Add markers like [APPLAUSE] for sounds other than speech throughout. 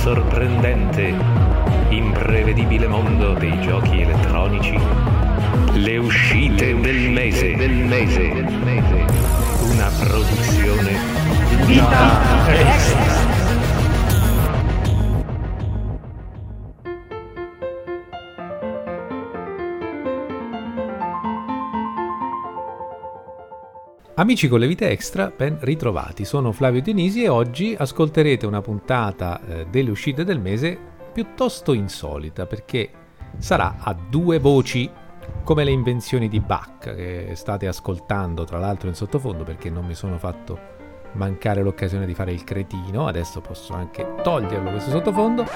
sorprendente, imprevedibile mondo dei giochi elettronici, le uscite del mese, del mese, una produzione Vita Extra. Amici con le vite extra, ben ritrovati. Sono Flavio Dionisi e oggi ascolterete una puntata eh, delle uscite del mese piuttosto insolita perché sarà a due voci, come le invenzioni di Bach che state ascoltando tra l'altro in sottofondo perché non mi sono fatto mancare l'occasione di fare il cretino, adesso posso anche toglierlo questo sottofondo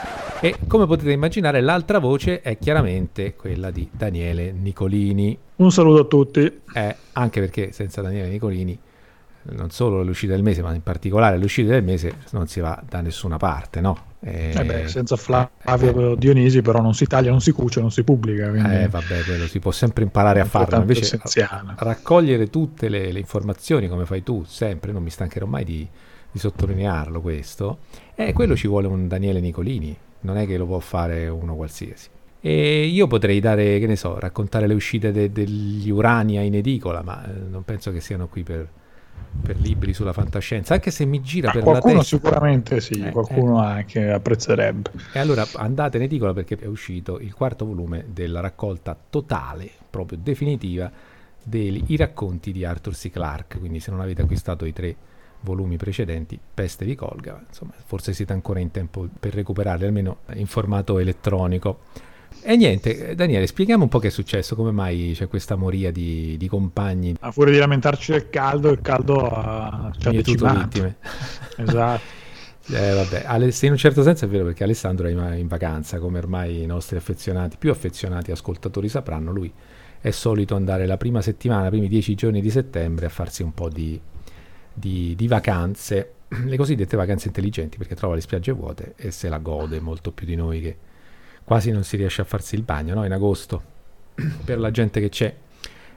e come potete immaginare l'altra voce è chiaramente quella di Daniele Nicolini. Un saluto a tutti. Eh, anche perché senza Daniele Nicolini non solo l'uscita del mese, ma in particolare l'uscita del mese non si va da nessuna parte, no? Eh, eh beh, senza Flavio eh, Dionisi però non si taglia, non si cuce, non si pubblica. Quindi... Eh vabbè, quello si può sempre imparare a farlo, invece raccogliere tutte le, le, informazioni come fai tu, sempre, non mi stancherò mai di, di sottolinearlo questo, eh, quello ci vuole un Daniele Nicolini, non è che lo può fare uno qualsiasi. E io potrei dare, che ne so, raccontare le uscite de, degli Urania in edicola, ma eh, non penso che siano qui per per libri sulla fantascienza, anche se mi gira ah, per la testa. sicuramente sì, eh, qualcuno eh. anche apprezzerebbe. E allora andate in edicola perché è uscito il quarto volume della raccolta totale, proprio definitiva, dei racconti di Arthur C. Clarke, quindi se non avete acquistato i tre volumi precedenti, peste vi colga, insomma, forse siete ancora in tempo per recuperarli, almeno in formato elettronico. E niente, Daniele, spieghiamo un po' che è successo, come mai c'è questa moria di, di compagni. A furia di lamentarci del caldo, il caldo ha uh, tutto vittime. [LAUGHS] esatto. [LAUGHS] Eh, vabbè, in un certo senso è vero perché Alessandro è in vacanza, come ormai i nostri affezionati, più affezionati ascoltatori sapranno, lui è solito andare la prima settimana, i primi dieci giorni di settembre a farsi un po' di, di, di vacanze, [CLEARS THROAT] le cosiddette vacanze intelligenti, perché trova le spiagge vuote e se la gode molto più di noi che quasi non si riesce a farsi il bagno no? in agosto [CLEARS THROAT] per la gente che c'è.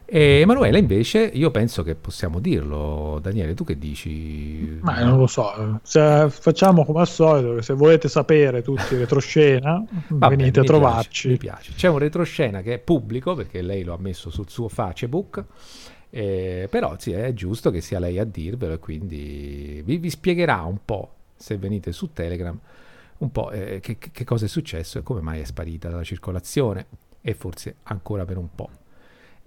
E Emanuele invece io penso che possiamo dirlo, Daniele, tu che dici? Ma non lo so, se facciamo come al solito, se volete sapere tutti il retroscena, [LAUGHS] Va venite a trovarci. Piace, mi piace. C'è un retroscena che è pubblico perché lei lo ha messo sul suo Facebook, eh, però sì, è giusto che sia lei a dirvelo e quindi vi, vi spiegherà un po' se venite su Telegram un po' eh, che, che, cosa è successo e come mai è sparita dalla circolazione e forse ancora per un po'.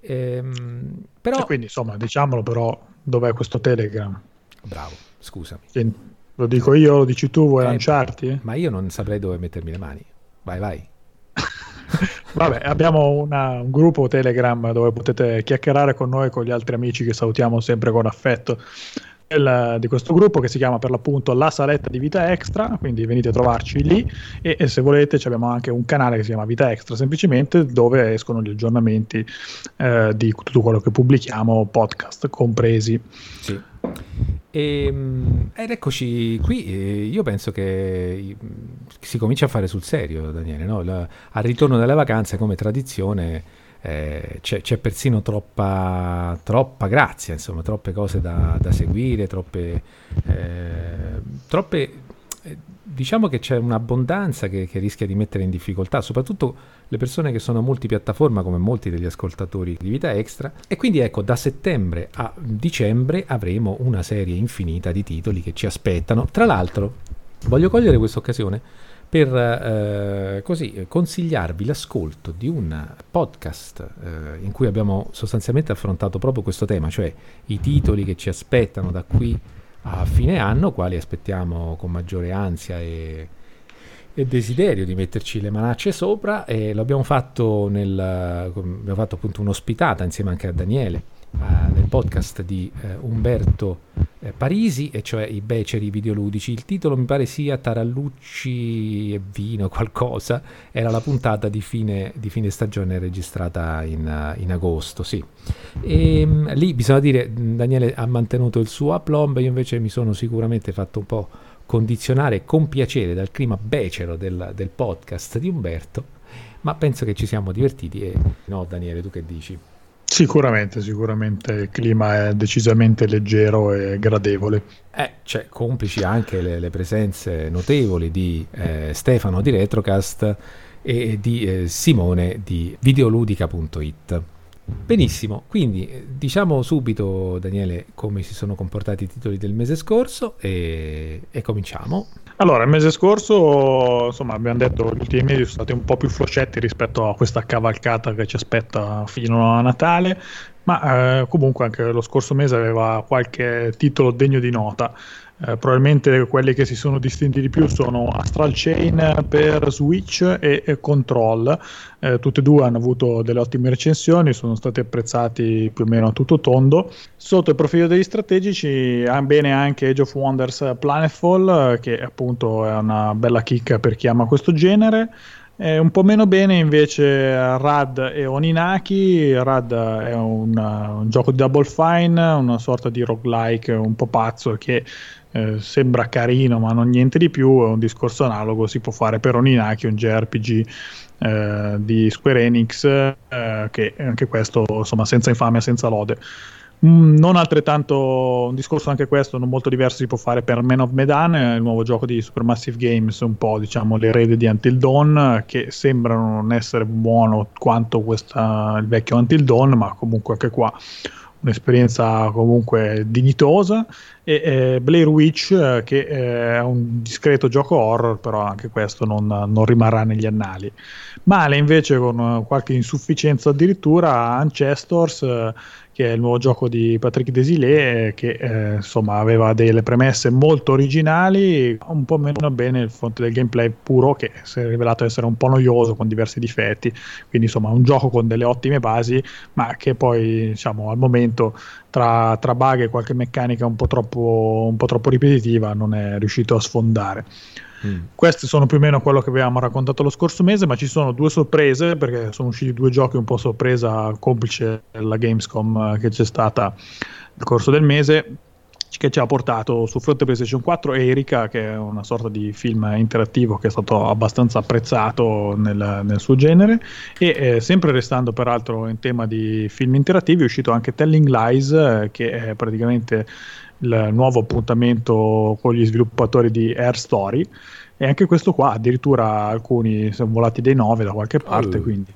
Ehm, però... Cioè, quindi insomma diciamolo però dov'è questo Telegram? Bravo, scusami. Che, lo dico io, lo dici tu, vuoi eh, lanciarti? Ma io non saprei dove mettermi le mani. Vai, vai. [LAUGHS] Vabbè, abbiamo una, un gruppo Telegram dove potete chiacchierare con noi, con gli altri amici che salutiamo sempre con affetto del, di questo gruppo che si chiama per l'appunto La Saletta di Vita Extra, quindi venite a trovarci lì e, e se volete abbiamo anche un canale che si chiama Vita Extra semplicemente dove escono gli aggiornamenti eh, di tutto quello che pubblichiamo, podcast compresi. Sì. E, ehm, ed eccoci qui, io penso che si comincia a fare sul serio, Daniele, no? La, al ritorno dalle vacanze come tradizione eh, c'è, c'è, persino troppa, troppa, grazia, insomma, troppe cose da, da seguire, troppe, eh, troppe eh, diciamo che c'è un'abbondanza che, che, rischia di mettere in difficoltà, soprattutto le persone che sono multipiattaforma come molti degli ascoltatori di Vita Extra e quindi ecco da settembre a dicembre avremo una serie infinita di titoli che ci aspettano. Tra l'altro voglio cogliere questa occasione per eh, così consigliarvi l'ascolto di un podcast eh, in cui abbiamo sostanzialmente affrontato proprio questo tema, cioè i titoli che ci aspettano da qui a fine anno, quali aspettiamo con maggiore ansia e, e desiderio di metterci le manacce sopra e lo abbiamo fatto nel abbiamo fatto appunto un'ospitata insieme anche a Daniele uh, nel podcast di uh, Umberto uh, Parisi, e cioè i beceri videoludici. Il titolo mi pare sia Tarallucci e vino, qualcosa. Era la puntata di fine, di fine stagione registrata in, in agosto, sì. E um, lì bisogna dire, Daniele ha mantenuto il suo aplomb, io invece mi sono sicuramente fatto un po' condizionare con piacere dal clima becero del, del podcast di Umberto, ma penso che ci siamo divertiti e no Daniele, tu che dici? Sicuramente, sicuramente il clima è decisamente leggero e gradevole. Eh, cioè, complici anche le, le presenze notevoli di eh, Stefano di Retrocast e di eh, Simone di videoludica.it. Benissimo, quindi eh, diciamo subito Daniele come si sono comportati i titoli del mese scorso e, e cominciamo. Allora, il mese scorso, insomma, abbiamo detto che gli ultimi mesi sono stati un po' più floscetti rispetto a questa cavalcata che ci aspetta fino a Natale, ma eh, comunque anche lo scorso mese aveva qualche titolo degno di nota. Eh, probabilmente quelli che si sono distinti di più sono Astral Chain per Switch e, e Control. Eh, tutte e due hanno avuto delle ottime recensioni, sono stati apprezzati più o meno a tutto tondo. Sotto il profilo degli strategici bene anche Age of Wonders Planetfall, che appunto è una bella chicca per chi ama questo genere. Eh, un po' meno bene invece Rad e Oninaki. Rad è un, un, gioco di Double Fine, una sorta di roguelike un po' pazzo che eh, sembra carino ma non niente di più, è un discorso analogo, si può fare per Oninaki, un JRPG eh, di Square Enix, eh, che anche questo insomma senza infamia, senza lode. Mm, non altrettanto un discorso anche questo, non molto diverso si può fare per Man of Medan, il nuovo gioco di Supermassive Games, un po' diciamo l'erede di Until Dawn, che sembra non essere buono quanto questa, il vecchio Until Dawn, ma comunque anche qua un'esperienza comunque dignitosa. E eh, Blair Witch eh, che eh, è un discreto gioco horror però anche questo non, non rimarrà negli annali. Male invece con qualche insufficienza addirittura Ancestors eh, che è il nuovo gioco di Patrick Desilets, che eh, insomma aveva delle premesse molto originali, un po' meno bene il fronte del gameplay puro, che si è rivelato essere un po' noioso con diversi difetti. Quindi insomma un gioco con delle ottime basi, ma che poi diciamo al momento tra, tra bug e qualche meccanica un po' troppo, un po troppo ripetitiva non è riuscito a sfondare. Mm. Questi sono più o meno quello che avevamo raccontato lo scorso mese, ma ci sono due sorprese perché sono usciti due giochi un po' sorpresa complice la Gamescom eh, che c'è stata nel corso del mese che ci ha portato su fronte PlayStation 4 Erika, che è una sorta di film interattivo che è stato abbastanza apprezzato nel, nel suo genere. E eh, sempre restando peraltro in tema di film interattivi, è uscito anche Telling Lies, eh, che è praticamente il nuovo appuntamento con gli sviluppatori di Air Story e anche questo qua addirittura alcuni sono volati dei 9 da qualche parte oh. quindi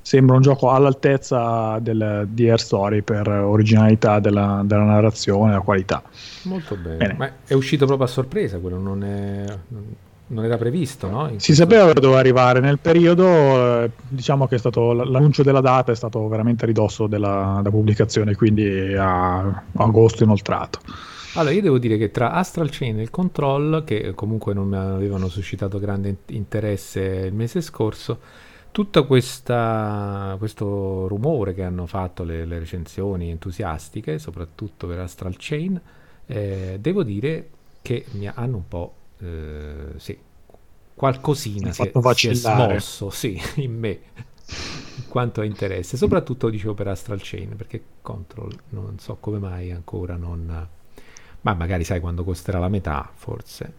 sembra un gioco all'altezza del, di Air Story per originalità della, della narrazione e la qualità molto bene. bene. ma è uscito proprio a sorpresa quello non è non era previsto, no? In si sapeva che doveva arrivare nel periodo, eh, diciamo che è stato, l'annuncio della data è stato veramente ridosso della, della pubblicazione, quindi a, a, agosto inoltrato. Allora, io devo dire che tra Astral Chain e il Control, che comunque non mi avevano suscitato grande interesse il mese scorso, tutto questo rumore che hanno fatto le, le, recensioni entusiastiche, soprattutto per Astral Chain, eh, devo dire che mi hanno un po' eh, sì, qualcosina si è, si è, smosso sì, [LAUGHS] in me in quanto a interesse, soprattutto dicevo per Astral Chain, perché Control non so come mai ancora non... Ma magari sai quando costerà la metà, forse.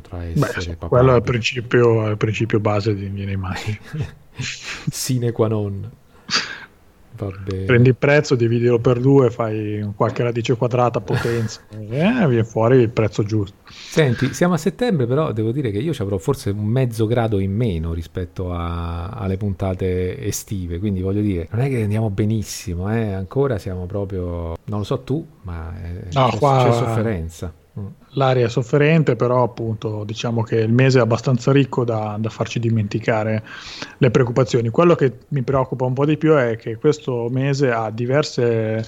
Potrà essere... Beh, quello è il principio, il principio base di Viene Mai. [LAUGHS] Sine qua non. Prendi il prezzo, dividilo per due, fai qualche radice quadrata potenza e [LAUGHS] eh, viene fuori il prezzo giusto. Senti, siamo a settembre, però devo dire che io ci avrò forse un mezzo grado in meno rispetto a, alle puntate estive, quindi voglio dire, non è che andiamo benissimo, eh? ancora siamo proprio, non lo so tu, ma eh, no, c'è, qua... c'è sofferenza. L'aria è sofferente, però appunto diciamo che il mese è abbastanza ricco da, da, farci dimenticare le preoccupazioni. Quello che mi preoccupa un po' di più è che questo mese ha diverse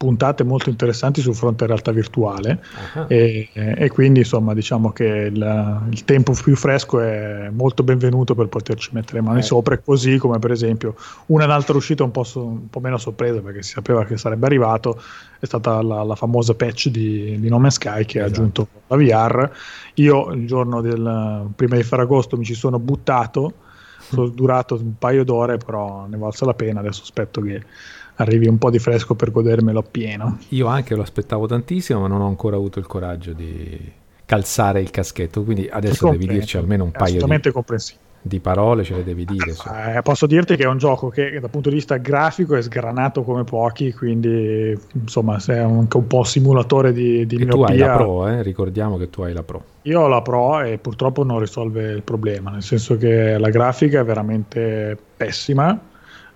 puntate molto interessanti sul fronte realtà virtuale uh-huh. e, e, quindi insomma diciamo che il, il, tempo più fresco è molto benvenuto per poterci mettere mani eh. sopra così come per esempio una un'altra uscita un po', so, un po', meno sorpresa perché si sapeva che sarebbe arrivato è stata la, la famosa patch di, di No Man's Sky che esatto. ha aggiunto la VR io il giorno del prima di Ferragosto mi ci sono buttato sono [LAUGHS] durato un paio d'ore però ne valsa la pena adesso aspetto che arrivi un po' di fresco per godermelo appieno. Io anche lo aspettavo tantissimo, ma non ho ancora avuto il coraggio di calzare il caschetto, quindi adesso devi dirci almeno un paio di, di parole ce le devi dire. Eh, posso dirti che è un gioco che dal punto di vista grafico è sgranato come pochi, quindi insomma se è anche un po' simulatore di, di e miopia. tu hai la Pro, eh? ricordiamo che tu hai la Pro. Io ho la Pro e purtroppo non risolve il problema, nel senso che la grafica è veramente pessima.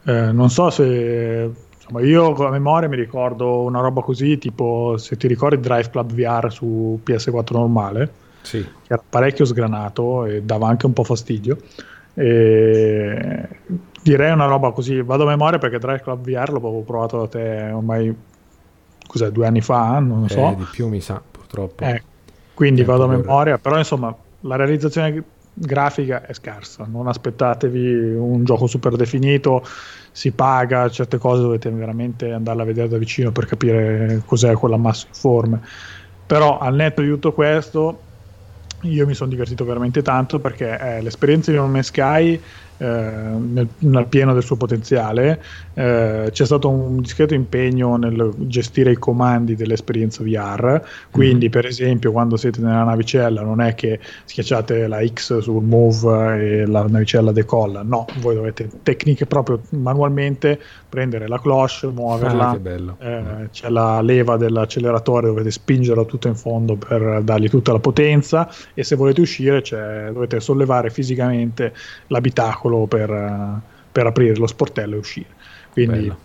Eh, non so se insomma, io con la memoria mi ricordo una roba così, tipo se ti ricordi Drive Club VR su PS4 normale sì. che era parecchio sgranato e dava anche un po' fastidio. E direi una roba così, vado a memoria perché Drive Club VR l'avevo provato da te ormai cos'è, due anni fa, non lo so. Eh, di più mi sa, purtroppo. Eh, quindi vado a memoria, però insomma la realizzazione grafica è scarsa, non aspettatevi un gioco super definito, si paga, certe cose dovete veramente andarla a vedere da vicino per capire cos'è quella massa informe. Però al netto di tutto questo io mi sono divertito veramente tanto perché eh, l'esperienza di No Man's Sky eh, nel, nel, pieno del suo potenziale eh, c'è stato un discreto impegno nel gestire i comandi dell'esperienza VR quindi mm-hmm. per esempio quando siete nella navicella non è che schiacciate la X sul move e la navicella decolla no, voi dovete tecniche proprio manualmente prendere la cloche, muoverla ah, eh, c'è la leva dell'acceleratore dovete spingerla tutto in fondo per dargli tutta la potenza e se volete uscire dovete sollevare fisicamente l'abitacolo per, per aprire lo sportello e uscire. Quindi Bello.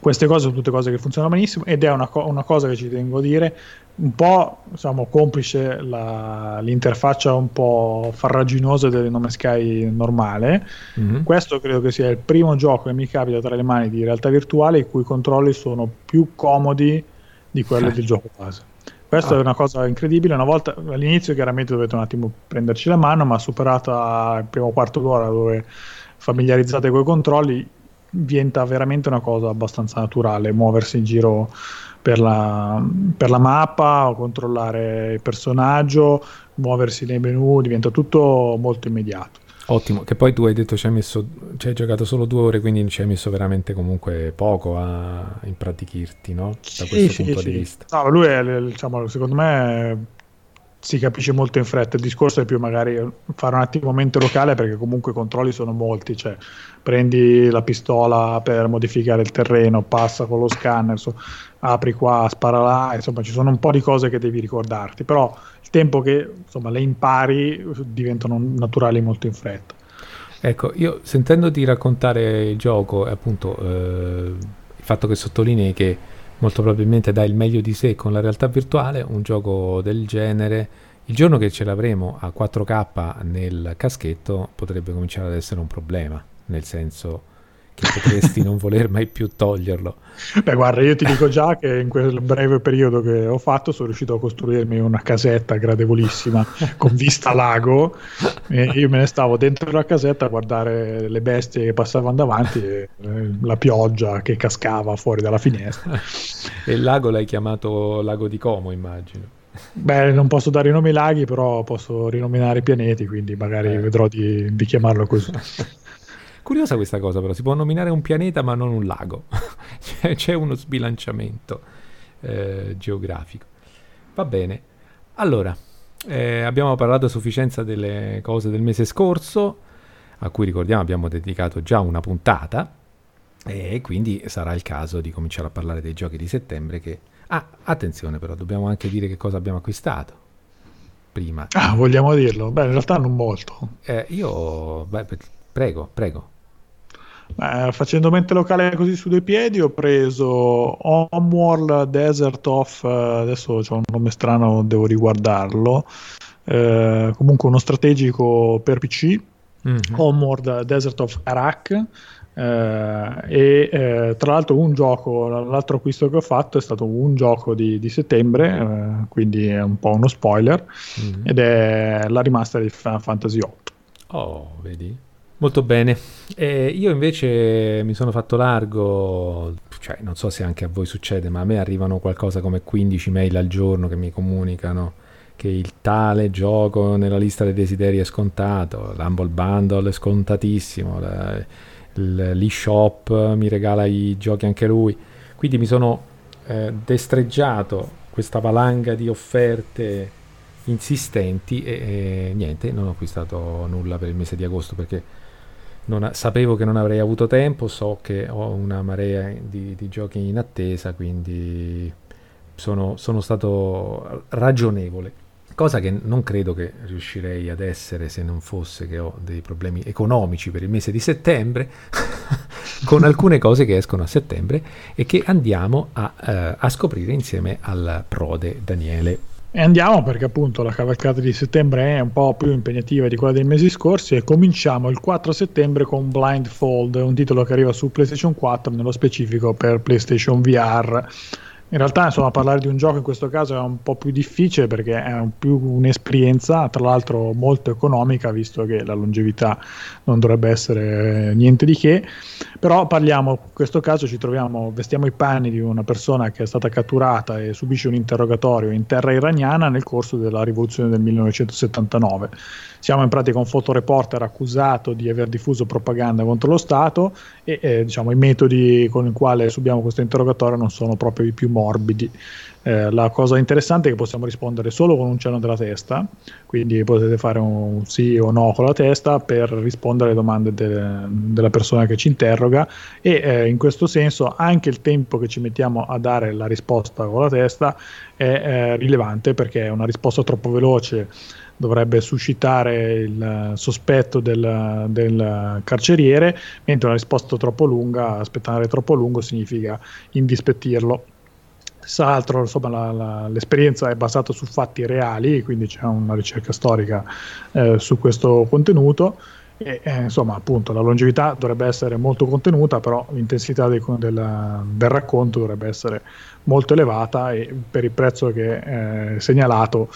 queste cose sono tutte cose che funzionano benissimo ed è una, co- una cosa che ci tengo a dire, un po' diciamo, complice la, l'interfaccia un po' farraginosa del nome Sky normale. Mm-hmm. Questo credo che sia il primo gioco che mi capita tra le mani di realtà virtuale i cui controlli sono più comodi di quelli eh. del gioco base. Questa ah. è una cosa incredibile. Una volta all'inizio, chiaramente dovete un attimo prenderci la mano, ma superata il primo quarto d'ora dove familiarizzate con i controlli, diventa veramente una cosa abbastanza naturale muoversi in giro per la, per la mappa o controllare il personaggio, muoversi nei menu, diventa tutto molto immediato. Ottimo, che poi tu hai detto ci hai, messo, ci hai giocato solo due ore, quindi ci hai messo veramente comunque poco a impratichirti, no? Da questo sì, punto sì. di vista. No, lui è, diciamo, secondo me si capisce molto in fretta. Il discorso è più magari fare un attimo mente locale perché comunque i controlli sono molti, cioè prendi la pistola per modificare il terreno, passa con lo scanner, so, apri qua, spara là, insomma ci sono un po' di cose che devi ricordarti, però il tempo che insomma, le impari diventano naturali molto in fretta. Ecco, io sentendoti raccontare il gioco, appunto eh, il fatto che sottolinei che molto probabilmente dà il meglio di sé con la realtà virtuale, un gioco del genere, il giorno che ce l'avremo a 4K nel caschetto potrebbe cominciare ad essere un problema, nel senso che potresti non voler mai più toglierlo. [LAUGHS] Beh, guarda, io ti dico già che in quel breve periodo che ho fatto sono riuscito a costruirmi una casetta gradevolissima con vista lago e io me ne stavo dentro la casetta a guardare le bestie che passavano davanti e eh, la pioggia che cascava fuori dalla finestra. [LAUGHS] e il lago l'hai chiamato Lago di Como, immagino. Beh, non posso dare i nomi laghi, però posso rinominare i pianeti, quindi magari eh. vedrò di, di chiamarlo così. [LAUGHS] Curiosa questa cosa però, si può nominare un pianeta ma non un lago, [LAUGHS] c'è uno sbilanciamento eh, geografico. Va bene, allora, eh, abbiamo parlato a sufficienza delle cose del mese scorso, a cui ricordiamo abbiamo dedicato già una puntata, e quindi sarà il caso di cominciare a parlare dei giochi di settembre che... Ah, attenzione però, dobbiamo anche dire che cosa abbiamo acquistato prima. Ah, vogliamo dirlo? Beh, in realtà non molto. Eh, io... Beh, prego, prego. Eh, facendo mente locale così su due piedi ho preso Homeworld Desert of adesso c'è un nome strano devo riguardarlo eh, comunque uno strategico per PC mm-hmm. Homeworld Desert of Iraq eh, e eh, tra l'altro un gioco l'altro acquisto che ho fatto è stato un gioco di, di settembre eh, quindi è un po' uno spoiler mm-hmm. ed è la remaster di Final Fantasy VIII oh vedi Molto bene. Eh, io invece mi sono fatto largo, cioè non so se anche a voi succede, ma a me arrivano qualcosa come 15 mail al giorno che mi comunicano che il tale gioco nella lista dei desideri è scontato, l'Humble Bundle è scontatissimo, l'eShop mi regala i giochi anche lui. Quindi mi sono eh, destreggiato questa valanga di offerte insistenti e, e, niente, non ho acquistato nulla per il mese di agosto perché ha, sapevo che non avrei avuto tempo, so che ho una marea di, di giochi in attesa, quindi sono, sono stato ragionevole cosa che non credo che riuscirei ad essere se non fosse che ho dei problemi economici per il mese di settembre, [LAUGHS] con alcune cose che escono a settembre e che andiamo a, eh, a scoprire insieme al prode Daniele. E andiamo perché appunto la cavalcata di settembre è un po' più impegnativa di quella dei mesi scorsi e cominciamo il 4 settembre con Blindfold, un titolo che arriva su PlayStation 4, nello specifico per PlayStation VR in realtà, insomma, parlare di un gioco in questo caso è un po' più difficile perché è un più un'esperienza, tra l'altro molto economica, visto che la longevità non dovrebbe essere niente di che. Però parliamo, in questo caso ci troviamo, vestiamo i panni di una persona che è stata catturata e subisce un interrogatorio in terra iraniana nel corso della rivoluzione del 1979 siamo in pratica un fotoreporter accusato di aver diffuso propaganda contro lo Stato e eh, diciamo, i metodi con i quali subiamo questo interrogatorio non sono proprio i più morbidi. Eh, la cosa interessante è che possiamo rispondere solo con un cenno della testa, quindi potete fare un sì o no con la testa per rispondere alle domande de- della persona che ci interroga e eh, in questo senso anche il tempo che ci mettiamo a dare la risposta con la testa è eh, rilevante perché una risposta troppo veloce dovrebbe suscitare il sospetto del, del, carceriere, mentre una risposta troppo lunga, aspettare troppo lungo significa indispettirlo. Tra l'altro insomma, la, la, l'esperienza è basata su fatti reali, quindi c'è una ricerca storica eh, su questo contenuto. E, eh, insomma, appunto, la longevità dovrebbe essere molto contenuta, però l'intensità del, del, del racconto dovrebbe essere molto elevata e per il prezzo che è segnalato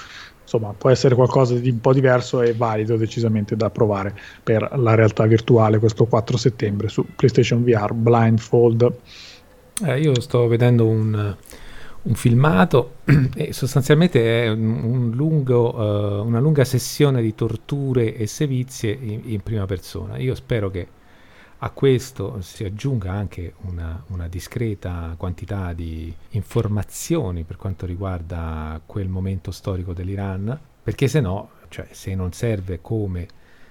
insomma può essere qualcosa di un po' diverso e valido decisamente da provare per la realtà virtuale questo 4 settembre su PlayStation VR Blindfold. Eh, io sto vedendo un, un filmato [CLEARS THROAT] e sostanzialmente è un, un lungo, uh, una lunga sessione di torture e sevizie in, in prima persona. Io spero che a questo si aggiunga anche una, una, discreta quantità di informazioni per quanto riguarda quel momento storico dell'Iran, perché se no, cioè, se non serve come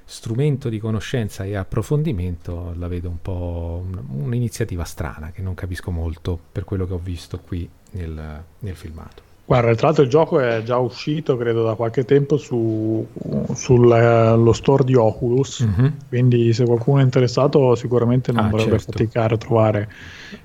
strumento di conoscenza e approfondimento, la vedo un po' un, un'iniziativa strana che non capisco molto per quello che ho visto qui nel, nel filmato. Guarda, tra l'altro il gioco è già uscito, credo, da qualche tempo su, sullo store di Oculus, mm-hmm. quindi se qualcuno è interessato sicuramente non ah, dovrebbe certo. faticare a trovare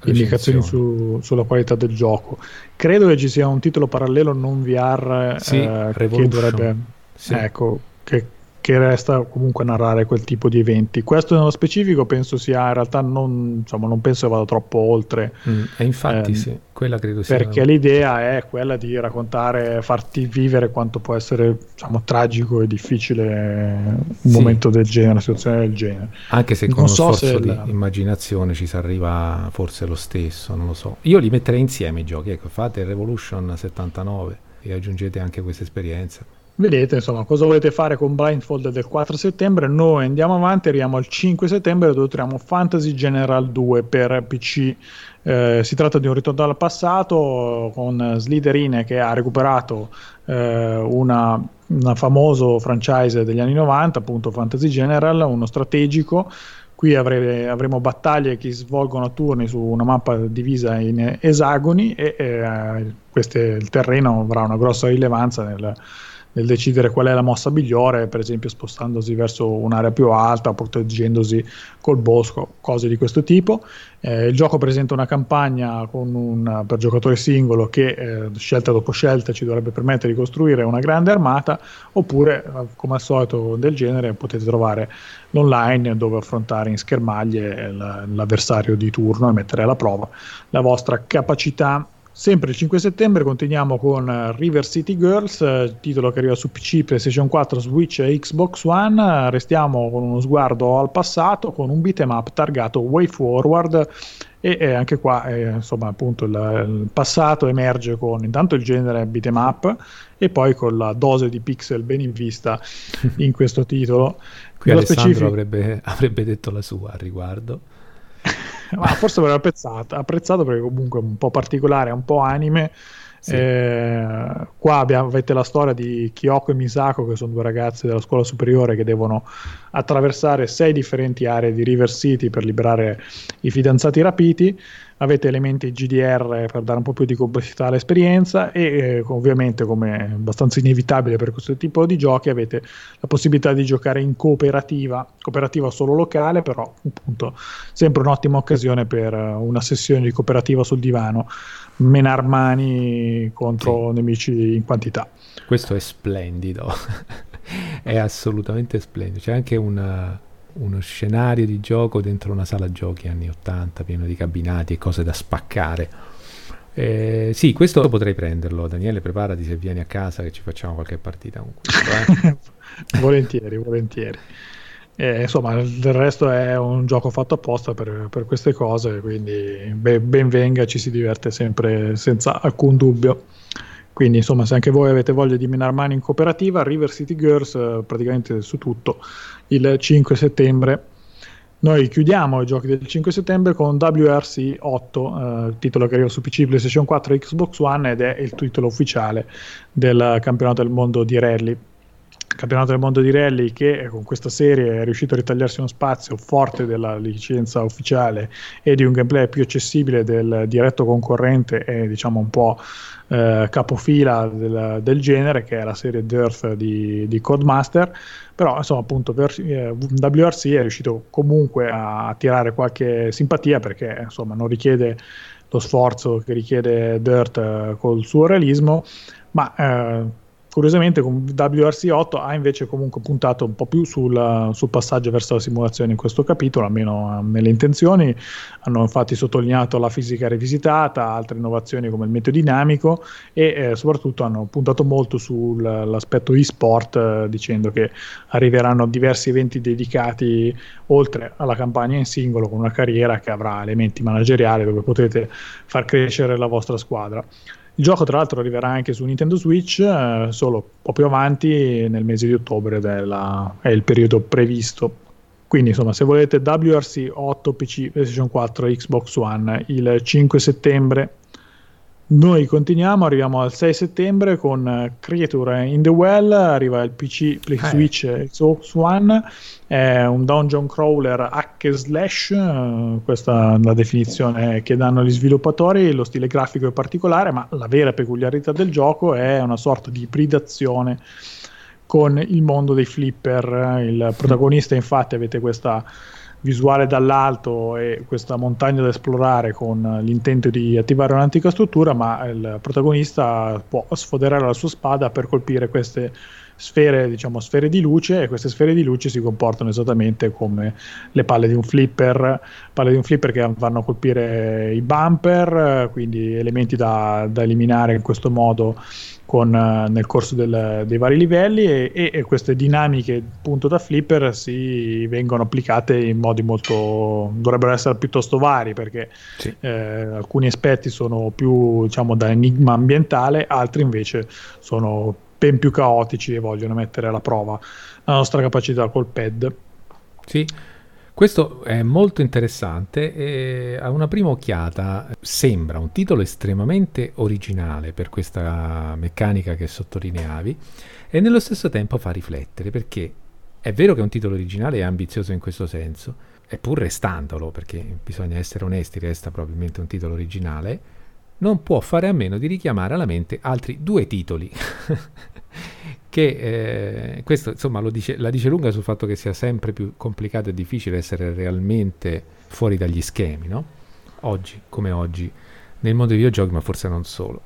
indicazioni su, sulla qualità del gioco. Credo che ci sia un titolo parallelo non VR sì, eh, che dovrebbe... Sì. Ecco, che che resta comunque narrare quel tipo di eventi. Questo nello specifico penso sia in realtà non, insomma, non penso che vada troppo oltre. Mm, e infatti ehm, sì, quella credo sia. Perché l'idea è quella di raccontare, farti vivere quanto può essere diciamo, tragico e difficile un sì. momento del genere, una situazione del genere. Anche se con non uno so sforzo di la... immaginazione ci si arriva forse lo stesso, non lo so. Io li metterei insieme i giochi, ecco, fate Revolution 79 e aggiungete anche questa esperienza. Vedete, insomma, cosa volete fare con Blindfold del 4 settembre? Noi andiamo avanti, arriviamo al 5 settembre dove troviamo Fantasy General 2 per PC. Eh, si tratta di un ritorno al passato con Slytherin che ha recuperato eh, una, una famoso franchise degli anni 90, appunto Fantasy General, uno strategico qui avre, avremo battaglie che svolgono a turni su una mappa divisa in esagoni e eh, queste, il terreno avrà una grossa rilevanza nel, nel decidere qual è la mossa migliore, per esempio spostandosi verso un'area più alta, proteggendosi col bosco, cose di questo tipo. Eh, il gioco presenta una campagna un, per giocatore singolo che eh, scelta dopo scelta ci dovrebbe permettere di costruire una grande armata, oppure eh, come al solito del genere potete trovare l'online dove affrontare in schermaglie l'avversario di turno e mettere alla prova la vostra capacità Sempre il 5 settembre continuiamo con eh, River City Girls, eh, titolo che arriva su PC, PlayStation 4, Switch e Xbox One. Restiamo con uno sguardo al passato con un beat'em up targato Way Forward e eh, anche qua eh, insomma appunto il, il, passato emerge con intanto il genere beat'em up e poi con la dose di pixel ben in vista in [LAUGHS] questo titolo. Qui Nello Alessandro specifico... avrebbe, avrebbe detto la sua al riguardo. [LAUGHS] ma forse avrei apprezzato, apprezzato perché comunque è un po' particolare, un po' anime. Sì. Eh, qua abbiamo, avete la storia di Kyoko e Misako, che sono due ragazzi della scuola superiore che devono attraversare sei differenti aree di River City per liberare i fidanzati rapiti avete elementi GDR per dare un po' più di complessità all'esperienza e eh, ovviamente come abbastanza inevitabile per questo tipo di giochi avete la possibilità di giocare in cooperativa, cooperativa solo locale però appunto sempre un'ottima occasione per eh, una sessione di cooperativa sul divano, menar mani contro sì. nemici in quantità. Questo è splendido, [LAUGHS] è assolutamente splendido, c'è anche una uno scenario di gioco dentro una sala giochi anni 80 pieno di cabinati e cose da spaccare. Eh, sì, questo potrei prenderlo. Daniele, preparati se vieni a casa che ci facciamo qualche partita con questo. Eh? [LAUGHS] volentieri, volentieri. Eh, insomma, del resto è un gioco fatto apposta per, per queste cose, quindi ben venga, ci si diverte sempre senza alcun dubbio. Quindi, insomma, se anche voi avete voglia di minar mani in cooperativa, River City Girls, eh, praticamente su tutto, il 5 settembre. Noi chiudiamo i giochi del 5 settembre con WRC 8, eh, titolo che arriva su PC, PlayStation 4 e Xbox One ed è il titolo ufficiale del campionato del mondo di rally. Campionato del mondo di rally che con questa serie è riuscito a ritagliarsi uno spazio forte della licenza ufficiale e di un gameplay più accessibile del diretto concorrente e diciamo un po' eh, capofila del, del, genere che è la serie Dirt di, di Codemaster però insomma appunto eh, WRC è riuscito comunque a tirare qualche simpatia perché insomma non richiede lo sforzo che richiede Dirt eh, col suo realismo. Ma eh, Curiosamente con WRC8 ha invece comunque puntato un po' più sul, sul, passaggio verso la simulazione in questo capitolo, almeno nelle intenzioni. Hanno infatti sottolineato la fisica rivisitata, altre innovazioni come il meteo dinamico e eh, soprattutto hanno puntato molto sull'aspetto e-sport eh, dicendo che arriveranno diversi eventi dedicati oltre alla campagna in singolo con una carriera che avrà elementi manageriali dove potete far crescere la vostra squadra. Il gioco tra l'altro arriverà anche su Nintendo Switch eh, solo più avanti nel mese di ottobre ed è, la, è il periodo previsto. Quindi insomma se volete WRC 8 PC, PlayStation 4 Xbox One il 5 settembre noi continuiamo, arriviamo al 6 settembre con eh, Creature in the Well, arriva il PC, Play eh. Switch e Xbox One, è un dungeon crawler hack slash, uh, questa è la definizione che danno gli sviluppatori, lo stile grafico è particolare, ma la vera peculiarità del gioco è una sorta di ibridazione con il mondo dei flipper, il protagonista infatti avete questa visuale dall'alto e questa montagna da esplorare con l'intento di attivare un'antica struttura, ma il protagonista può sfoderare la sua spada per colpire queste sfere, diciamo, sfere di luce e queste sfere di luce si comportano esattamente come le palle di un flipper, palle di un flipper che vanno a colpire i bumper, quindi elementi da, da eliminare in questo modo con, uh, nel corso del, dei vari livelli e, e, e, queste dinamiche appunto da flipper si vengono applicate in modi molto dovrebbero essere piuttosto vari perché sì. eh, alcuni aspetti sono più diciamo da enigma ambientale altri invece sono ben più caotici e vogliono mettere alla prova la nostra capacità col pad sì questo è molto interessante e a una prima occhiata sembra un titolo estremamente originale per questa meccanica che sottolineavi e nello stesso tempo fa riflettere perché è vero che è un titolo originale e ambizioso in questo senso, eppur restandolo, perché bisogna essere onesti, resta probabilmente un titolo originale, non può fare a meno di richiamare alla mente altri due titoli [LAUGHS] che eh, questo insomma dice, la dice lunga sul fatto che sia sempre più complicato e difficile essere realmente fuori dagli schemi, no? Oggi, come oggi, nel mondo dei videogiochi, ma forse non solo.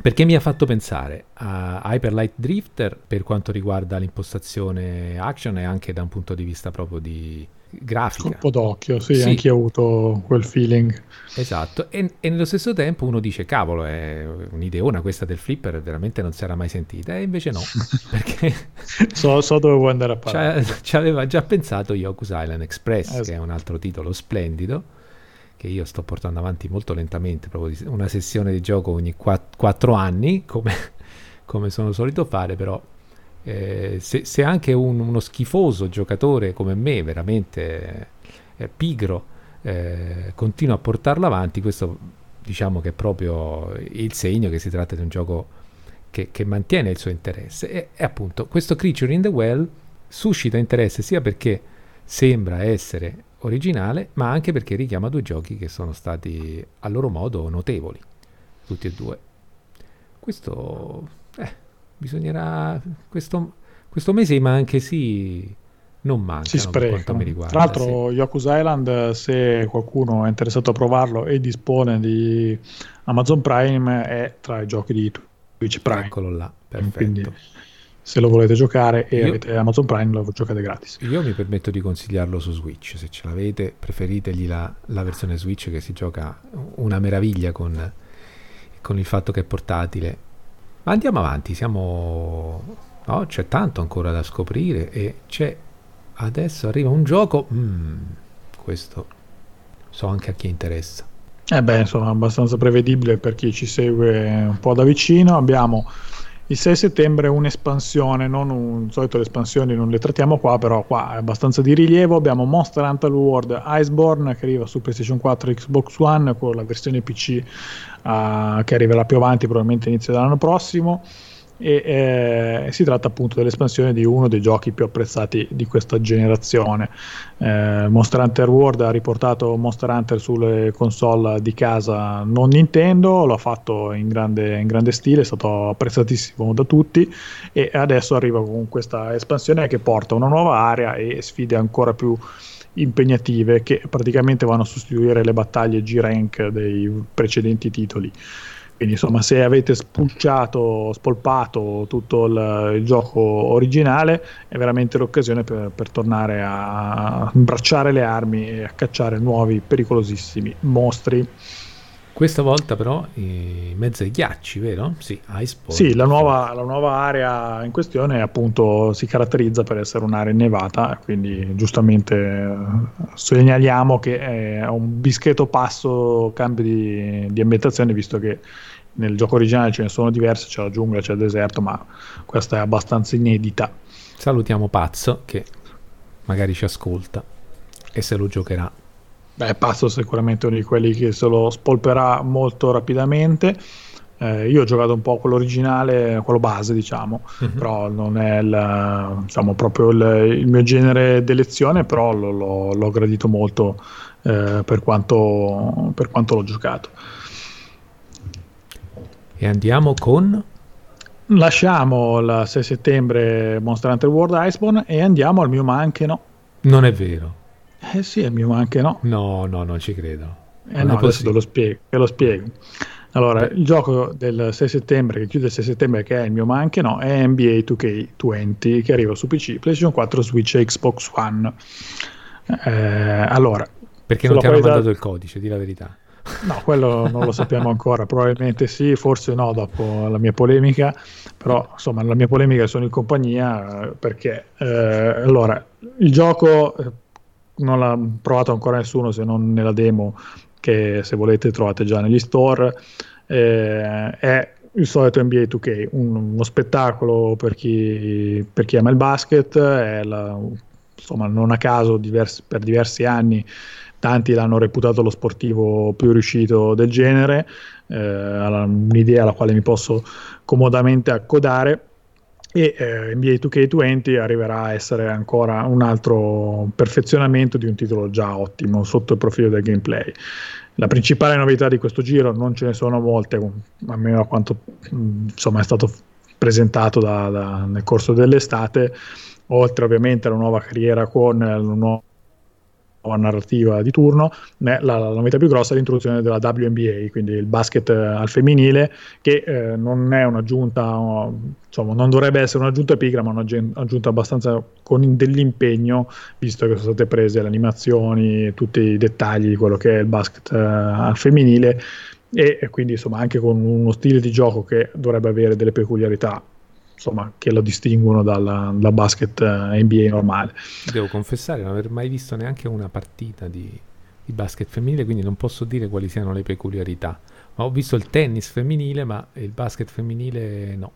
Perché mi ha fatto pensare a Hyper Light Drifter per quanto riguarda l'impostazione action e anche da un punto di vista proprio di, grafica. Colpo d'occhio, sì, sì. anche io ho avuto quel feeling. Esatto, e, e, nello stesso tempo uno dice, cavolo, è un'ideona questa del flipper, veramente non si era mai sentita, e invece no, [LAUGHS] perché... so, so, dove vuoi andare a parlare. Ci aveva già pensato Yoku's Island Express, esatto. che è un altro titolo splendido, che io sto portando avanti molto lentamente, proprio una sessione di gioco ogni 4 anni, come, come sono solito fare, però eh, se, se, anche un, uno schifoso giocatore come me, veramente eh, pigro, eh, continua a portarlo avanti, questo diciamo che è proprio il segno che si tratta di un gioco che, che mantiene il suo interesse. E, e, appunto questo Creature in the Well suscita interesse sia perché sembra essere originale, ma anche perché richiama due giochi che sono stati a loro modo notevoli, tutti e due. Questo, bisognerà, questo, questo mese ma anche sì non manca si per quanto mi riguarda. Tra l'altro, sì. Yoku's Island, se qualcuno è interessato a provarlo e dispone di Amazon Prime, è tra i giochi di Twitch Prime. Eccolo là, perfetto. Quindi, se lo volete giocare e io, avete Amazon Prime, lo giocate gratis. Io mi permetto di consigliarlo su Switch. Se ce l'avete, preferitegli la, la versione Switch che si gioca una meraviglia con, con il fatto che è portatile. Ma andiamo avanti, siamo. No, c'è tanto ancora da scoprire e c'è adesso arriva un gioco, mm, questo so anche a chi interessa. Eh beh, insomma, abbastanza prevedibile per chi ci segue un po' da vicino. Abbiamo il 6 settembre un'espansione, non un solito le espansioni non le trattiamo qua, però qua è abbastanza di rilievo. Abbiamo Monster Hunter World Iceborne che arriva su PlayStation 4 e Xbox One con la versione PC uh, che arriverà più avanti, probabilmente inizio dell'anno prossimo e eh, si tratta appunto dell'espansione di uno dei giochi più apprezzati di questa generazione. Eh, Monster Hunter World ha riportato Monster Hunter sulle console di casa non Nintendo, l'ha fatto in grande, in grande stile, è stato apprezzatissimo da tutti e adesso arriva con questa espansione che porta una nuova area e sfide ancora più impegnative che praticamente vanno a sostituire le battaglie G-Rank dei precedenti titoli. Quindi insomma se avete spulciato, spolpato tutto il, il, gioco originale è veramente l'occasione per, per, tornare a imbracciare le armi e a cacciare nuovi pericolosissimi mostri. Questa volta però in mezzo ai ghiacci, vero? Sì, Iceport. Sì, la nuova, la nuova, area in questione appunto si caratterizza per essere un'area innevata, quindi giustamente eh, segnaliamo che è un discreto passo cambio di, di ambientazione visto che nel gioco originale ce ne sono diverse, c'è la giungla, c'è il deserto, ma questa è abbastanza inedita. Salutiamo Pazzo che magari ci ascolta e se lo giocherà. Beh, Pazzo è sicuramente uno di quelli che se lo spolperà molto rapidamente. Eh, io ho giocato un po' quello originale, quello base, diciamo, uh-huh. però non è il, diciamo, proprio il, il, mio genere d'elezione, però lo, lo, l'ho gradito molto eh, per, quanto, per quanto l'ho giocato. E andiamo con... Lasciamo il 6 settembre Monster Hunter World Iceborne e andiamo al mio ma anche no. Non è vero. Eh sì, è mio ma anche no. No, no, non ci credo. Eh no, adesso te lo, spiego, te lo spiego. Allora, Beh. il gioco del 6 settembre, che chiude il 6 settembre, che è il mio ma anche no, è NBA 2K20, che arriva su PC, PlayStation 4, Switch e Xbox One. Eh, allora... Perché non ti hanno mandato il codice, di la verità. No, quello non lo sappiamo ancora, probabilmente sì, forse no dopo la mia polemica, però insomma la mia polemica sono in compagnia eh, perché eh, allora il gioco eh, non l'ha provato ancora nessuno se non nella demo che se volete trovate già negli store, eh, è il solito NBA 2K, un, uno spettacolo per chi, per chi ama il basket, la, insomma non a caso diversi, per diversi anni tanti l'hanno reputato lo sportivo più riuscito del genere, eh, un'idea alla quale mi posso comodamente accodare e eh, NBA 2K20 arriverà a essere ancora un altro perfezionamento di un titolo già ottimo sotto il profilo del gameplay. La principale novità di questo giro, non ce ne sono molte, almeno a quanto insomma, è stato presentato da, da, nel corso dell'estate, oltre ovviamente alla nuova carriera con il nuovo narrativa di turno, la, la, novità più grossa è l'introduzione della WNBA, quindi il basket eh, al femminile, che eh, non è un'aggiunta, insomma, non dovrebbe essere un'aggiunta pigra, ma un'aggiunta abbastanza con dell'impegno, visto che sono state prese le animazioni, tutti i dettagli di quello che è il basket eh, al femminile. E quindi insomma anche con uno stile di gioco che dovrebbe avere delle peculiarità insomma, che lo distinguono dalla, dal basket eh, NBA normale. Devo confessare non aver mai visto neanche una partita di, di, basket femminile, quindi non posso dire quali siano le peculiarità. Ma ho visto il tennis femminile, ma il basket femminile no.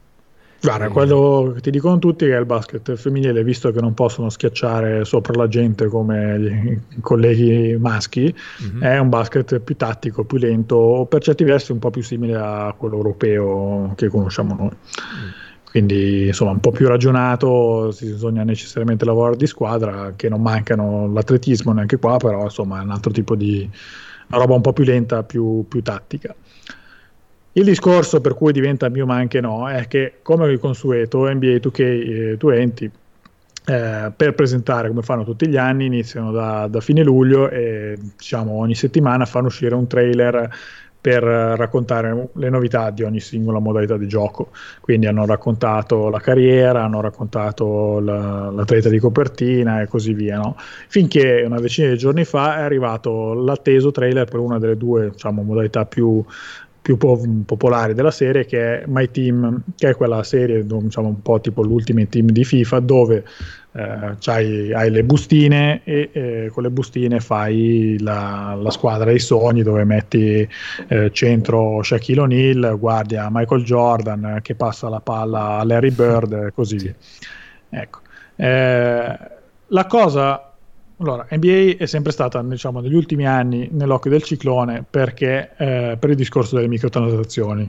Guarda, quello che ti dicono tutti è che il basket femminile, visto che non possono schiacciare sopra la gente come i [LAUGHS] colleghi maschi, mm-hmm. è un basket più tattico, più lento, per certi versi un po' più simile a quello europeo che conosciamo noi. Mm. Quindi insomma un po' più ragionato, bisogna necessariamente lavorare di squadra, che non mancano l'atletismo neanche qua, però insomma è un altro tipo di una roba un po' più lenta, più, più tattica. Il discorso per cui diventa mio ma anche no è che come di consueto NBA 2K20 eh, per presentare come fanno tutti gli anni iniziano da, da, fine luglio e diciamo ogni settimana fanno uscire un trailer per raccontare le novità di ogni singola modalità di gioco. Quindi hanno raccontato la carriera, hanno raccontato la, l'atleta di copertina e così via. No? Finché una decina di giorni fa è arrivato l'atteso trailer per una delle due diciamo, modalità più più po- popolari della serie che è My Team, che è quella serie diciamo un po' tipo l'ultimo team di FIFA dove eh, hai le bustine e eh, con le bustine fai la, la, squadra dei sogni dove metti eh, centro Shaquille O'Neal, guardia Michael Jordan che passa la palla a Larry Bird e così via. Ecco. Eh, la cosa allora, NBA è sempre stata, diciamo, negli ultimi anni nell'occhio del ciclone perché eh, per il discorso delle microtransazioni.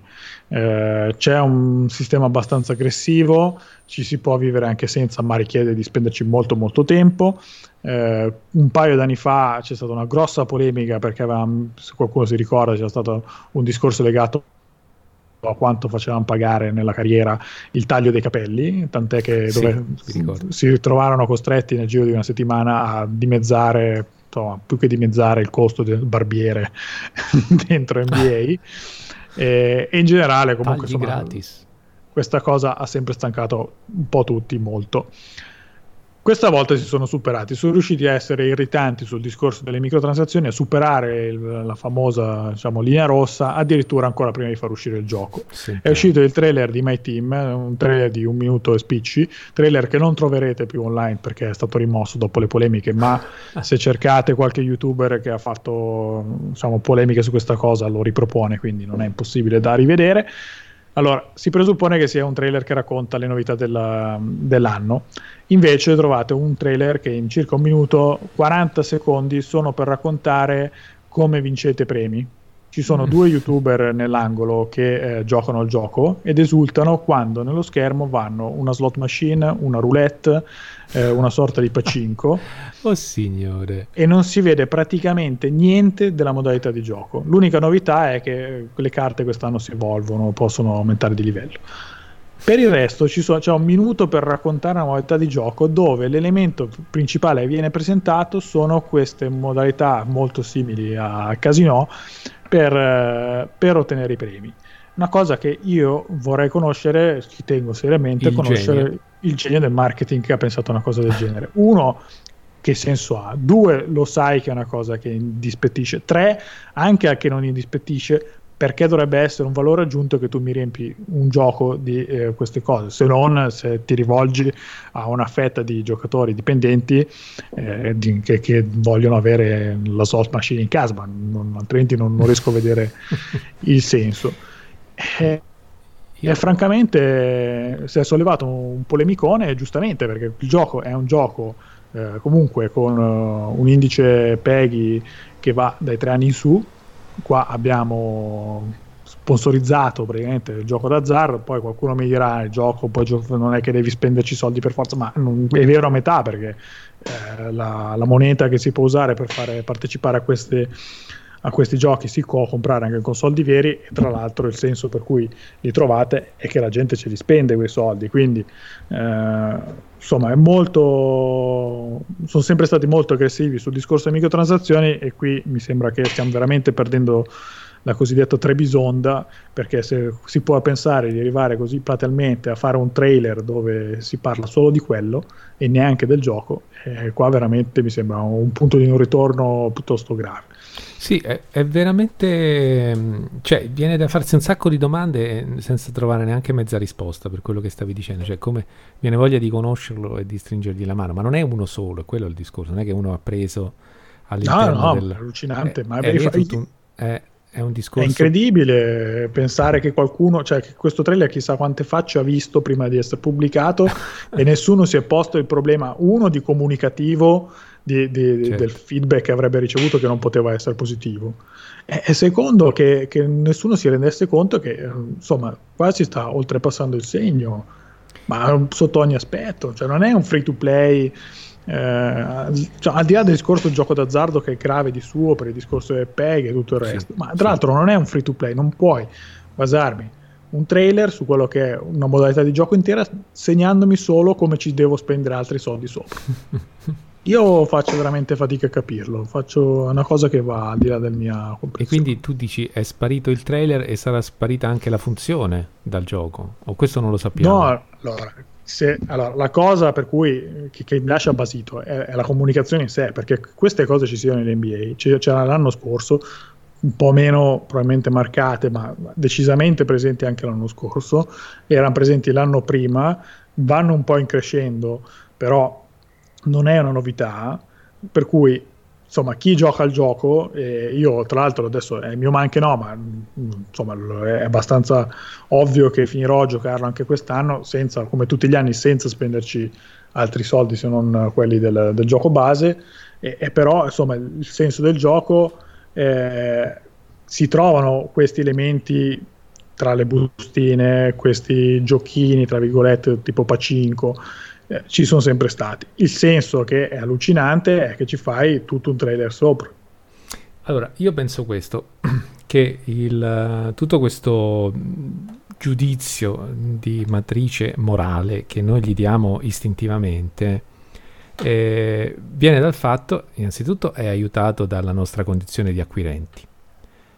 Eh, c'è un sistema abbastanza aggressivo, ci si può vivere anche senza, ma richiede di spenderci molto molto tempo. Eh, un paio d'anni fa c'è stata una grossa polemica perché aveva, se qualcuno si ricorda c'è stato un discorso legato a quanto facevano pagare nella carriera il taglio dei capelli, tant'è che sì, si ritrovarono costretti nel giro di una settimana a dimezzare, insomma, più che dimezzare il costo del barbiere [LAUGHS] dentro NBA. e, e, in generale comunque insomma, questa cosa ha sempre stancato un po' tutti molto. Questa volta si sono superati, sono riusciti a essere irritanti sul discorso delle microtransazioni, a superare il, la famosa diciamo, linea rossa, addirittura ancora prima di far uscire il gioco. Sì, è uscito il trailer di My Team, un trailer di un minuto e spicci, trailer che non troverete più online perché è stato rimosso dopo le polemiche, ma [LAUGHS] se cercate qualche youtuber che ha fatto diciamo, polemiche su questa cosa lo ripropone, quindi non è impossibile da rivedere. Allora, si presuppone che sia un trailer che racconta le novità della, dell'anno, invece trovate un trailer che in circa un minuto, 40 secondi sono per raccontare come vincete premi. Ci sono mm. due youtuber nell'angolo che eh, giocano al gioco ed esultano quando nello schermo vanno una slot machine, una roulette, eh, una sorta di pacinco. [LAUGHS] oh signore. E non si vede praticamente niente della modalità di gioco. L'unica novità è che le carte quest'anno si evolvono, possono aumentare di livello. Per il resto so, c'è un minuto per raccontare una modalità di gioco dove l'elemento principale che viene presentato sono queste modalità molto simili a Casino per, eh, per ottenere i premi. Una cosa che io vorrei conoscere, ci tengo seriamente, il conoscere genio. Il genio del marketing che ha pensato a una cosa del genere. [LAUGHS] Uno, che senso ha? Due, lo sai che è una cosa che indispettisce. Tre, anche a che non indispettisce, perché dovrebbe essere un valore aggiunto che tu mi riempi un gioco di eh, queste cose, se non se ti rivolgi a una fetta di giocatori dipendenti eh, di, che, che, vogliono avere la slot machine in casa, ma non, altrimenti non, non, riesco a vedere [LAUGHS] il senso. Eh, e francamente si è sollevato un polemicone, giustamente, perché il gioco è un gioco eh, comunque con uh, un indice PEGI che va dai tre anni in su, qua abbiamo sponsorizzato praticamente il gioco d'azzardo, poi qualcuno mi dirà il gioco poi non è che devi spenderci soldi per forza, ma non, è vero a metà perché eh, la, la, moneta che si può usare per fare partecipare a queste a questi giochi si può comprare anche con soldi veri e tra l'altro il senso per cui li trovate è che la gente ce li spende quei soldi quindi eh, insomma è molto sono sempre stati molto aggressivi sul discorso delle microtransazioni e qui mi sembra che stiamo veramente perdendo la cosiddetta trebisonda perché se si può pensare di arrivare così platealmente a fare un trailer dove si parla solo di quello e neanche del gioco eh, qua veramente mi sembra un punto di non ritorno piuttosto grave sì, è, è, veramente... Mm, cioè, viene da farsi un sacco di domande senza trovare neanche mezza risposta per quello che stavi dicendo. Cioè, come viene voglia di conoscerlo e di stringergli la mano. Ma non è uno solo, quello è il discorso. Non è che uno ha preso all'interno no, no, del... allucinante. È, ma è, è, un, è, è un discorso... È incredibile pensare che qualcuno, cioè che questo trailer chissà quante facce ha visto prima di essere pubblicato [LAUGHS] e nessuno si è posto il problema, uno, di comunicativo di, di, certo. del feedback che avrebbe ricevuto che non poteva essere positivo. E, e secondo, che, che, nessuno si rendesse conto che insomma qua si sta oltrepassando il segno, ma sotto ogni aspetto, cioè non è un free to play. Eh, cioè, al di là del discorso del gioco d'azzardo che è grave di suo per il discorso del PEG e tutto il resto, sì, ma tra sì. l'altro non è un free to play, non puoi basarmi un trailer su quello che è una modalità di gioco intera segnandomi solo come ci devo spendere altri soldi sopra. [LAUGHS] Io faccio veramente fatica a capirlo, faccio una cosa che va al di là del mio E quindi tu dici è sparito il trailer e sarà sparita anche la funzione dal gioco? O questo non lo sappiamo? No, allora, se, allora la cosa per cui che, che mi lascia basito è, è, la comunicazione in sé, perché queste cose ci sono nell'NBA, c'era l'anno scorso, un po' meno probabilmente marcate, ma decisamente presenti anche l'anno scorso, erano presenti l'anno prima, vanno un po' in crescendo, però non è una novità, per cui insomma chi gioca al gioco, eh, io tra l'altro adesso è mio ma anche no, ma insomma è abbastanza ovvio che finirò a giocarlo anche quest'anno, senza, come tutti gli anni, senza spenderci altri soldi se non quelli del, del gioco base, e, e, però insomma il senso del gioco eh, si trovano questi elementi tra le bustine, questi giochini tra virgolette tipo Pacinco eh, ci sono sempre stati. Il senso che è allucinante è che ci fai tutto un trailer sopra. Allora, io penso questo, [CLEARS THROAT] che il, tutto questo giudizio di matrice morale che noi gli diamo istintivamente eh, viene dal fatto, innanzitutto, è aiutato dalla nostra condizione di acquirenti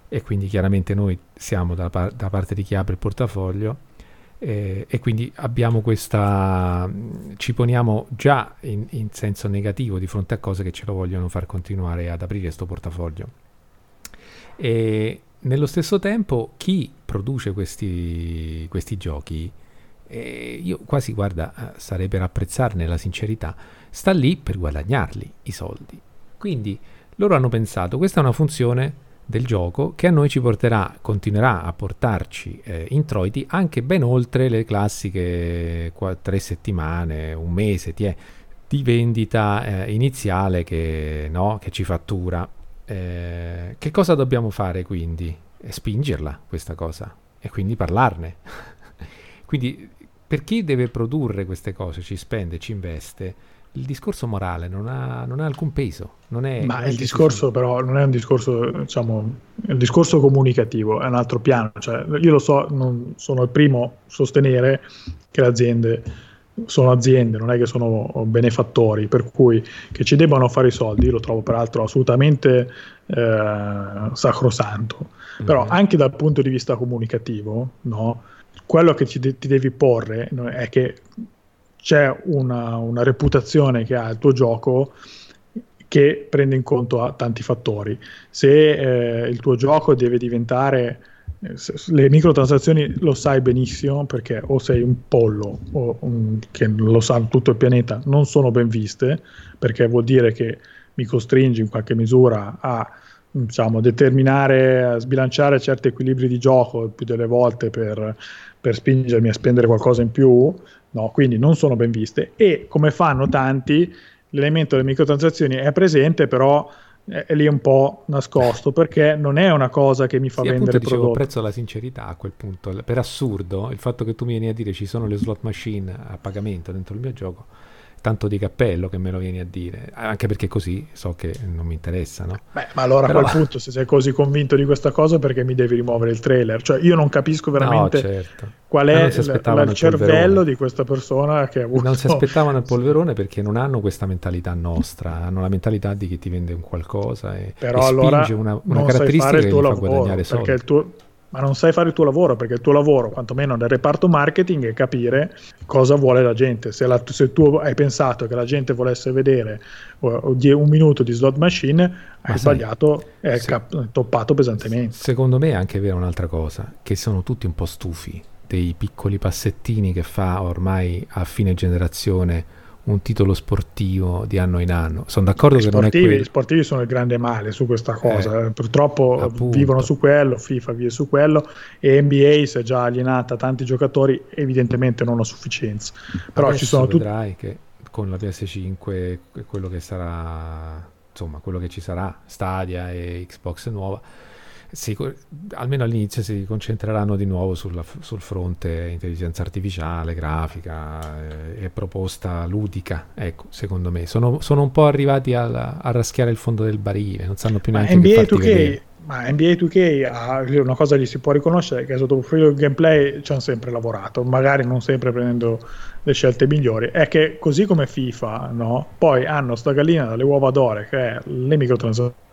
e quindi chiaramente noi siamo da, par- da parte di chi apre il portafoglio eh, e quindi abbiamo questa ci poniamo già in, in, senso negativo di fronte a cose che ce lo vogliono far continuare ad aprire questo portafoglio. E nello stesso tempo chi produce questi, questi giochi eh, io quasi guarda sarei per apprezzarne la sincerità sta lì per guadagnarli i soldi. Quindi loro hanno pensato questa è una funzione del gioco che a noi ci porterà, continuerà a portarci eh, introiti anche ben oltre le classiche qu- tre settimane, un mese è, di vendita eh, iniziale che, no, che, ci fattura. Eh, che cosa dobbiamo fare quindi? È spingerla questa cosa e quindi parlarne. [LAUGHS] quindi per chi deve produrre queste cose, ci spende, ci investe, il discorso morale non ha, non ha alcun peso. Non è, Ma il discorso, però, non è un discorso, diciamo, è un discorso comunicativo, è un altro piano. Cioè, io lo so, non sono il primo a sostenere che le aziende sono aziende, non è che sono benefattori, per cui che ci debbano fare i soldi, io lo trovo peraltro assolutamente eh, sacrosanto. Mm-hmm. Però anche dal punto di vista comunicativo, no, quello che de- ti devi porre è che c'è una, una reputazione che ha il tuo gioco che prende in conto tanti fattori. Se eh, il tuo gioco deve diventare eh, le microtransazioni lo sai benissimo perché o sei un pollo o um, che lo sa tutto il pianeta non sono ben viste perché vuol dire che mi costringi in qualche misura a diciamo, determinare, a sbilanciare certi equilibri di gioco più delle volte per, per spingermi a spendere qualcosa in più no? quindi non sono ben viste e come fanno tanti l'elemento delle microtransazioni è presente però è lì un po' nascosto [LAUGHS] perché non è una cosa che mi fa sì, vendere appunto, dicevo, prezzo la sincerità a quel punto per assurdo il fatto che tu mi vieni a dire ci sono le slot machine a pagamento dentro il mio gioco tanto di cappello che me lo vieni a dire, anche perché così so che non mi interessa, no? Beh, ma allora Però... a quel punto se sei così convinto di questa cosa perché mi devi rimuovere il trailer? Cioè io non capisco veramente no, certo. qual è l- il cervello di questa persona che ha avuto... Non si aspettavano il polverone perché non hanno questa mentalità nostra, hanno la mentalità di chi ti vende un qualcosa e, Però e allora una, una caratteristica che gli fa guadagnare soldi. Perché il tuo ma non sai fare il tuo lavoro perché il tuo lavoro, quantomeno nel reparto marketing, è capire cosa vuole la gente. Se, la, se tu hai pensato che la gente volesse vedere un minuto di slot machine, hai Ma sbagliato, è se, cap- toppato pesantemente. Secondo me è anche vera un'altra cosa, che sono tutti un po' stufi dei piccoli passettini che fa ormai a fine generazione un titolo sportivo di anno in anno. Sono d'accordo I che sportivi, non è quello. I sportivi sono il grande male su questa cosa. Eh, Purtroppo appunto. vivono su quello, FIFA vive su quello e NBA si è già alienata tanti giocatori, evidentemente non a sufficienza. Però Adesso ci sono tutti... vedrai che con la PS5 quello che sarà, insomma, quello che ci sarà, Stadia e Xbox nuova, si- almeno all'inizio si concentreranno di nuovo sulla- sul fronte intelligenza artificiale, grafica eh, e proposta ludica. Ecco, secondo me sono, sono un po' arrivati al- a raschiare il fondo del barile, non sanno più neanche che NBA farti 2K, vedere. ma NBA 2K ha una cosa gli si può riconoscere che sotto il profilo del gameplay ci hanno sempre lavorato, magari non sempre prendendo le scelte migliori. È che così come FIFA, no? Poi hanno sta gallina dalle uova d'ore che è le microtransazioni.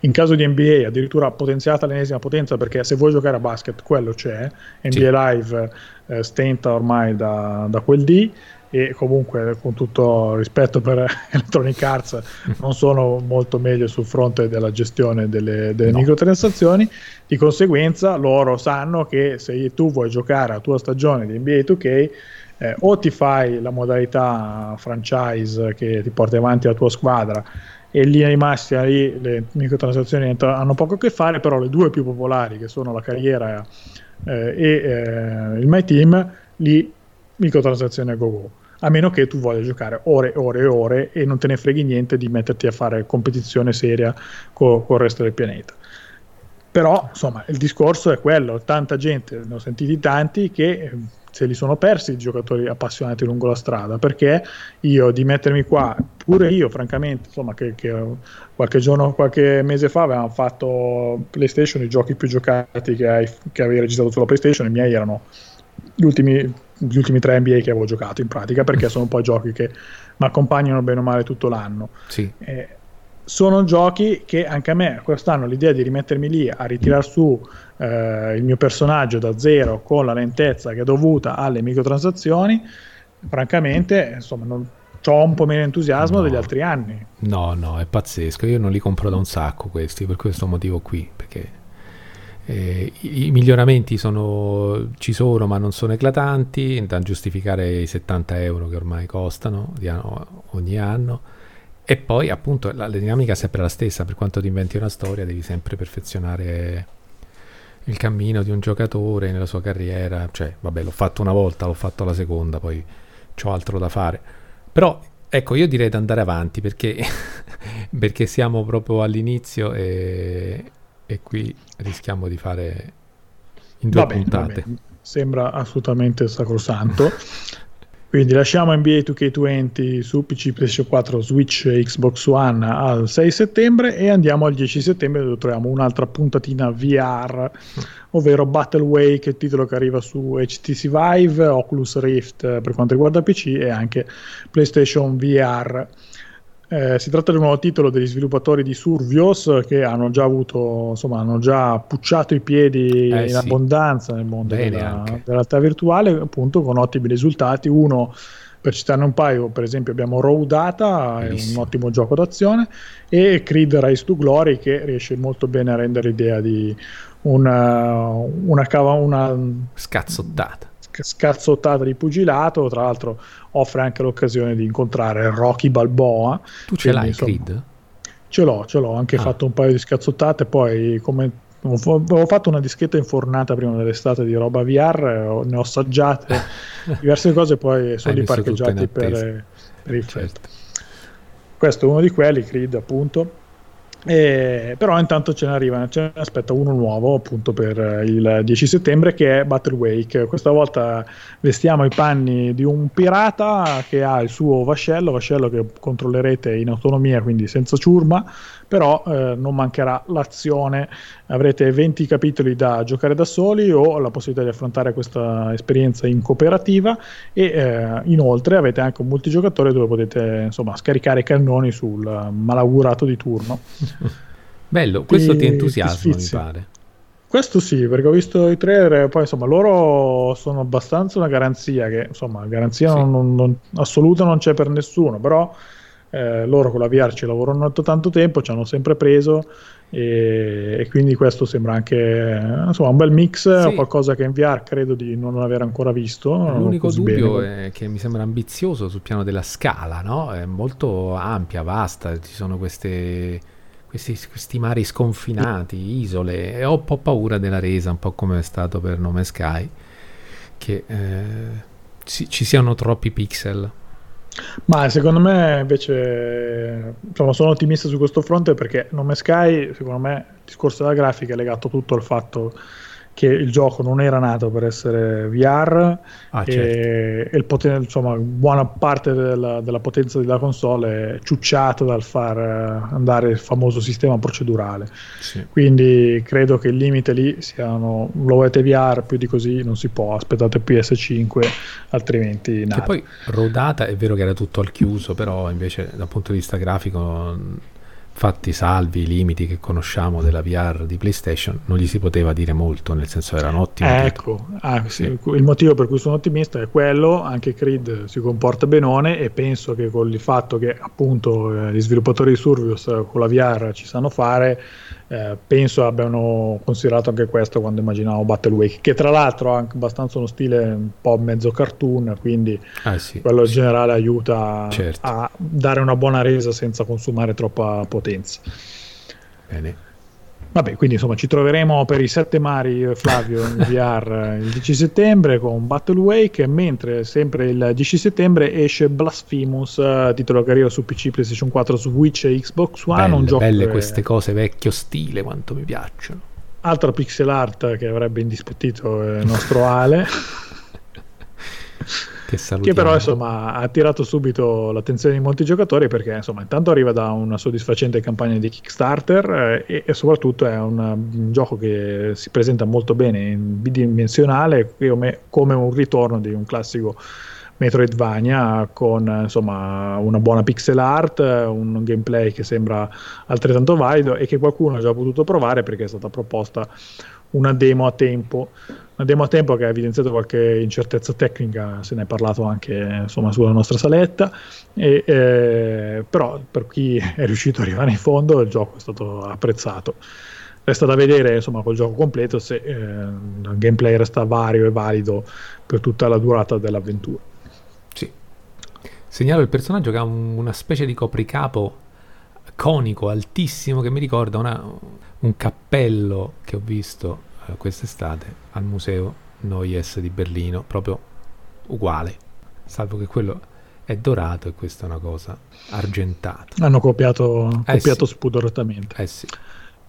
In caso di NBA addirittura potenziata all'ennesima potenza perché se vuoi giocare a basket quello c'è. NBA Sì. Live eh, stenta ormai da, da quel D e comunque con tutto rispetto per [LAUGHS] Electronic Arts non sono molto meglio sul fronte della gestione delle, delle No. microtransazioni di conseguenza loro sanno che se tu vuoi giocare la tua stagione di NBA 2K eh, o ti fai la modalità franchise che ti porti avanti la tua squadra e in linea di massima lì le microtransazioni hanno poco a che fare però le due più popolari che sono la carriera eh, e eh, il My Team lì microtransazioni a go go a meno che tu voglia giocare ore e ore e ore e non te ne freghi niente di metterti a fare competizione seria co- col resto del pianeta. Però, insomma, il discorso è quello, tanta gente, ne ho sentiti tanti che se li sono persi i giocatori appassionati lungo la strada, perché io di mettermi qua, pure io francamente, insomma, che, che qualche giorno, qualche mese fa avevamo fatto PlayStation, i giochi più giocati che, hai, che avevi registrato sulla PlayStation, i miei erano gli ultimi, gli ultimi tre NBA che avevo giocato in pratica, perché sono poi giochi che mi accompagnano bene o male tutto l'anno. Sì. Eh, sono giochi che anche a me quest'anno l'idea di rimettermi lì a ritirare su eh, il mio personaggio da zero con la lentezza che è dovuta alle microtransazioni, francamente, insomma, non, ho un po' meno entusiasmo No. degli altri anni. No, no, è pazzesco. Io non li compro da un sacco questi per questo motivo qui. Perché eh, i, i miglioramenti sono, ci sono, ma non sono eclatanti da giustificare i 70 euro che ormai costano anno- ogni anno. E poi, appunto, la, la dinamica è sempre la stessa. Per quanto ti inventi una storia, devi sempre perfezionare il cammino di un giocatore nella sua carriera. Cioè, vabbè, l'ho fatto una volta, l'ho fatto la seconda, poi ho altro da fare. Però ecco, io direi di andare avanti perché, [LAUGHS] perché siamo proprio all'inizio e, e qui rischiamo di fare in due bene, puntate. Sembra assolutamente sacrosanto. [LAUGHS] Quindi lasciamo NBA 2K20 su PC, PlayStation 4, Switch e Xbox One al 6 settembre e andiamo al 10 settembre dove troviamo un'altra puntatina VR, [LAUGHS] ovvero Battle Wake, il titolo che arriva su HTC Vive, Oculus Rift eh, per quanto riguarda PC e anche PlayStation VR. Eh, si tratta di un nuovo titolo degli sviluppatori di Survios che hanno già avuto, insomma, hanno già pucciato i piedi Eh, in sì. abbondanza nel mondo Bene della, anche. della realtà virtuale, appunto con ottimi risultati. Uno, per citarne un paio, per esempio abbiamo Raw Data, è un ottimo gioco d'azione, e Creed Rise to Glory che riesce molto bene a rendere l'idea di una, una, cava- una Scazzottata. Sc- scazzottata di pugilato, tra l'altro offre anche l'occasione di incontrare Rocky Balboa. Tu ce l'hai, insomma, Creed? Ce l'ho, ce l'ho, anche Ah. fatto un paio di scazzottate, poi come avevo fatto una dischetta infornata prima dell'estate di roba VR, ho- ne ho assaggiate [LAUGHS] diverse cose, poi sono lì parcheggiati per, per il. Certo. Questo è uno di quelli, Creed appunto. E- però intanto ce ne arriva, ce ne aspetta uno nuovo appunto per eh, il 10 settembre che è Battle Wake. Questa volta vestiamo i panni di un pirata che ha il suo vascello, vascello che controllerete in autonomia, quindi senza ciurma, però eh, non mancherà l'azione. Avrete 20 capitoli da giocare da soli o la possibilità di affrontare questa esperienza in cooperativa e eh, inoltre avete anche un multigiocatore dove potete insomma scaricare cannoni sul malaugurato di turno. [LAUGHS] Bello, questo Ti- ti entusiasma, ti mi pare. Questo sì, perché ho visto i trailer, e poi insomma loro sono abbastanza una garanzia, che insomma garanzia Sì. non- non- assoluta non c'è per nessuno, però eh, loro con la VR ci lavorano da tanto tempo, ci hanno sempre preso e, e quindi questo sembra anche insomma, un bel mix, sì. qualcosa che in VR credo di non aver ancora visto. L'unico dubbio bene. è che mi sembra ambizioso sul piano della scala, no? è molto ampia, vasta, ci sono queste, questi, questi, mari sconfinati, isole e ho un po' paura della resa, un po' come è stato per Nome Sky, che eh, ci, ci siano troppi pixel ma secondo me invece insomma, sono ottimista su questo fronte perché Nome Sky, secondo me, il discorso della grafica è legato tutto al fatto che il gioco non era nato per essere VR ah, e, certo. e il poten- insomma, buona parte della, della, potenza della console è ciucciata dal far eh, andare il famoso sistema procedurale. Sì. Quindi credo che il limite lì siano lo volete VR più di così non si può, aspettate PS5 altrimenti nada. Che poi rodata è vero che era tutto al chiuso, però invece dal punto di vista grafico fatti salvi i limiti che conosciamo della VR di PlayStation, non gli si poteva dire molto, nel senso era un ottimo. Eh, ecco, ah, sì, il motivo per cui sono ottimista è quello, anche Creed si comporta benone e penso che con il fatto che appunto eh, gli sviluppatori di Survios con la VR ci sanno fare, eh, penso abbiano considerato anche questo quando immaginavo Battle Wake, che tra l'altro ha anche abbastanza uno stile un po' mezzo cartoon, quindi ah, sì, quello sì. in generale aiuta certo. a dare una buona resa senza consumare troppa potenza. Bene. Vabbè, quindi insomma ci troveremo per i sette mari Flavio in [LAUGHS] VR il 10 settembre con Battle Wake, mentre sempre il 10 settembre esce Blasphemous, titolo che arriva su PC, PlayStation 4, Switch e Xbox One. Belle, un gioco belle queste cose vecchio stile, quanto mi piacciono. Altro pixel art che avrebbe indispettito il nostro Ale. [LAUGHS] che, che però insomma, ha attirato subito l'attenzione di molti giocatori perché insomma, intanto arriva da una soddisfacente campagna di Kickstarter eh, e, e, soprattutto è un, un, gioco che si presenta molto bene in bidimensionale come, come un ritorno di un classico Metroidvania con insomma una buona pixel art, un gameplay che sembra altrettanto valido e che qualcuno ha già potuto provare perché è stata proposta una demo a tempo una demo a tempo che ha evidenziato qualche incertezza tecnica, se ne è parlato anche insomma, sulla nostra saletta, e, eh, però per chi [LAUGHS] è riuscito ad arrivare in fondo il gioco è stato apprezzato. Resta da vedere insomma col gioco completo se eh, il gameplay resta vario e valido per tutta la durata dell'avventura. Sì. Segnalo il personaggio che ha un, una specie di copricapo conico, altissimo, che mi ricorda una, un cappello che ho visto eh, quest'estate al museo Noyes di Berlino, proprio uguale, salvo che quello è dorato e questa è una cosa argentata. Hanno copiato, eh copiato sì. spudoratamente. Eh sì.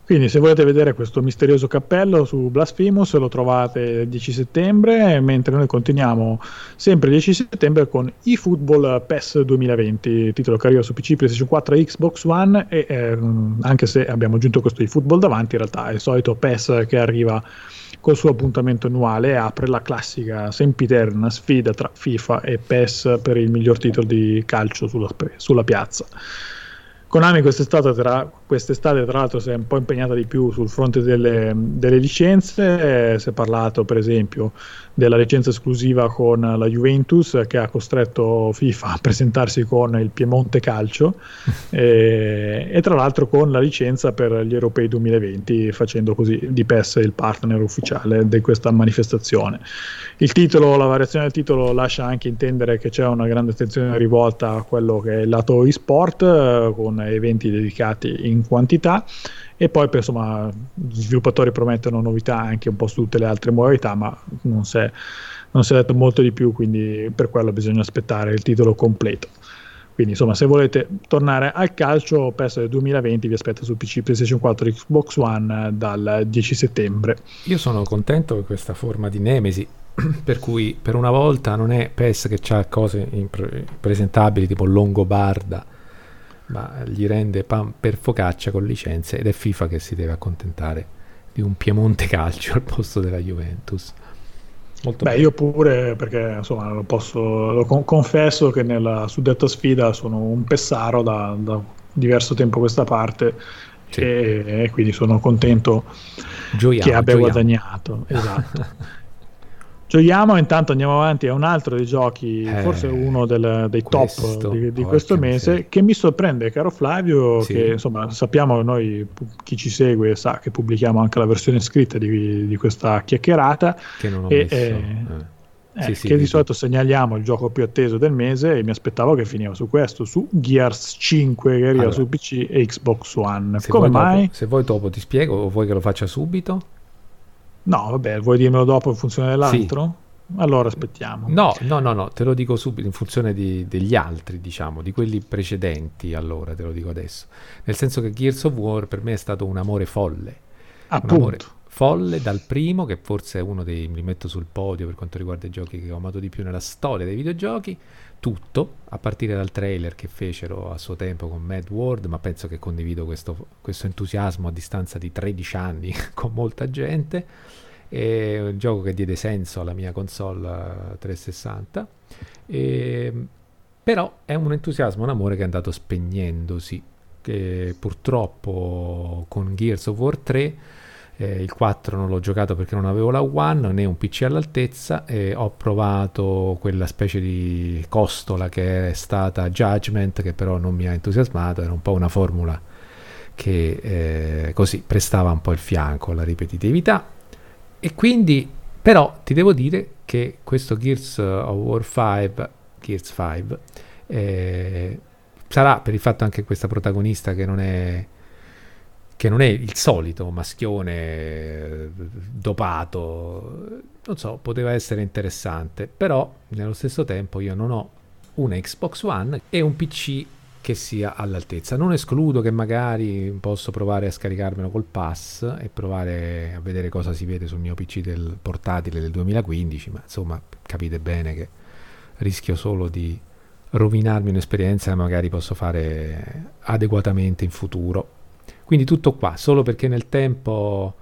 Quindi se volete vedere questo misterioso cappello su Blasphemous lo trovate il 10 settembre, mentre noi continuiamo sempre il 10 settembre con eFootball PES 2020, titolo che arriva su PC, PlayStation 4 e Xbox One e eh, anche se abbiamo aggiunto questo eFootball davanti, in realtà è il solito PES che arriva col suo appuntamento annuale e apre la classica sempiterna sfida tra FIFA e PES per il miglior titolo di calcio sulla, sulla piazza. Konami quest'estate tra, quest'estate tra l'altro si è un po' impegnata di più sul fronte delle, delle licenze, si è parlato per esempio della licenza esclusiva con la Juventus che ha costretto FIFA a presentarsi con il Piemonte Calcio [LAUGHS] e, e, tra l'altro con la licenza per gli Europei 2020 facendo così di PES il partner ufficiale di questa manifestazione. Il titolo, la variazione del titolo lascia anche intendere che c'è una grande attenzione rivolta a quello che è il lato e-sport eh, con eventi dedicati in quantità e poi insomma gli sviluppatori promettono novità anche un po' su tutte le altre modalità ma non si è, non si è detto molto di più quindi per quello bisogna aspettare il titolo completo. Quindi insomma se volete tornare al calcio PES del 2020 vi aspetta su PC PlayStation 4 Xbox One dal 10 settembre. Io sono contento di questa forma di Nemesi [CLEARS THROAT] per cui per una volta non è PES che ha cose impresentabili tipo Longobarda ma gli rende pan per focaccia con licenze ed è FIFA che si deve accontentare di un Piemonte calcio al posto della Juventus. Molto Beh, bene. io pure, perché insomma lo, posso, lo con- confesso che nella suddetta sfida sono un pessaro da, da diverso tempo a questa parte sì. e, e, quindi sono contento gioiamo, che abbia gioiamo. guadagnato. Esatto. [LAUGHS] Giochiamo, intanto andiamo avanti a un altro dei giochi, eh, forse uno del, dei questo, top di, di questo mese, miseria. che mi sorprende, caro Flavio, sì. che insomma sappiamo noi, chi ci segue sa che pubblichiamo anche la versione scritta di, di questa chiacchierata. Che non ho e, messo. Eh, eh, sì, sì, che di solito segnaliamo il gioco più atteso del mese e mi aspettavo che finiva su questo, su Gears 5 che arriva allora, su PC e Xbox One. Come mai? Dopo, se vuoi dopo ti spiego o vuoi che lo faccia subito? No, vabbè, vuoi dirmelo dopo in funzione dell'altro? Sì. Allora aspettiamo. No, no, no, no, te lo dico subito in funzione di, degli altri, diciamo, di quelli precedenti, allora te lo dico adesso. Nel senso che Gears of War per me è stato un amore folle. Appunto. Un amore folle dal primo, che forse è uno dei, mi metto sul podio per quanto riguarda i giochi che ho amato di più nella storia dei videogiochi, tutto, a partire dal trailer che fecero a suo tempo con Mad World, ma penso che condivido questo, questo entusiasmo a distanza di 13 anni [LAUGHS] con molta gente. È un gioco che diede senso alla mia console 360. E, però è un entusiasmo, un amore che è andato spegnendosi. Che purtroppo con Gears of War 3 eh, il 4 non l'ho giocato perché non avevo la One né un PC all'altezza e ho provato quella specie di costola che è stata Judgment che però non mi ha entusiasmato, era un po' una formula che eh, così prestava un po' il fianco alla ripetitività. E quindi però ti devo dire che questo Gears of War 5 Gears 5 eh, sarà per il fatto anche questa protagonista che non è che non è il solito maschione eh, dopato, non so, poteva essere interessante, però nello stesso tempo io non ho una Xbox One e un PC che sia all'altezza. Non escludo che magari posso provare a scaricarmelo col pass e provare a vedere cosa si vede sul mio PC del portatile del 2015, ma insomma capite bene che rischio solo di rovinarmi un'esperienza che magari posso fare adeguatamente in futuro quindi tutto qua, solo perché nel tempo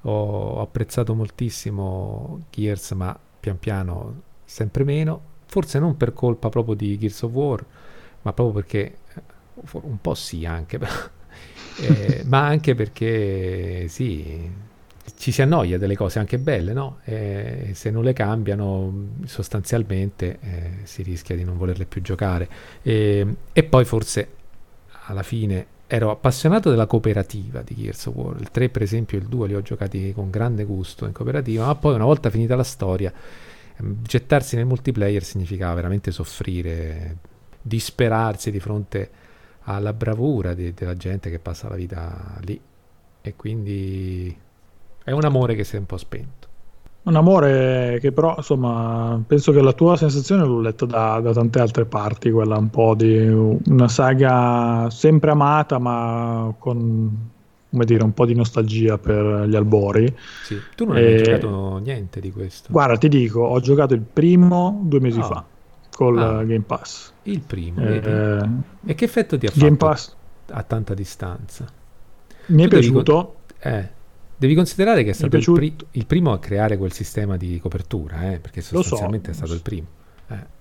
ho apprezzato moltissimo Gears, ma pian piano sempre meno. Forse non per colpa proprio di Gears of War, ma proprio perché un po' sì anche, [LAUGHS] eh, ma anche perché sì, ci si annoia delle cose anche belle, no? E se non le cambiano sostanzialmente eh, si rischia di non volerle più giocare. E, e poi forse alla fine ero appassionato della cooperativa di Gears of War. Il 3, per esempio, e il 2 li ho giocati con grande gusto in cooperativa, ma poi una volta finita la storia, ehm, gettarsi nel multiplayer significava veramente soffrire, disperarsi di fronte alla bravura di, della gente che passa la vita lì. E quindi è un amore che si è un po' spento. Un amore che però, insomma, penso che la tua sensazione l'ho letta da, da, tante altre parti, quella un po' di una saga sempre amata, ma con, come dire, un po' di nostalgia per gli albori. Sì. Tu non hai giocato niente di questo? Guarda, ti dico, ho giocato il primo due mesi oh. fa, col ah. Game Pass. Il primo, eh, E che effetto ti ha Game fatto Pass. a tanta distanza? Mi è piaciuto. Devi... Eh Devi considerare che è stato il, pri- il, primo a creare quel sistema di copertura, eh, perché sostanzialmente so, è stato il primo. Eh.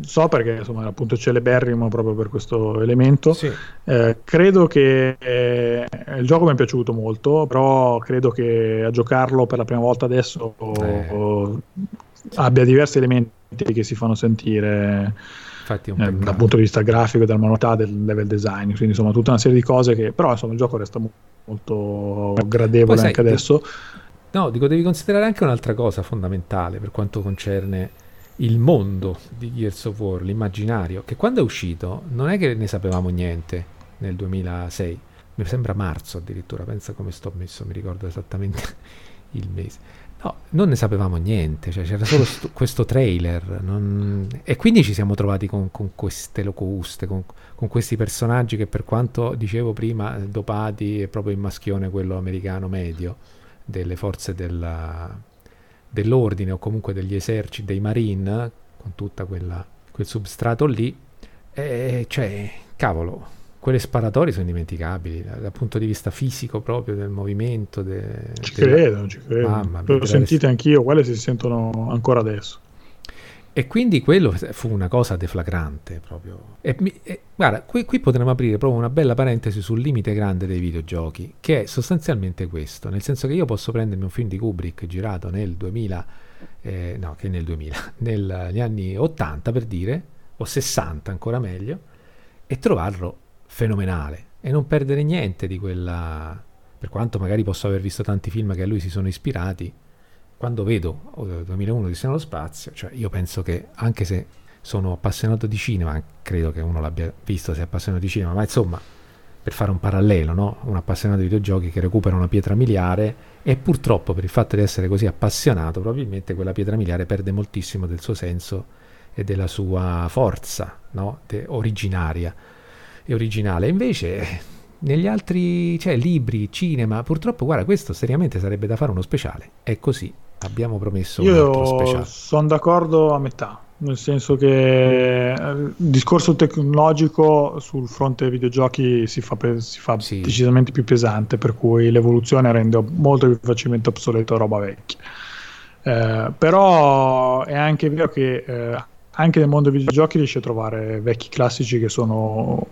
So perché insomma appunto celeberrimo proprio per questo elemento. Sì. Eh, credo che eh, il gioco mi è piaciuto molto, però credo che a giocarlo per la prima volta adesso eh. abbia diversi elementi che si fanno sentire eh, dal punto di vista grafico, della manualità, del level design, quindi insomma tutta una serie di cose che però insomma il gioco resta molto gradevole sai, anche adesso. No, dico, devi considerare anche un'altra cosa fondamentale per quanto concerne il mondo di Gears of War, l'immaginario, che quando è uscito non è che ne sapevamo niente nel 2006, mi sembra marzo addirittura, pensa come sto messo, mi ricordo esattamente [LAUGHS] il mese. No, non ne sapevamo niente, cioè c'era solo st- [LAUGHS] questo trailer non... e quindi ci siamo trovati con, con queste locuste, con, con, questi personaggi che per quanto dicevo prima, dopati è proprio il maschione quello americano medio delle forze della, dell'ordine o comunque degli eserciti, dei marine, con tutta quella, quel substrato lì, e cioè, cavolo, quelle sparatorie sono indimenticabili dal punto di vista fisico proprio del movimento. De, ci della... credo, ci credo. Mamma, L'ho sentite anch'io, quelle si sentono ancora adesso. E quindi quello fu una cosa deflagrante proprio. E, e, guarda, qui, qui, potremmo aprire proprio una bella parentesi sul limite grande dei videogiochi, che è sostanzialmente questo, nel senso che io posso prendermi un film di Kubrick girato nel 2000 eh, no, che nel 2000, [LAUGHS] negli anni 80 per dire, o 60 ancora meglio, e trovarlo fenomenale e non perdere niente di quella, per quanto magari posso aver visto tanti film che a lui si sono ispirati, quando vedo 2001 di nello spazio, cioè io penso che anche se sono appassionato di cinema, credo che uno l'abbia visto se è appassionato di cinema, ma insomma, per fare un parallelo, no? un appassionato di videogiochi che recupera una pietra miliare e purtroppo per il fatto di essere così appassionato, probabilmente quella pietra miliare perde moltissimo del suo senso e della sua forza no? De- originaria e originale. Invece negli altri, cioè libri, cinema, purtroppo guarda, questo seriamente sarebbe da fare uno speciale. È così, abbiamo promesso Io un altro speciale. Sono d'accordo a metà nel senso che eh, il discorso tecnologico sul fronte dei videogiochi si fa, pe- si fa sì. decisamente più pesante, per cui l'evoluzione rende molto più facilmente obsoleto roba vecchia. Eh, però è anche vero che eh, anche nel mondo dei videogiochi riesci a trovare vecchi classici che sono,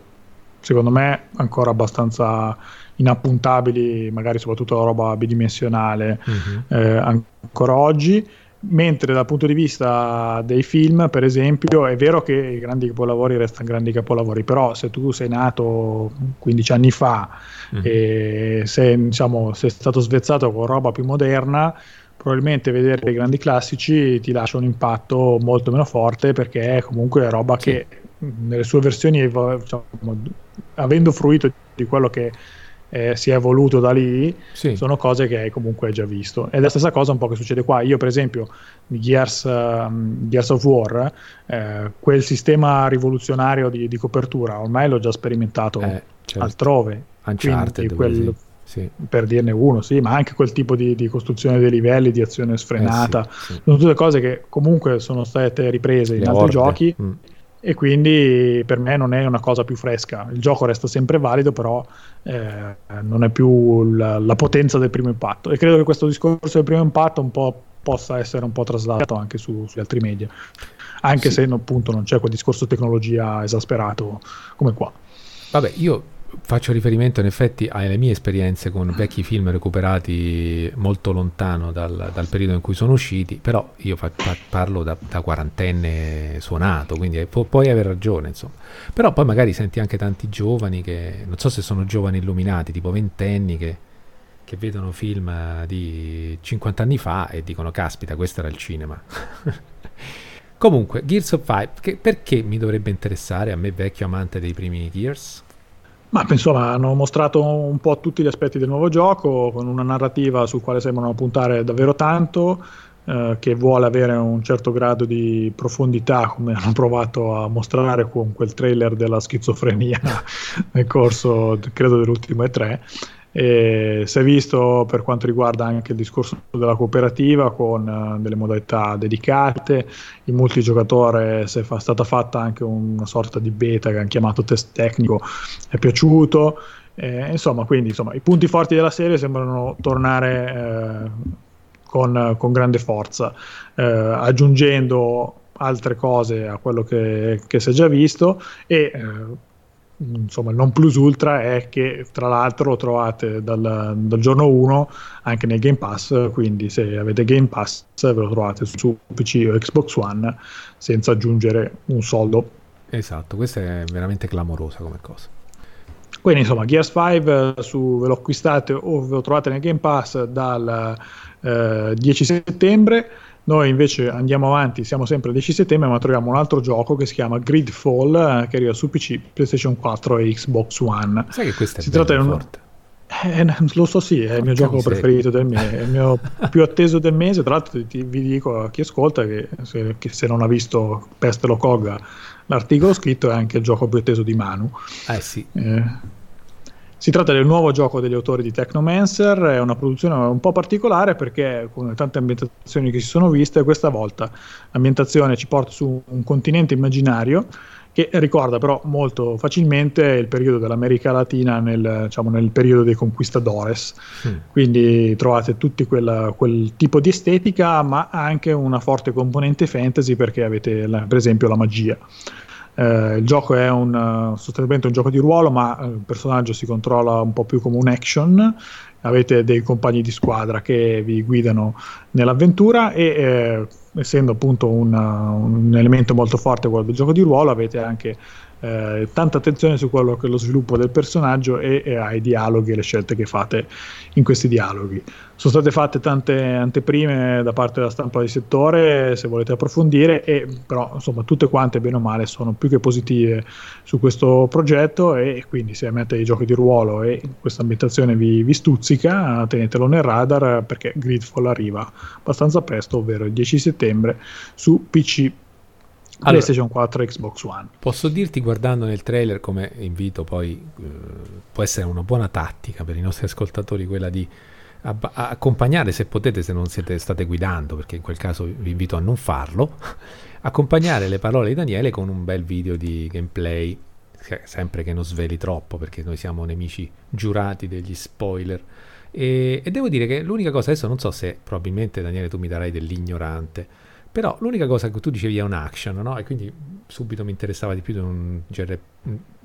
secondo me, ancora abbastanza inappuntabili, magari soprattutto la roba bidimensionale, mm-hmm. ancora oggi mentre dal punto di vista dei film, per esempio, è vero che i grandi capolavori restano grandi capolavori, però se tu sei nato 15 anni fa mm-hmm. e sei, diciamo, sei stato svezzato con roba più moderna, probabilmente vedere i grandi classici ti lascia un impatto molto meno forte perché è comunque roba sì. che nelle sue versioni, diciamo, avendo fruito di quello che eh, si è evoluto da lì, sì. sono cose che hai comunque già visto. Ed è la stessa cosa un po' che succede qua. Io, per esempio, di Gears, um, Gears of War, eh, quel sistema rivoluzionario di, di, copertura ormai l'ho già sperimentato eh, certo. altrove. Uncharted, quel, sì. per dirne uno, sì, ma anche quel tipo di, di costruzione dei livelli, di azione sfrenata, eh, sì, sono tutte cose che comunque sono state riprese Le in altri orde. giochi. Mm e quindi per me non è una cosa più fresca. Il gioco resta sempre valido, però eh, non è più la, la, potenza del primo impatto. E credo che questo discorso del primo impatto un po' possa essere un po' traslato anche su, sugli altri media, anche sì. se appunto non c'è quel discorso tecnologia esasperato come qua. Vabbè, io faccio riferimento in effetti alle mie esperienze con vecchi film recuperati molto lontano dal, dal periodo in cui sono usciti, però io fa, fa, parlo da, da, quarantenne suonato, quindi pu- puoi aver ragione, insomma. Però poi magari senti anche tanti giovani che, non so se sono giovani illuminati, tipo ventenni, che, che vedono film di 50 anni fa e dicono, caspita, questo era il cinema. [LAUGHS] Comunque, Gears of Five, perché mi dovrebbe interessare a me vecchio amante dei primi Gears? Ma insomma, hanno mostrato un po' tutti gli aspetti del nuovo gioco, con una narrativa sul quale sembrano puntare davvero tanto, eh, che vuole avere un certo grado di profondità, come [LAUGHS] hanno provato a mostrare con quel trailer della schizofrenia [LAUGHS] nel corso, credo, dell'ultimo E3. E si è visto per quanto riguarda anche il discorso della cooperativa con uh, delle modalità dedicate, il multigiocatore si è fa- stata fatta anche una sorta di beta che hanno chiamato test tecnico, è piaciuto, eh, insomma, quindi insomma, i punti forti della serie sembrano tornare eh, con, con, grande forza, eh, aggiungendo altre cose a quello che, che si è già visto e eh, insomma il non plus ultra è che tra l'altro lo trovate dal, dal, giorno 1 anche nel Game Pass quindi se avete Game Pass ve lo trovate su PC o Xbox One senza aggiungere un soldo. Esatto questa è veramente clamorosa come cosa. Quindi insomma Gears 5 su, ve lo acquistate o ve lo trovate nel Game Pass dal eh, 10 settembre noi invece andiamo avanti, siamo sempre il 10 settembre, ma troviamo un altro gioco che si chiama Gridfall, eh, che arriva su PC, PlayStation 4 e Xbox One. Sai che questo è si tratta di un... forte. Eh, lo so, sì, è il mio gioco preferito del mese, è il mio [LAUGHS] più atteso del mese. Tra l'altro, ti, vi dico a chi ascolta che se, che se non ha visto Peste lo Cogga, l'articolo scritto è anche il gioco più atteso di Manu. Eh sì. Eh, si tratta del nuovo gioco degli autori di Technomancer, è una produzione un po' particolare perché con tante ambientazioni che si sono viste, questa volta l'ambientazione ci porta su un continente immaginario che ricorda però molto facilmente il periodo dell'America Latina nel, diciamo, nel periodo dei conquistadores. Mm. Quindi trovate tutti quella, quel tipo di estetica, ma anche una forte componente fantasy perché avete la, per esempio la magia. Eh, il gioco è un, sostanzialmente un gioco di ruolo, ma eh, il personaggio si controlla un po' più come un action. Avete dei compagni di squadra che vi guidano nell'avventura e eh, essendo appunto una, un elemento molto forte quello del gioco di ruolo avete anche eh, tanta attenzione su quello che è lo sviluppo del personaggio e, e, ai dialoghi e le scelte che fate in questi dialoghi. Sono state fatte tante anteprime da parte della stampa di settore, se volete approfondire, e, però insomma tutte quante bene o male sono più che positive su questo progetto e quindi se amate i giochi di ruolo e questa ambientazione vi, vi stuzzica, tenetelo nel radar perché Gridfall arriva abbastanza presto, ovvero il 10 settembre su PC allora, PlayStation 4 e Xbox One. Posso dirti guardando nel trailer come invito poi eh, può essere una buona tattica per i nostri ascoltatori quella di ab- accompagnare se potete se non siete state guidando perché in quel caso vi invito a non farlo [LAUGHS] accompagnare le parole di Daniele con un bel video di gameplay sempre che non sveli troppo perché noi siamo nemici giurati degli spoiler e, e devo dire che l'unica cosa adesso non so se probabilmente Daniele tu mi darai dell'ignorante però l'unica cosa che tu dicevi è un action, no? E quindi subito mi interessava di più di un,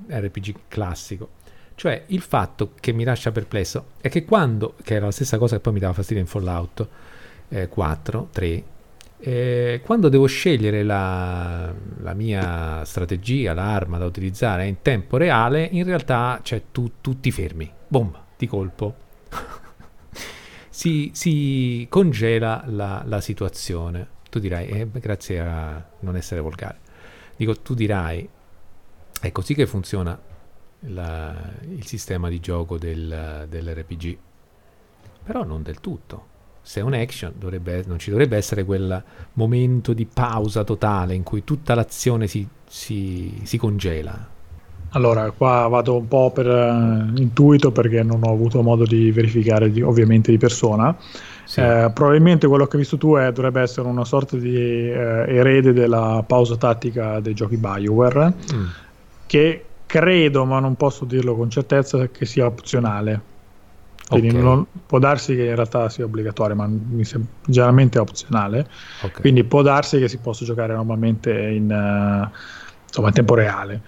RPG classico. Cioè il fatto che mi lascia perplesso è che quando, che era la stessa cosa che poi mi dava fastidio in Fallout eh, 4, 3, eh, quando devo scegliere la, la, mia strategia, l'arma da utilizzare in tempo reale, in realtà c'è tu, tutti fermi, boom, di colpo. [LAUGHS] si, si, congela la, la situazione tu dirai, eh, grazie a non essere volgare, dico, tu dirai, è così che funziona la, il sistema di gioco del, dell'RPG, però non del tutto. Se è un action dovrebbe, non ci dovrebbe essere quel momento di pausa totale in cui tutta l'azione si, si, si congela. Allora, qua vado un po' per uh, intuito perché non ho avuto modo di verificare di, ovviamente di persona. Sì. Eh, probabilmente quello che hai visto tu è, dovrebbe essere una sorta di eh, erede della pausa tattica dei giochi Bioware, mm. che credo, ma non posso dirlo con certezza, che sia opzionale. Quindi okay. non, può darsi che in realtà sia obbligatorio, ma sembra, generalmente è opzionale. Okay. Quindi può darsi che si possa giocare normalmente in, uh, insomma, in tempo reale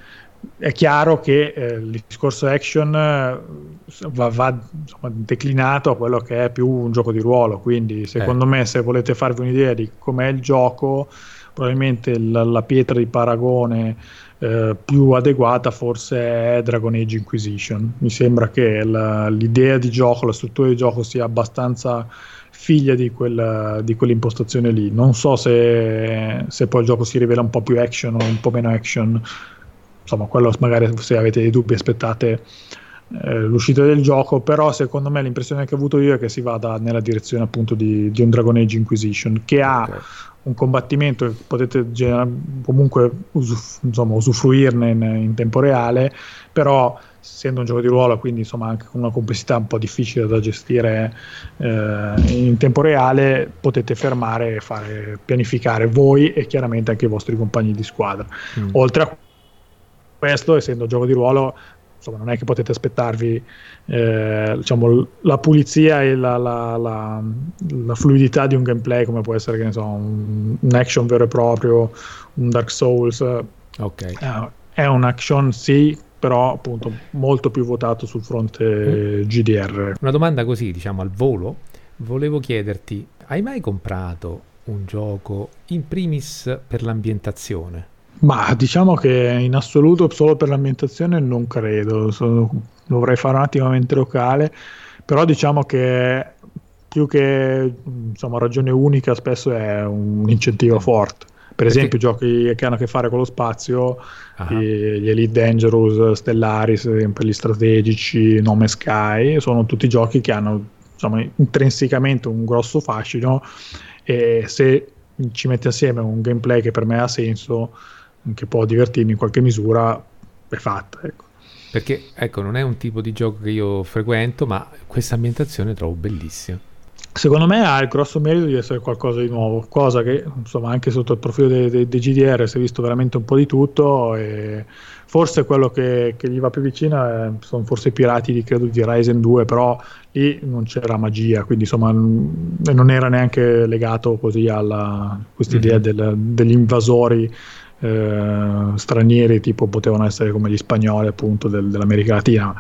è chiaro che eh, il discorso action eh, va, va insomma, declinato a quello che è più un gioco di ruolo, quindi secondo eh. me se volete farvi un'idea di com'è il gioco, probabilmente la, la pietra di paragone eh, più adeguata forse è Dragon Age Inquisition. Mi sembra che la, l'idea di gioco, la struttura di gioco sia abbastanza figlia di, quella, di quell'impostazione lì. Non so se, se poi il gioco si rivela un po' più action o un po' meno action insomma, quello magari se avete dei dubbi aspettate eh, l'uscita del gioco, però secondo me l'impressione che ho avuto io è che si vada nella direzione appunto di, di un Dragon Age Inquisition, che ha okay. un combattimento che potete gener- comunque usuf- insomma, usufruirne in, in tempo reale, però essendo un gioco di ruolo, quindi insomma anche con una complessità un po' difficile da gestire eh, in tempo reale, potete fermare e fare pianificare voi e chiaramente anche i vostri compagni di squadra. Mm. Oltre a questo, essendo un gioco di ruolo, insomma, non è che potete aspettarvi eh, diciamo, la pulizia e la, la, la, la, fluidità di un gameplay come può essere so, un, un, action vero e proprio, un Dark Souls. Okay. Eh, è un action sì, però appunto molto più votato sul fronte mm. GDR. Una domanda così, diciamo al volo, volevo chiederti, hai mai comprato un gioco in primis per l'ambientazione? Ma diciamo che in assoluto solo per l'ambientazione non credo, so, dovrei fare un attimo mente locale, però diciamo che più che insomma, ragione unica spesso è un incentivo forte. Per esempio, giochi che hanno a che fare con lo spazio, uh-huh. gli Elite Dangerous, Stellaris, gli strategici, Nome Sky, sono tutti giochi che hanno insomma, intrinsecamente un grosso fascino e se ci metti assieme un gameplay che per me ha senso, che può divertirmi in qualche misura, è fatta. Ecco. Perché ecco, non è un tipo di gioco che io frequento, ma questa ambientazione trovo bellissima. Secondo me ha il grosso merito di essere qualcosa di nuovo, cosa che insomma anche sotto il profilo dei, dei, dei GDR si è visto veramente un po' di tutto e forse quello che, che gli va più vicino è, sono forse i pirati di, credo, di Ryzen 2, però lì non c'era magia, quindi insomma non era neanche legato così a questa idea mm-hmm. degli invasori eh, stranieri tipo potevano essere come gli spagnoli appunto del, dell'America Latina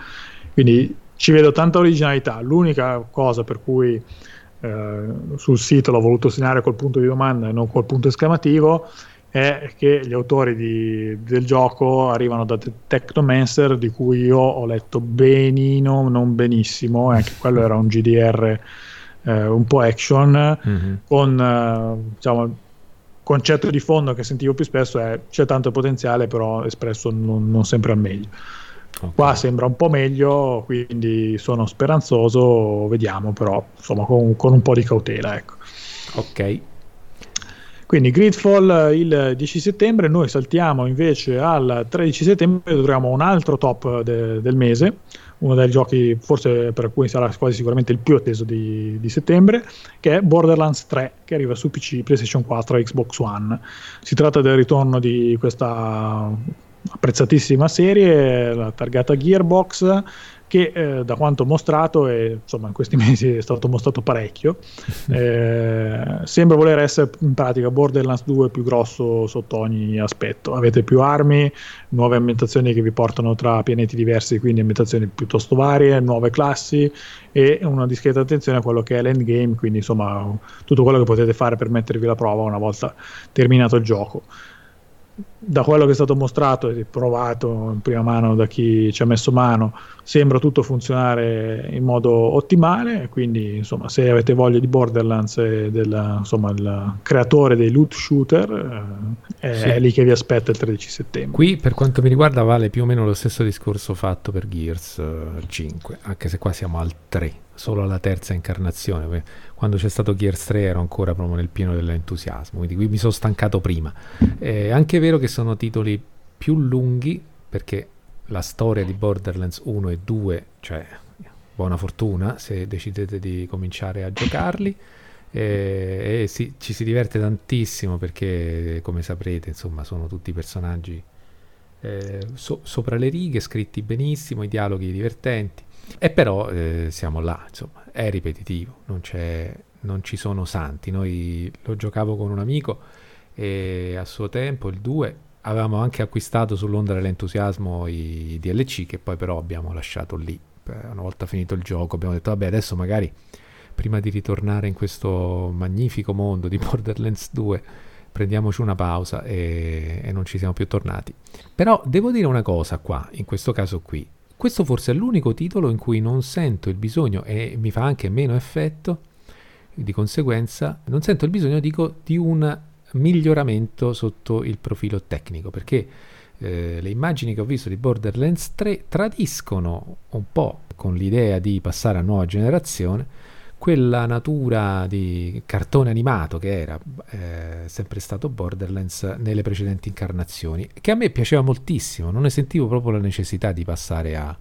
quindi ci vedo tanta originalità. L'unica cosa per cui eh, sul sito l'ho voluto segnare col punto di domanda e non col punto esclamativo è che gli autori di, del gioco arrivano da Technomancer di cui io ho letto benino, non benissimo, e anche quello era un GDR eh, un po' action mm-hmm. con eh, diciamo concetto di fondo che sentivo più spesso è c'è tanto potenziale però espresso non, non sempre al meglio. Okay. qua sembra un po' meglio quindi sono speranzoso vediamo però insomma con, con un po' di cautela ecco. Ok. Quindi Gridfall il 10 settembre, noi saltiamo invece al 13 settembre, dovremo un altro top de- del mese, uno dei giochi forse per alcuni sarà quasi sicuramente il più atteso di, di, settembre, che è Borderlands 3, che arriva su PC, PlayStation 4 e Xbox One. Si tratta del ritorno di questa apprezzatissima serie, la targata Gearbox, che eh, da quanto mostrato, e insomma in questi [LAUGHS] mesi è stato mostrato parecchio, eh, sembra voler essere in pratica Borderlands 2 più grosso sotto ogni aspetto. Avete più armi, nuove ambientazioni che vi portano tra pianeti diversi, quindi ambientazioni piuttosto varie, nuove classi e una discreta attenzione a quello che è l'endgame, quindi insomma tutto quello che potete fare per mettervi alla prova una volta terminato il gioco da quello che è stato mostrato e provato in prima mano da chi ci ha messo mano, sembra tutto funzionare in modo ottimale. Quindi, insomma, se avete voglia di Borderlands e del insomma, il creatore dei loot shooter, eh, sì. è lì che vi aspetta il 13 settembre. Qui, per quanto mi riguarda, vale più o meno lo stesso discorso fatto per Gears 5, eh, anche se qua siamo al 3, solo alla terza incarnazione quando c'è stato Gears 3 ero ancora proprio nel pieno dell'entusiasmo, quindi qui mi sono stancato prima. È anche vero che sono titoli più lunghi, perché la storia di Borderlands 1 e 2, cioè buona fortuna se decidete di cominciare a giocarli. E, e si, ci si diverte tantissimo perché, come saprete, insomma, sono tutti personaggi eh, so, sopra le righe, scritti benissimo, i dialoghi divertenti. E però eh, siamo là, insomma, è ripetitivo, non, non, ci sono santi. Noi lo giocavo con un amico e a suo tempo, il 2, avevamo anche acquistato sull'onda dell'entusiasmo i DLC che poi però abbiamo lasciato lì. Una volta finito il gioco abbiamo detto vabbè adesso magari prima di ritornare in questo magnifico mondo di [LAUGHS] Borderlands 2 prendiamoci una pausa e, e non ci siamo più tornati. Però devo dire una cosa qua, in questo caso qui, questo forse è l'unico titolo in cui non sento il bisogno e mi fa anche meno effetto, di conseguenza non sento il bisogno dico, di un miglioramento sotto il profilo tecnico, perché eh, le immagini che ho visto di Borderlands 3 tradiscono un po' con l'idea di passare a nuova generazione quella natura di cartone animato che era eh, sempre stato Borderlands nelle precedenti incarnazioni, che a me piaceva moltissimo, non ne sentivo proprio la necessità di passare a,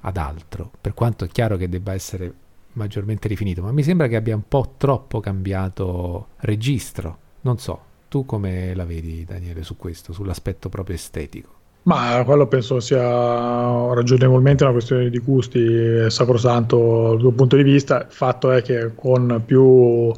ad altro, per quanto è chiaro che debba essere maggiormente rifinito, ma mi sembra che abbia un po' troppo cambiato registro, non so, tu come la vedi Daniele su questo, sull'aspetto proprio estetico? Ma quello penso sia ragionevolmente una questione di gusti, sacrosanto dal tuo punto di vista. Il fatto è che con più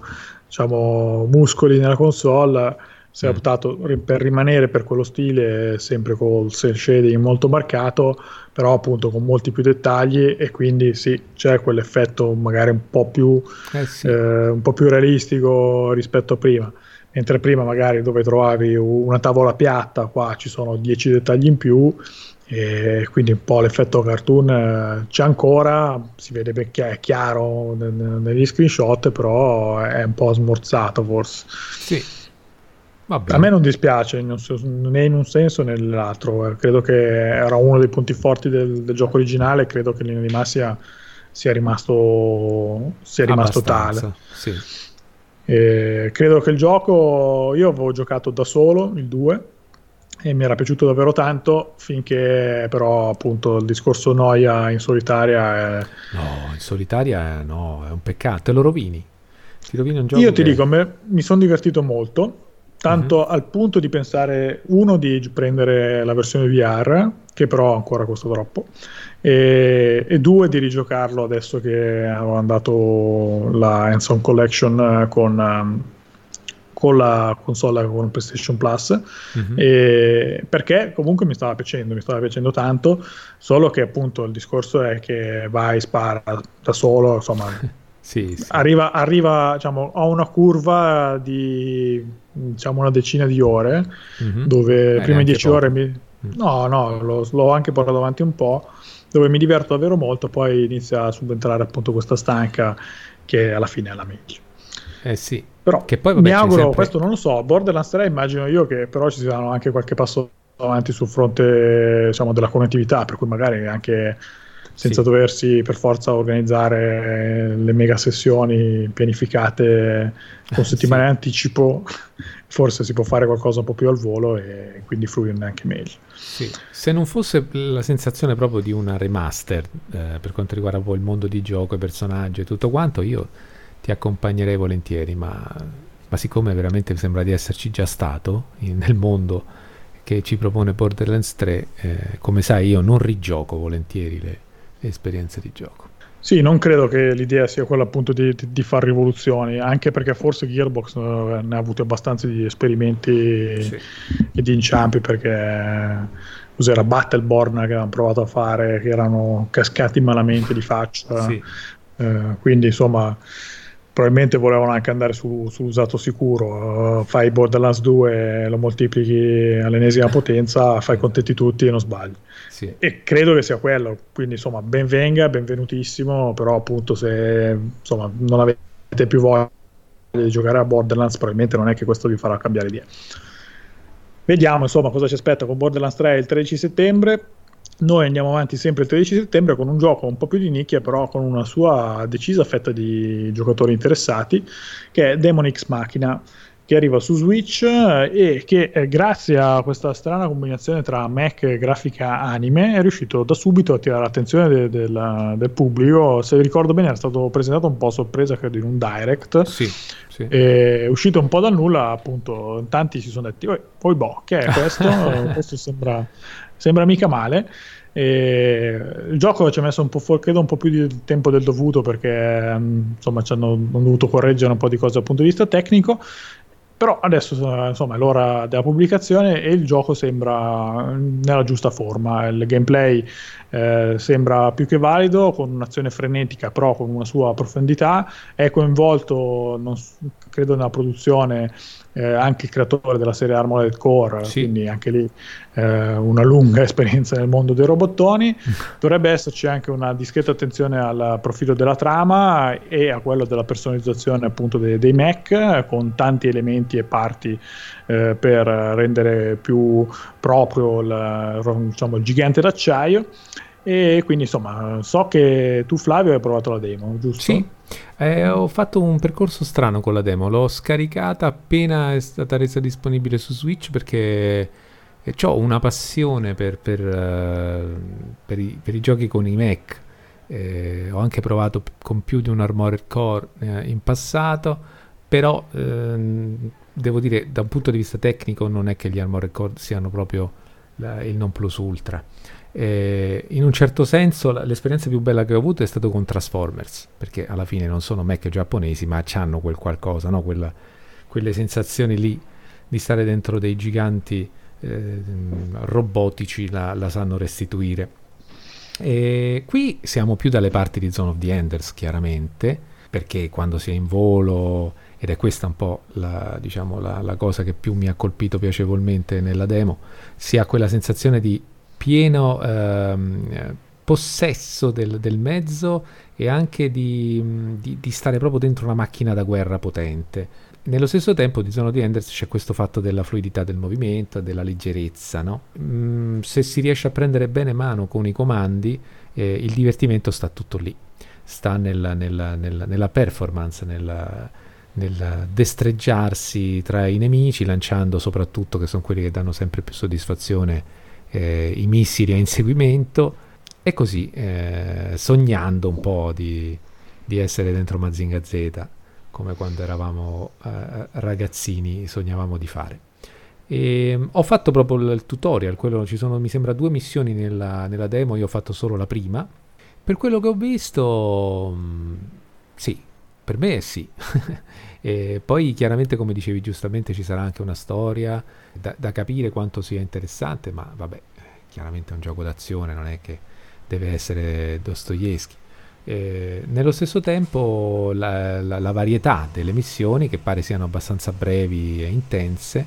diciamo, muscoli nella console si è mm. optato per rimanere per quello stile, sempre col shading molto marcato, però appunto con molti più dettagli e quindi sì, c'è quell'effetto magari un po' più, eh sì. eh, un po più realistico rispetto a prima mentre prima magari dove trovavi una tavola piatta, qua ci sono 10 dettagli in più e quindi un po' l'effetto cartoon eh, c'è ancora, si vede perché è chiaro negli screenshot, però è un po' smorzato forse. Sì. A me non dispiace né in un senso né nell'altro, eh, credo che era uno dei punti forti del, del gioco originale, credo che in linea di massima sia rimasto, sia rimasto tale. Sì. E credo che il gioco, io avevo giocato da solo, il 2, e mi era piaciuto davvero tanto finché però appunto il discorso noia in solitaria è... No, in solitaria no, è un peccato, te lo rovini. Ti rovini un gioco Io ti che... dico, me, mi sono divertito molto, tanto uh-huh. al punto di pensare, uno, di prendere la versione VR, che però ancora costa troppo, e, e, due di rigiocarlo adesso che avevo andato la Hands-on Collection con, um, con la console con PlayStation Plus mm-hmm. perché comunque mi stava piacendo mi stava piacendo tanto solo che appunto il discorso è che vai spara da solo insomma [LAUGHS] sì, sì. arriva, arriva diciamo, a una curva di diciamo una decina di ore mm-hmm. dove eh, prime dieci ore mi... Mm. no no lo, l'ho anche portato avanti un po' dove mi diverto davvero molto poi inizia a subentrare appunto questa stanca che alla fine è la meglio eh sì però che poi, vabbè, mi auguro, sempre... questo non lo so, Borderlands 3 immagino io che però ci siano anche qualche passo avanti sul fronte diciamo, della connettività, per cui magari anche senza sì. doversi per forza organizzare le mega sessioni pianificate con settimane sì. anticipo, forse si può fare qualcosa un po' più al volo e quindi fruirne anche meglio. Sì. Se non fosse la sensazione proprio di una remaster eh, per quanto riguarda poi il mondo di gioco, i personaggi e tutto quanto, io ti accompagnerei volentieri, ma, ma siccome veramente sembra di esserci già stato in, nel mondo che ci propone Borderlands 3, eh, come sai io non rigioco volentieri le, le, esperienze di gioco. Sì, non credo che l'idea sia quella appunto di, di, di fare rivoluzioni, anche perché forse Gearbox eh, ne ha avuti abbastanza di esperimenti sì. e di inciampi, perché cos'era Battleborn che avevano provato a fare, che erano cascati malamente di faccia. Sì. Eh, quindi insomma probabilmente volevano anche andare su, sull'usato sicuro. Uh, fai Borderlands 2, lo moltiplichi all'ennesima potenza, fai contenti tutti e non sbagli. Sì. E credo che sia quello. Quindi, insomma, ben venga, benvenutissimo. Però, appunto, se insomma, non avete più voglia di giocare a Borderlands, probabilmente non è che questo vi farà cambiare idea. Vediamo insomma cosa ci aspetta con Borderlands 3 il 13 settembre noi andiamo avanti sempre il 13 settembre con un gioco un po' più di nicchia, però con una sua decisa fetta di giocatori interessati, che è Demon X Machina, che arriva su Switch eh, e che eh, grazie a questa strana combinazione tra Mac e grafica anime è riuscito da subito a tirare l'attenzione de- de- del pubblico. Se ricordo bene era stato presentato un po' a sorpresa, credo in un direct. Sì, sì. È uscito un po' dal nulla, appunto, tanti si sono detti, poi boh, che è questo? [LAUGHS] questo sembra sembra mica male. E il gioco ci ha messo un po', credo, un po' più di tempo del dovuto perché mm, insomma ci hanno, hanno dovuto correggere un po' di cose dal punto di vista tecnico. Però adesso insomma, è l'ora della pubblicazione e il gioco sembra nella giusta forma. Il gameplay eh, sembra più che valido, con un'azione frenetica, però con una sua profondità. È coinvolto, non, credo, nella produzione eh, anche il creatore della serie Armored Core, sì. quindi anche lì eh, una lunga [LAUGHS] esperienza nel mondo dei robottoni. [LAUGHS] Dovrebbe esserci anche una discreta attenzione al profilo della trama e a quello della personalizzazione appunto dei, dei mech, con tanti elementi e parti eh, per rendere più proprio il, diciamo, il gigante d'acciaio. E quindi insomma, so che tu Flavio hai provato la demo, giusto? Sì, eh, ho fatto un percorso strano con la demo, l'ho scaricata appena è stata resa disponibile su Switch perché eh, ho una passione per, per, uh, per, i, per, i, giochi con i Mac. Eh, ho anche provato con più di un Armored Core eh, in passato, però ehm, devo dire da un punto di vista tecnico non è che gli Armored Core siano proprio la, il non plus ultra. Eh, in un certo senso l'esperienza più bella che ho avuto è stata con Transformers, perché alla fine non sono mech giapponesi, ma hanno quel qualcosa, no? Quella, quelle sensazioni lì di stare dentro dei giganti eh, robotici la, la, sanno restituire. E qui siamo più dalle parti di Zone of the Enders, chiaramente, perché quando si è in volo, ed è questa un po' la, diciamo, la, la cosa che più mi ha colpito piacevolmente nella demo, si ha quella sensazione di pieno ehm, possesso del, del, mezzo e anche di, di, di, stare proprio dentro una macchina da guerra potente. Nello stesso tempo di Zone the Enders c'è questo fatto della fluidità del movimento, della leggerezza. No? Mm, se si riesce a prendere bene mano con i comandi, eh, il divertimento sta tutto lì, sta nella, nella, nella, nella performance, nella, nel destreggiarsi tra i nemici, lanciando soprattutto, che sono quelli che danno sempre più soddisfazione, eh, i missili a inseguimento e così eh, sognando un po' di, di, essere dentro Mazinga Z come quando eravamo eh, ragazzini sognavamo di fare. E, ehm, ho fatto proprio il tutorial, quello, ci sono mi sembra due missioni nella, nella, demo, io ho fatto solo la prima. Per quello che ho visto, mm, sì, per me sì. [LAUGHS] e poi chiaramente, come dicevi giustamente, ci sarà anche una storia da, da capire quanto sia interessante, ma vabbè, chiaramente è un gioco d'azione, non è che deve essere Dostoevsky. Eh, nello stesso tempo la, la, la, varietà delle missioni, che pare siano abbastanza brevi e intense,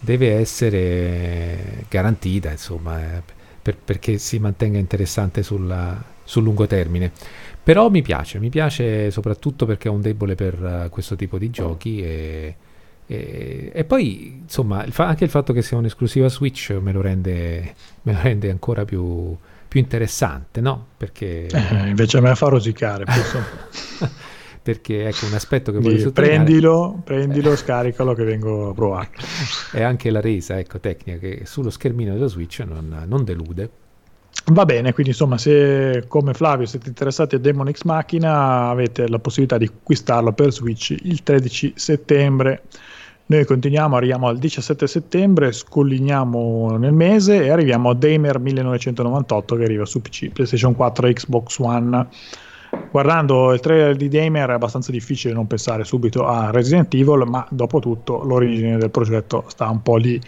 deve essere garantita, insomma, eh, per, perché si mantenga interessante sulla, sul lungo termine. Però mi piace, mi piace soprattutto perché ho un debole per uh, questo tipo di giochi e, e, e poi insomma il fa- anche il fatto che sia un'esclusiva Switch me lo rende, [LAUGHS] me lo rende ancora più, più interessante, no? Perché... Eh, invece a me fa rosicare. [LAUGHS] perché ecco un aspetto che voglio sottolineare prendilo, prendilo, scaricalo che vengo a provare è [LAUGHS] anche la resa ecco, tecnica che sullo schermino della Switch non, non delude Va bene, quindi insomma, se come Flavio siete interessati a Demon X Machina, avete la possibilità di acquistarlo per Switch il 13 settembre. Noi continuiamo, arriviamo al 17 settembre, scolliniamo nel mese e arriviamo a Damer 1998 che arriva su PC, PlayStation 4 e Xbox One. Guardando il trailer di Damer è abbastanza difficile non pensare subito a Resident Evil, ma dopo tutto l'origine del progetto sta un po' lì.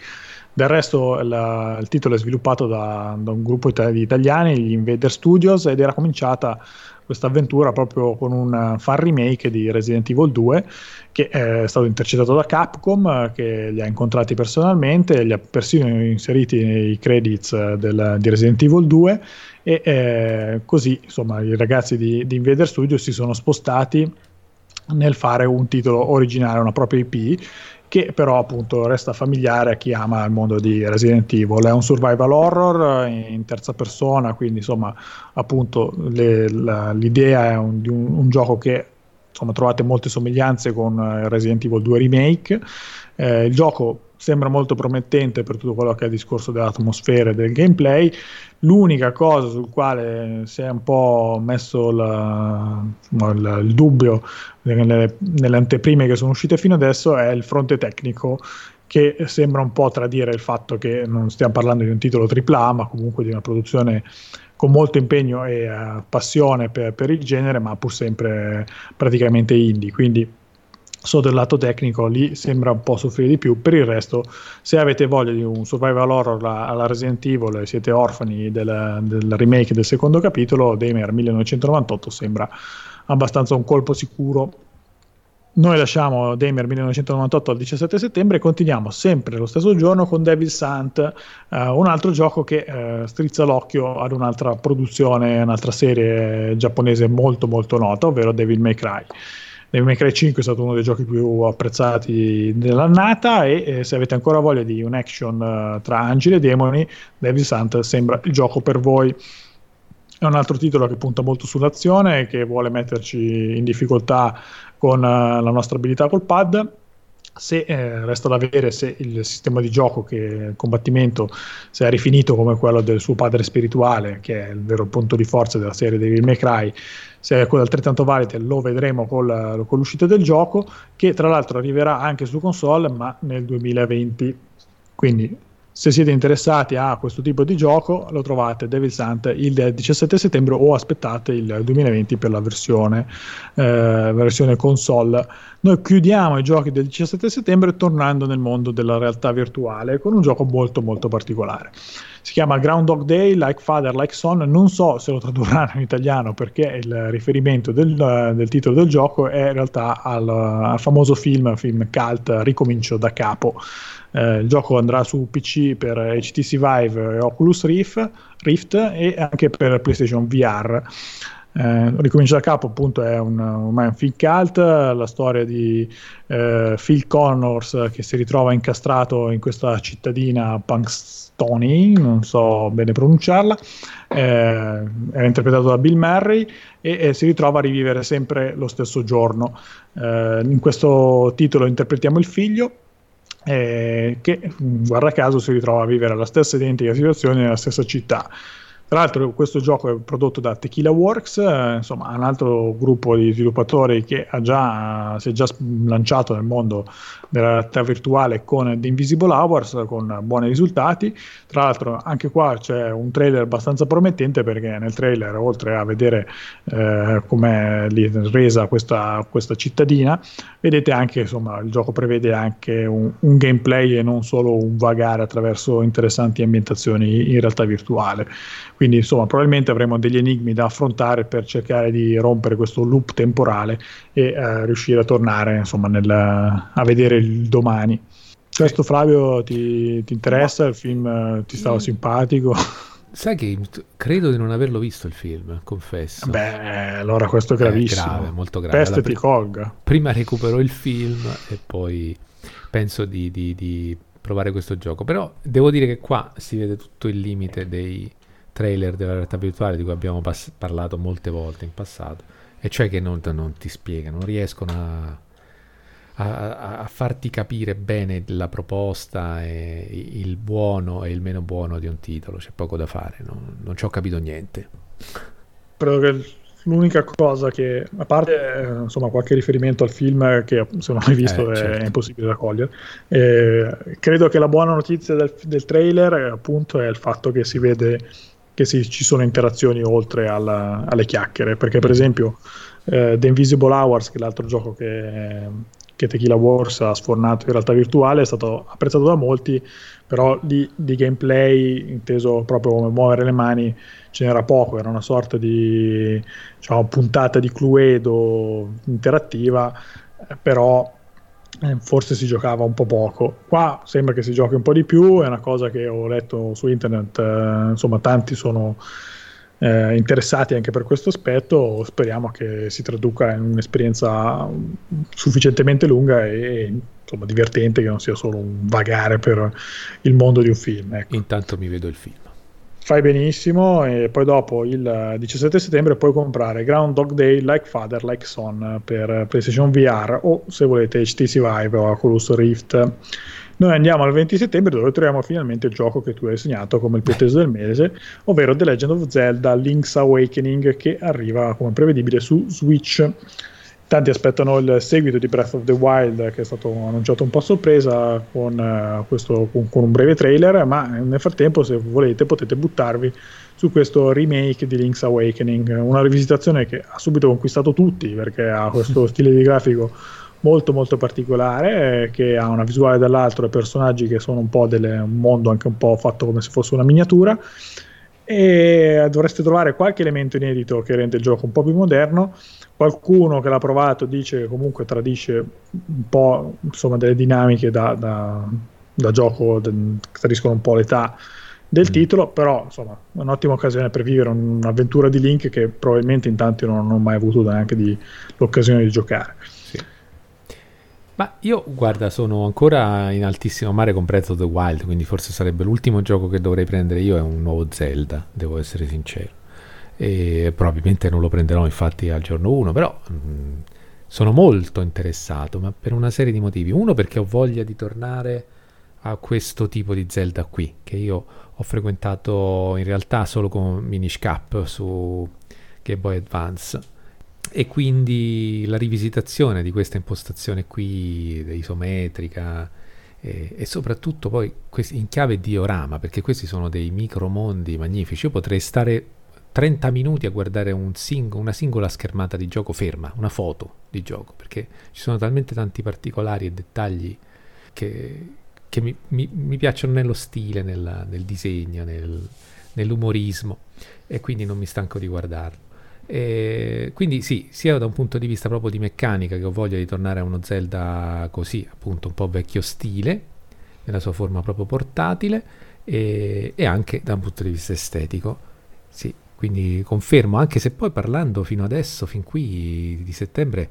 Del resto il, il titolo è sviluppato da, da, un gruppo di italiani, gli Invader Studios, ed era cominciata questa avventura proprio con un fan remake di Resident Evil 2 che è stato intercettato da Capcom che li ha incontrati personalmente, li ha persino inseriti nei credits del, di Resident Evil 2 e eh, così insomma i ragazzi di, di Invader Studios si sono spostati nel fare un titolo originale, una propria IP che però appunto resta familiare a chi ama il mondo di Resident Evil. È un survival horror in terza persona, quindi insomma appunto le, la, l'idea è un, di un, un, gioco che insomma trovate molte somiglianze con eh, Resident Evil 2 Remake. Eh, il gioco sembra molto promettente per tutto quello che è il discorso dell'atmosfera e del gameplay. L'unica cosa sul quale si è un po' messo la, il, il, dubbio nelle, nelle anteprime che sono uscite fino adesso è il fronte tecnico che sembra un po' tradire il fatto che non stiamo parlando di un titolo AAA, ma comunque di una produzione con molto impegno e uh, passione per, per, il genere, ma pur sempre praticamente indie. Quindi sotto il lato tecnico lì sembra un po' soffrire di più per il resto se avete voglia di un survival horror alla Resident Evil e siete orfani del, del remake del secondo capitolo Damer 1998 sembra abbastanza un colpo sicuro noi lasciamo Damer 1998 al 17 settembre e continuiamo sempre lo stesso giorno con Devil Sant, uh, un altro gioco che uh, strizza l'occhio ad un'altra produzione, un'altra serie giapponese molto molto nota, ovvero Devil May Cry. Devil May Cry 5 è stato uno dei giochi più apprezzati dell'annata e eh, se avete ancora voglia di un action uh, tra angeli e demoni, Devil Sant sembra il gioco per voi. È un altro titolo che punta molto sull'azione e che vuole metterci in difficoltà con uh, la nostra abilità col pad se eh, resta da vedere se il sistema di gioco che il combattimento si è rifinito come quello del suo padre spirituale che è il vero punto di forza della serie Devil May Cry se è altrettanto valido lo vedremo col, con l'uscita del gioco che tra l'altro arriverà anche su console ma nel 2020 quindi se siete interessati a questo tipo di gioco lo trovate Devil Hunt il 17 settembre o aspettate il 2020 per la versione, eh, versione console. Noi chiudiamo i giochi del 17 settembre tornando nel mondo della realtà virtuale con un gioco molto molto particolare. Si chiama Groundhog Day, Like Father, Like Son. Non so se lo tradurranno in italiano perché il riferimento del, del titolo del gioco è in realtà al, al famoso film, film cult Ricomincio da capo eh, il gioco andrà su PC per HTC Vive e Oculus Rift, Rift e anche per PlayStation VR. Eh, ricomincia da capo, appunto, è un, ormai un film cult, la storia di eh, Phil Connors che si ritrova incastrato in questa cittadina Punxsutawney, non so bene pronunciarla, eh, è interpretato da Bill Murray e, e, si ritrova a rivivere sempre lo stesso giorno. Eh, in questo titolo interpretiamo il figlio eh, che guarda caso si ritrova a vivere la stessa identica situazione nella stessa città. Tra l'altro questo gioco è prodotto da Tequila Works, eh, insomma un altro gruppo di sviluppatori che già, si è già lanciato nel mondo della realtà virtuale con The Invisible Hours con buoni risultati. Tra l'altro anche qua c'è un trailer abbastanza promettente perché nel trailer oltre a vedere eh, come è resa questa, questa, cittadina, vedete anche insomma il gioco prevede anche un, un gameplay e non solo un vagare attraverso interessanti ambientazioni in realtà virtuale. Quindi insomma probabilmente avremo degli enigmi da affrontare per cercare di rompere questo loop temporale e eh, riuscire a tornare insomma nel, a vedere il domani. Questo Flavio ti, ti interessa? Il film eh, ti stava simpatico? [LAUGHS] Sai che credo di non averlo visto il film, confesso. Beh, allora questo è gravissimo. È grave, molto grave. Peste allora, ti colga. Prima recupero il film e poi penso di, di, di, provare questo gioco. Però devo dire che qua si vede tutto il limite dei, trailer della realtà virtuale di cui abbiamo pass- parlato molte volte in passato, e cioè che non, non ti spiegano, non riescono a, a, a, farti capire bene la proposta e il buono e il meno buono di un titolo, c'è poco da fare, non, non ci ho capito niente. Credo che l'unica cosa che, a parte eh, insomma, qualche riferimento al film che se non hai visto eh, certo. è impossibile da cogliere, eh, credo che la buona notizia del, del trailer appunto è il fatto che si vede che si, ci sono interazioni oltre alla, alle chiacchiere, perché per esempio eh, The Invisible Hours, che è l'altro gioco che, che Tequila Wars ha sfornato in realtà virtuale, è stato apprezzato da molti, però di, di gameplay, inteso proprio come muovere le mani, ce n'era poco, era una sorta di diciamo, puntata di Cluedo interattiva, eh, però eh, forse si giocava un po' poco. Qua sembra che si giochi un po' di più, è una cosa che ho letto su internet, eh, insomma tanti sono eh, interessati anche per questo aspetto, speriamo che si traduca in un'esperienza sufficientemente lunga e insomma, divertente, che non sia solo un vagare per il mondo di un film. Ecco. Intanto mi vedo il film fai benissimo e poi dopo il 17 settembre puoi comprare Groundhog Day Like Father Like Son per PlayStation VR o se volete HTC Vive o Oculus Rift. Noi andiamo al 20 settembre dove troviamo finalmente il gioco che tu hai segnato come il più atteso del mese, ovvero The Legend of Zelda Link's Awakening che arriva come prevedibile su Switch tanti aspettano il seguito di Breath of the Wild che è stato annunciato un po' a sorpresa con, uh, questo, con, con, un breve trailer ma nel frattempo se volete potete buttarvi su questo remake di Link's Awakening una rivisitazione che ha subito conquistato tutti perché ha questo [LAUGHS] stile di grafico molto molto particolare eh, che ha una visuale dall'altro e personaggi che sono un po' delle, un mondo anche un po' fatto come se fosse una miniatura e dovreste trovare qualche elemento inedito che rende il gioco un po' più moderno qualcuno che l'ha provato dice che comunque tradisce un po' insomma, delle dinamiche da, da, da gioco, che tradiscono un po' l'età del mm. titolo, però insomma è un'ottima occasione per vivere un'avventura di Link che probabilmente in tanti non hanno mai avuto neanche di, l'occasione di giocare. Ma io guarda, sono ancora in altissimo mare con Breath of the Wild, quindi forse sarebbe l'ultimo gioco che dovrei prendere io, è un nuovo Zelda, devo essere sincero e probabilmente non lo prenderò infatti al giorno 1, però mh, mm, sono molto interessato, ma per una serie di motivi. Uno perché ho voglia di tornare a questo tipo di Zelda qui, che io ho frequentato in realtà solo con Minish Cap su Game Boy Advance e quindi la rivisitazione di questa impostazione qui isometrica e, e soprattutto poi in chiave diorama perché questi sono dei micromondi magnifici io potrei stare 30 minuti a guardare un sing- una singola schermata di gioco ferma, una foto di gioco, perché ci sono talmente tanti particolari e dettagli che, che mi, mi, mi, piacciono nello stile, nella, nel disegno, nel, nell'umorismo e quindi non mi stanco di guardarlo. E quindi sì, sia da un punto di vista proprio di meccanica che ho voglia di tornare a uno Zelda così, appunto un po' vecchio stile, nella sua forma proprio portatile, e, e anche da un punto di vista estetico. Sì, quindi confermo, anche se poi parlando fino adesso, fin qui di settembre,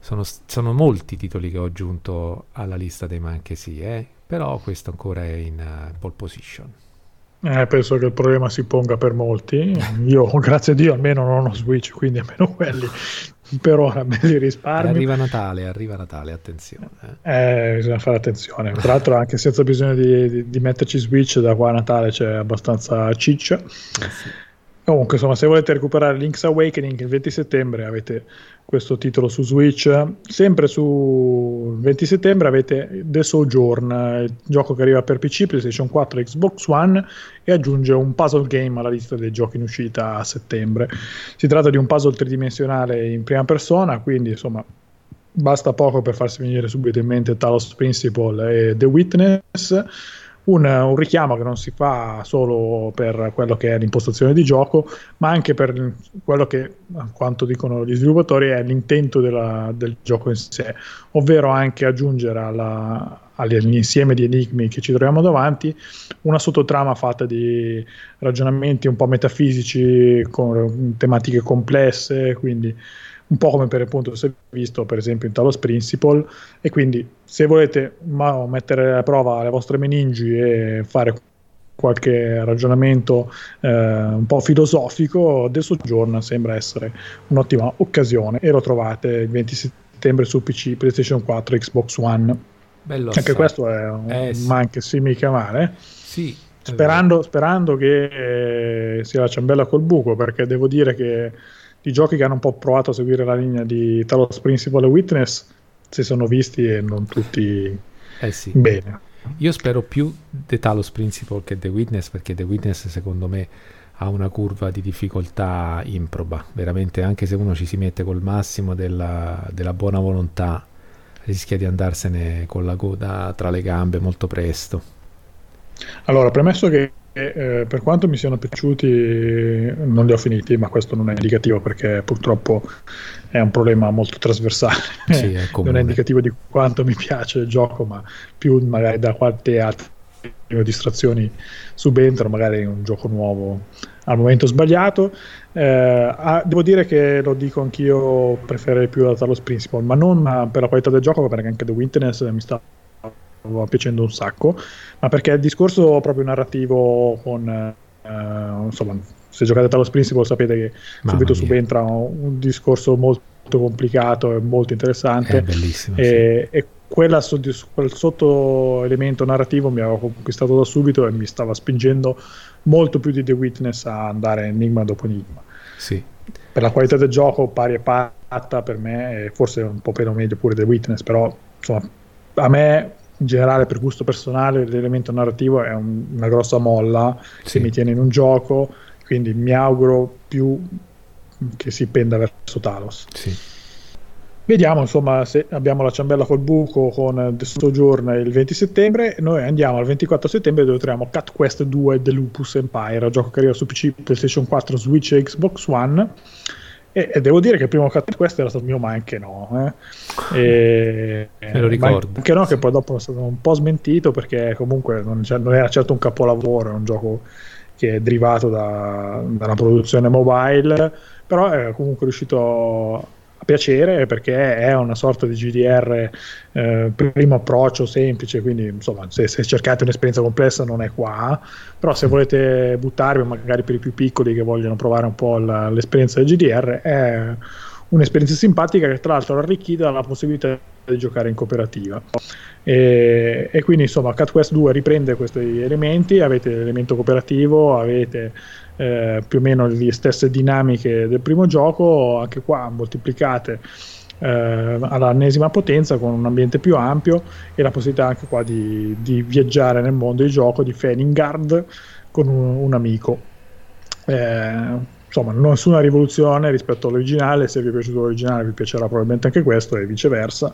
sono, sono molti titoli che ho aggiunto alla lista dei manche eh? però questo ancora è in uh, pole position. Eh, penso che il problema si ponga per molti. Io, [LAUGHS] grazie a Dio, almeno non ho Switch, quindi almeno quelli per ora me li risparmio. Arriva Natale, arriva Natale, attenzione. Eh. eh, bisogna fare attenzione. Tra l'altro, anche senza bisogno di, di, di, metterci Switch, da qua a Natale c'è abbastanza ciccia. Eh sì. Comunque, insomma, se volete recuperare Link's Awakening il 20 settembre avete questo titolo su Switch. Sempre su 20 settembre avete The Sojourn, il gioco che arriva per PC, PlayStation 4 e Xbox One e aggiunge un puzzle game alla lista dei giochi in uscita a settembre. Si tratta di un puzzle tridimensionale in prima persona, quindi insomma basta poco per farsi venire subito in mente Talos Principle e The Witness un, un, richiamo che non si fa solo per quello che è l'impostazione di gioco, ma anche per quello che, a quanto dicono gli sviluppatori, è l'intento della, del gioco in sé, ovvero anche aggiungere alla, all'insieme di enigmi che ci troviamo davanti una sottotrama fatta di ragionamenti un po' metafisici con tematiche complesse, quindi un po' come per appunto si è visto per esempio in Talos Principle e quindi se volete ma, mettere alla prova le vostre meningi e fare qualche ragionamento eh, un po' filosofico The Sojourn sembra essere un'ottima occasione e lo trovate il 20 settembre su PC, PlayStation 4, Xbox One Bello anche assai. questo è un eh, sì. ma anche sì mica male sì, sperando, sperando, che eh, sia la ciambella col buco perché devo dire che di giochi che hanno un po' provato a seguire la linea di Talos Principle e Witness si sono visti e non tutti eh sì. bene. Io spero più The Talos Principle che The Witness perché The Witness secondo me ha una curva di difficoltà improba, veramente anche se uno ci si mette col massimo della, della buona volontà rischia di andarsene con la coda tra le gambe molto presto. Allora, premesso che eh, per quanto mi siano piaciuti, non li ho finiti, ma questo non è indicativo perché purtroppo è un problema molto trasversale. Sì, è [LAUGHS] non è indicativo di quanto mi piace il gioco, ma più magari da quante altre distrazioni subentrano, magari un gioco nuovo al momento sbagliato. Eh, ah, devo dire che lo dico anch'io, preferirei più la Talos Principle, ma non per la qualità del gioco, perché anche The Witness mi sta piacendo un sacco, ma perché il discorso proprio narrativo con... Eh, insomma, se giocate a Talos Principle sapete che Mamma subito mia. subentra un, un, discorso molto complicato e molto interessante. È bellissimo. E, sì. e quella, quel sotto elemento narrativo mi aveva conquistato da subito e mi stava spingendo molto più di The Witness a andare enigma dopo enigma. Sì. Per la qualità del gioco pari e patta per me, forse un po' meno meglio pure The Witness, però insomma, a me in generale per gusto personale l'elemento narrativo è un, una grossa molla sì. che mi tiene in un gioco, quindi mi auguro più che si penda verso Talos. Sì. Vediamo insomma se abbiamo la ciambella col buco con The Sojourn il 20 settembre. Noi andiamo al 24 settembre dove troviamo Cat Quest 2 The Lupus Empire, gioco che arriva su PC, PlayStation 4, Switch e Xbox One e, e, devo dire che il primo cut questo era stato mio, ma anche no. Eh. E, [LAUGHS] Me lo ricordo. Anche no, che poi dopo è stato un po' smentito perché comunque non, non era certo un capolavoro, è un gioco che è derivato da, da una produzione mobile, però è comunque riuscito piacere perché è una sorta di GDR eh, primo approccio semplice quindi insomma se, se, cercate un'esperienza complessa non è qua però se volete buttarvi magari per i più piccoli che vogliono provare un po' la, l'esperienza del GDR è un'esperienza simpatica che tra l'altro arricchita dalla possibilità di giocare in cooperativa. E, e quindi insomma Cat Quest 2 riprende questi elementi avete l'elemento cooperativo avete eh, più o meno le stesse dinamiche del primo gioco, anche qua moltiplicate eh, all'ennesima potenza con un ambiente più ampio e la possibilità anche qua di, di viaggiare nel mondo di gioco di Feningard con un, un amico. Eh, insomma, nessuna rivoluzione rispetto all'originale. Se vi è piaciuto l'originale, vi piacerà probabilmente anche questo, e viceversa.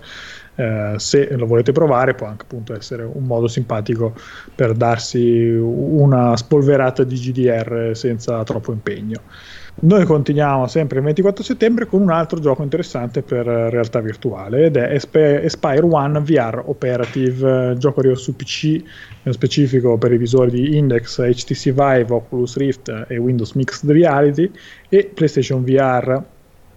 Eh, se lo volete provare, può anche appunto essere un modo simpatico per darsi una spolverata di GDR senza troppo impegno. Noi continuiamo sempre il 24 settembre con un altro gioco interessante per realtà virtuale ed è Espire One VR Operative, gioco arriva su PC, nello specifico per i visori di Index, HTC Vive, Oculus Rift e Windows Mixed Reality e PlayStation VR.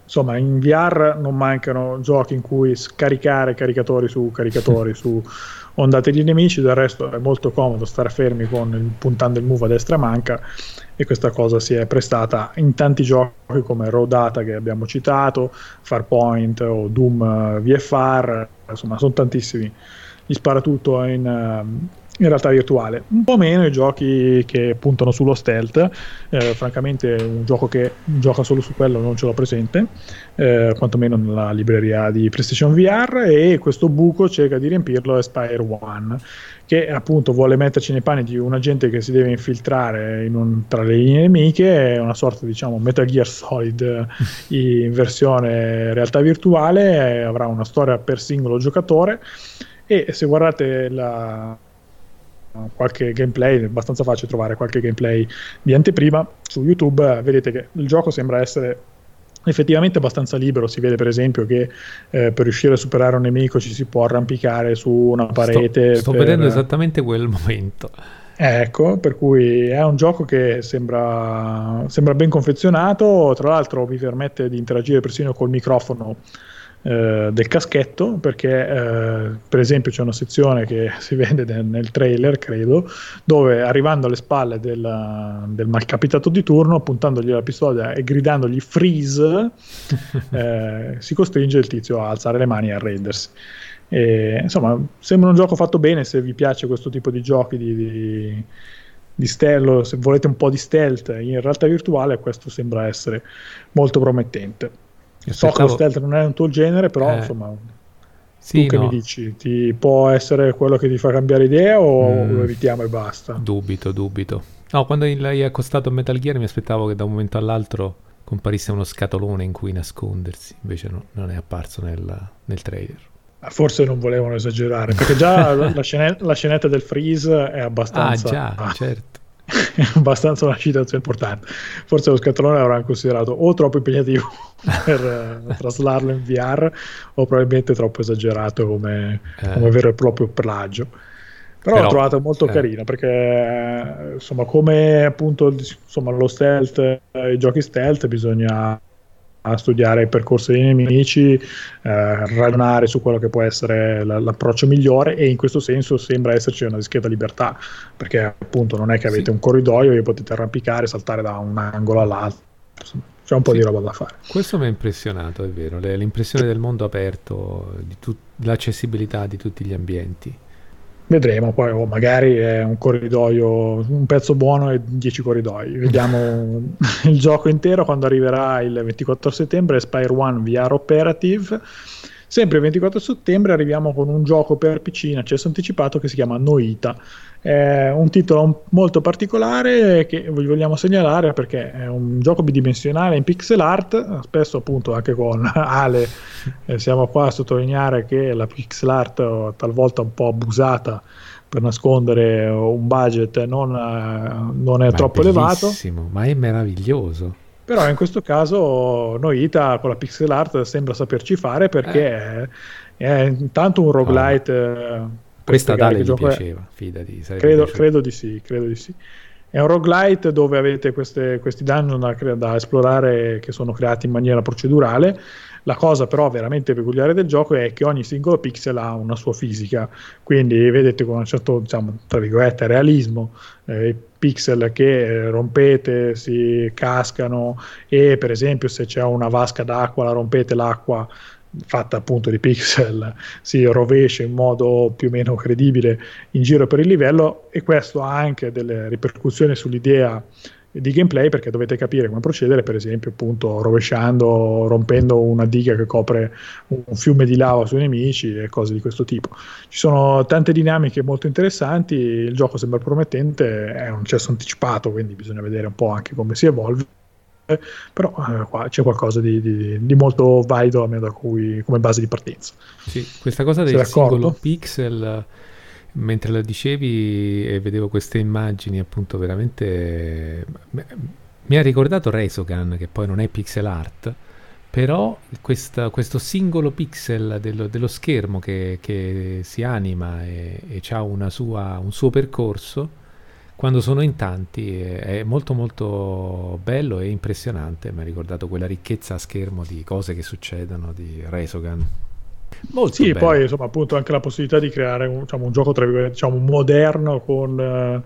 Insomma, in VR non mancano giochi in cui scaricare caricatori su caricatori [LAUGHS] su ondate di nemici, del resto è molto comodo stare fermi con il, puntando il move a destra manca e questa cosa si è prestata in tanti giochi come Raw Data che abbiamo citato, Farpoint o Doom VFR, insomma sono tantissimi. Gli spara tutto in, in realtà virtuale. Un po' meno i giochi che puntano sullo stealth, eh, francamente un gioco che gioca solo su quello non ce l'ho presente, eh, quantomeno nella libreria di PlayStation VR e questo buco cerca di riempirlo Spire One, che appunto vuole metterci nei panni di un agente che si deve infiltrare in un, tra le linee nemiche, è una sorta diciamo Metal Gear Solid [LAUGHS] in versione realtà virtuale, avrà una storia per singolo giocatore e se guardate la, qualche gameplay, è abbastanza facile trovare qualche gameplay di anteprima su YouTube, vedete che il gioco sembra essere effettivamente abbastanza libero, si vede per esempio che eh, per riuscire a superare un nemico ci si può arrampicare su una parete. Sto, sto per... vedendo esattamente quel momento. Ecco, per cui è un gioco che sembra, sembra ben confezionato, tra l'altro vi permette di interagire persino col microfono eh, del caschetto perché eh, per esempio c'è una sezione che [LAUGHS] si vede nel, nel trailer credo dove arrivando alle spalle del, del malcapitato di turno puntandogli la pistola e gridandogli freeze [LAUGHS] eh, si costringe il tizio a alzare le mani e arrendersi e, insomma sembra un gioco fatto bene se vi piace questo tipo di giochi di, di di stealth, se volete un po' di stealth in realtà virtuale, questo sembra essere molto promettente. So che lo stealth non è un tuo genere, però eh, insomma, sì, tu che no. mi dici? Ti può essere quello che ti fa cambiare idea o mm, lo evitiamo e basta? Dubito, dubito. No, quando l'hai accostato a Metal Gear mi aspettavo che da un momento all'altro comparisse uno scatolone in cui nascondersi, invece no, non è apparso nel, nel trailer. Forse non volevano esagerare, perché già [LAUGHS] la, scenetta, la, scenetta, del freeze è abbastanza... Ah già, ah. certo è [LAUGHS] abbastanza una citazione importante. Forse lo scatolone avrà considerato o troppo impegnativo [LAUGHS] per uh, traslarlo in VR o probabilmente troppo esagerato come, eh. come vero e proprio plagio. Però, Però l'ho trovato molto eh. carino perché eh, insomma come appunto insomma, lo stealth, eh, i giochi stealth bisogna a studiare il percorso dei nemici, eh, ragionare su quello che può essere l- l'approccio migliore e in questo senso sembra esserci una discreta libertà, perché appunto non è che avete sì. un corridoio e potete arrampicare, saltare da un angolo all'altro. C'è un po' sì. di roba da fare. Questo mi ha impressionato, è vero, l'impressione del mondo aperto, di tut- l'accessibilità di tutti gli ambienti. Vedremo, poi oh, magari è un corridoio, un pezzo buono e 10 corridoi. Vediamo [LAUGHS] il gioco intero quando arriverà il 24 settembre, Spire One VR Operative. Sempre il 24 settembre arriviamo con un gioco per PC in accesso anticipato che si chiama Noita. È un titolo molto particolare che vi vogliamo segnalare perché è un gioco bidimensionale in pixel art, spesso appunto anche con [LAUGHS] Ale siamo qua a sottolineare che la pixel art talvolta un po' abusata per nascondere un budget non, eh, non è ma troppo è elevato. Ma è meraviglioso. Però in questo caso Noita con la pixel art sembra saperci fare perché eh. è, è intanto un roguelite. Oh questa Dale gli piaceva, è... fidati. Credo, credo, di sì, credo di sì. È un roguelite dove avete queste, questi dungeon da, da, esplorare che sono creati in maniera procedurale. La cosa però veramente peculiare del gioco è che ogni singolo pixel ha una sua fisica, quindi vedete con un certo, diciamo, tra virgolette, realismo eh, i pixel che eh, rompete, si cascano e per esempio se c'è una vasca d'acqua la rompete, l'acqua fatta appunto di pixel [LAUGHS] si rovescia in modo più o meno credibile in giro per il livello e questo ha anche delle ripercussioni sull'idea di gameplay perché dovete capire come procedere per esempio appunto rovesciando rompendo una diga che copre un fiume di lava sui nemici e cose di questo tipo. Ci sono tante dinamiche molto interessanti il gioco sembra promettente è un cesso anticipato quindi bisogna vedere un po' anche come si evolve però eh, qua c'è qualcosa di, di, di, molto valido almeno da cui, come base di partenza. Sì, questa cosa del singolo pixel, mentre la dicevi e vedevo queste immagini, appunto, veramente mi ha ricordato Resogun, che poi non è pixel art, però questa, questo singolo pixel dello, dello schermo che, che, si anima e, e ha un suo percorso quando sono in tanti è molto molto bello e impressionante, mi ha ricordato quella ricchezza a schermo di cose che succedono di Resogun. Molto sì, bello. poi insomma appunto anche la possibilità di creare un, diciamo, un gioco tra diciamo, moderno con,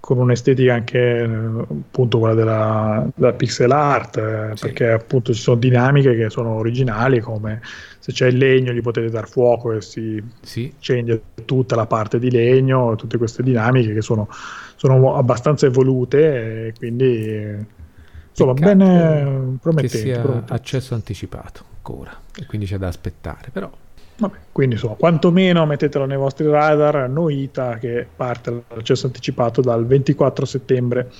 con un'estetica anche appunto quella della, della pixel art, eh, sì. perché appunto ci sono dinamiche che sono originali, come se c'è il legno gli potete dar fuoco e si sì. accende tutta la parte di legno, tutte queste dinamiche che sono, sono abbastanza evolute e quindi insomma bene promettente, che sia promettente. accesso anticipato ancora e quindi c'è da aspettare però Vabbè, quindi insomma, quantomeno mettetelo nei vostri radar, Noita che parte l'accesso anticipato dal 24 settembre.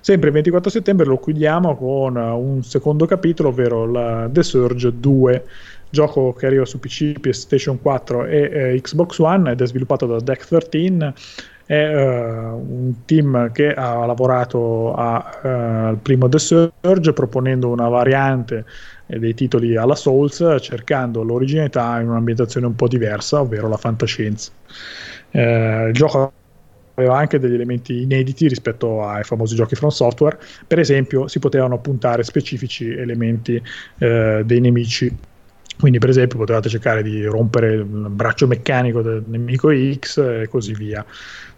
Sempre il 24 settembre lo chiudiamo con un secondo capitolo, ovvero la The Surge 2, gioco che arriva su PC, PlayStation 4 e eh, Xbox One ed è sviluppato da Deck 13. È uh, un team che ha lavorato al uh, primo The Surge proponendo una variante dei titoli alla Souls cercando l'originalità in un'ambientazione un po' diversa, ovvero la fantascienza. Eh, il gioco aveva anche degli elementi inediti rispetto ai famosi giochi from software, per esempio si potevano puntare specifici elementi eh, dei nemici quindi, per esempio, potevate cercare di rompere il braccio meccanico del nemico X e così via.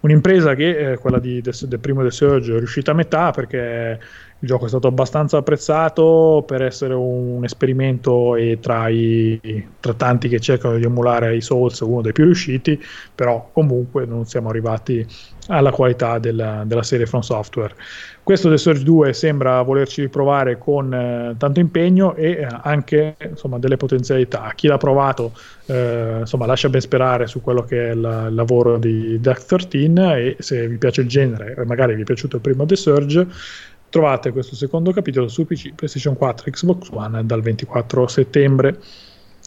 Un'impresa che, eh, quella di, del, del primo The Surge, è riuscita a metà perché il gioco è stato abbastanza apprezzato per essere un esperimento e tra, i, tra tanti che cercano di emulare i Souls uno dei più riusciti, però comunque non siamo arrivati alla qualità della, della serie From Software. Questo The Surge 2 sembra volerci riprovare con eh, tanto impegno e eh, anche insomma, delle potenzialità. Chi l'ha provato eh, insomma, lascia ben sperare su quello che è il, il lavoro di Death 13 e se vi piace il genere magari vi è piaciuto il primo The Surge Trovate questo secondo capitolo su PC, PlayStation 4, Xbox One dal 24 settembre.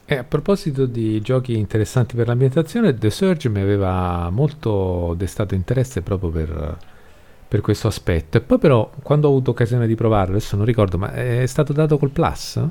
E a proposito di giochi interessanti per l'ambientazione, The Surge mi aveva molto destato interesse proprio per, per questo aspetto. E poi però, quando ho avuto occasione di provarlo, adesso non ricordo, ma è stato dato col Plus?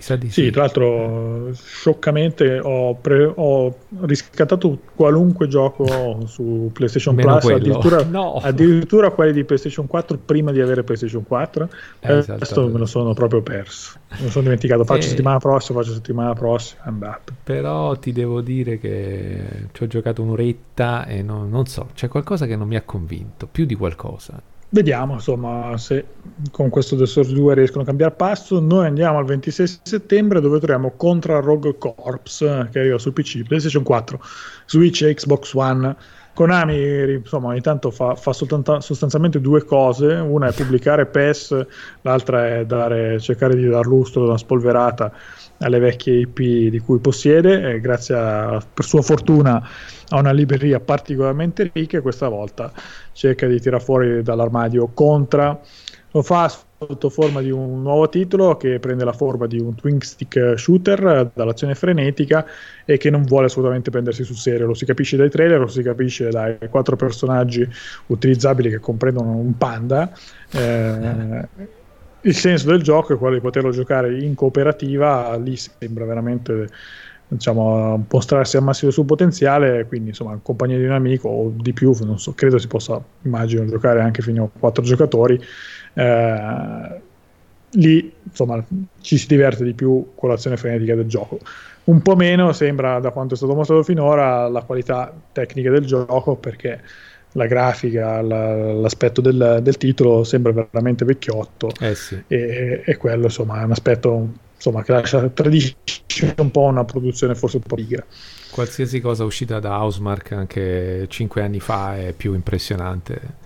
Sì. Sì, tra l'altro, scioccamente ho, pre- ho, riscattato qualunque gioco su PlayStation Meno Plus, addirittura, [LAUGHS] no. addirittura, quelli di PlayStation 4 prima di avere PlayStation 4. Eh, questo me lo sono proprio perso. Me lo sono dimenticato. Faccio eh. settimana prossima, faccio settimana prossima. Andato. Però ti devo dire che ci ho giocato un'oretta e non, non so, c'è qualcosa che non mi ha convinto, più di qualcosa. Vediamo insomma se con questo The Source 2 riescono a cambiare passo. Noi andiamo al 26 settembre dove troviamo Contra Rogue Corps che arriva su PC, PlayStation 4, Switch e Xbox One. Konami insomma ogni tanto fa, fa sostanzialmente due cose, una è pubblicare PES, l'altra è dare, cercare di dar lustro una spolverata alle vecchie IP di cui possiede e grazie a, per sua fortuna ha una libreria particolarmente ricca e questa volta cerca di tirare fuori dall'armadio Contra lo fa sotto forma di un nuovo titolo che prende la forma di un twin stick shooter dall'azione frenetica e che non vuole assolutamente prendersi sul serio. Lo si capisce dai trailer, lo si capisce dai quattro personaggi utilizzabili che comprendono un panda. Eh, il senso del gioco è quello di poterlo giocare in cooperativa, lì sembra veramente diciamo, mostrarsi al massimo del suo potenziale, quindi insomma, in compagnia di un amico o di più, so, credo si possa, immagino, giocare anche fino a quattro giocatori. Eh, lì insomma ci si diverte di più con l'azione frenetica del gioco. Un po' meno sembra da quanto è stato mostrato finora la qualità tecnica del gioco perché la grafica, la, l'aspetto del, del, titolo sembra veramente vecchiotto eh sì. e, e, quello insomma è un aspetto insomma, che lascia, tradisce un po' una produzione forse un po' pigra. Qualsiasi cosa uscita da Housemark anche 5 anni fa è più impressionante.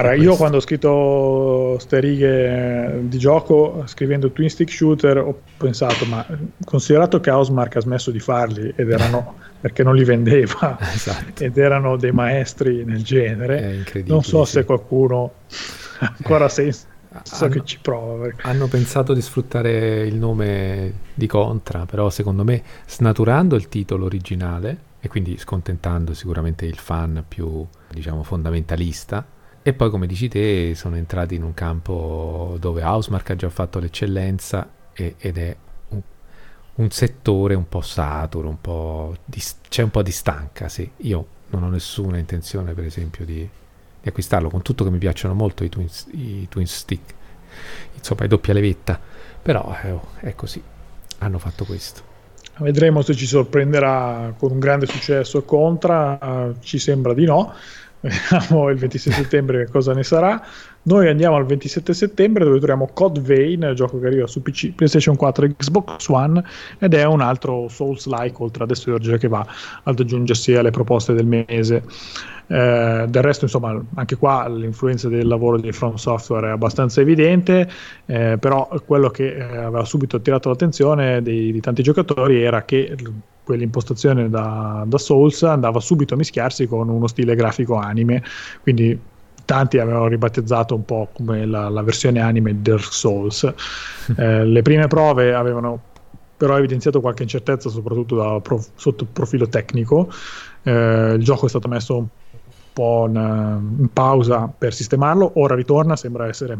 Guarda, io quando ho scritto queste righe di gioco, scrivendo Twin Stick Shooter, ho pensato, ma considerato che Housemark ha smesso di farli ed erano [LAUGHS] perché non li vendeva esatto. ed erano dei maestri nel genere, non so sì. se qualcuno ancora senso hanno, che ci prova. Perché... Hanno pensato di sfruttare il nome di Contra, però secondo me snaturando il titolo originale e quindi scontentando sicuramente il fan più diciamo fondamentalista e poi, come dici te, sono entrati in un campo dove Housemark ha già fatto l'eccellenza e, ed è un, un, settore un po' saturo, un po di, c'è un po' di stanca. Sì. Io non ho nessuna intenzione, per esempio, di, di acquistarlo, con tutto che mi piacciono molto i twin, i twin stick, insomma, i doppia levetta, però eh, oh, è così, hanno fatto questo. Vedremo se ci sorprenderà con un grande successo Contra, uh, ci sembra di no vediamo il 26 settembre cosa ne sarà. Noi andiamo al 27 settembre dove troviamo Code Vein, gioco che arriva su PC, PlayStation 4 e Xbox One ed è un altro Souls-like oltre ad Esurge che va ad aggiungersi alle proposte del mese. Eh, del resto, insomma, anche qua l'influenza del lavoro di From Software è abbastanza evidente, eh, però quello che eh, aveva subito attirato l'attenzione dei, di tanti giocatori era che quell'impostazione da, da, Souls andava subito a mischiarsi con uno stile grafico anime, quindi tanti avevano ribattezzato un po' come la, la versione anime di Dark Souls. [LAUGHS] Eh, le prime prove avevano però evidenziato qualche incertezza, soprattutto pro, sotto il profilo tecnico. Eh, il gioco è stato messo un po' in, in pausa per sistemarlo, ora ritorna, sembra essere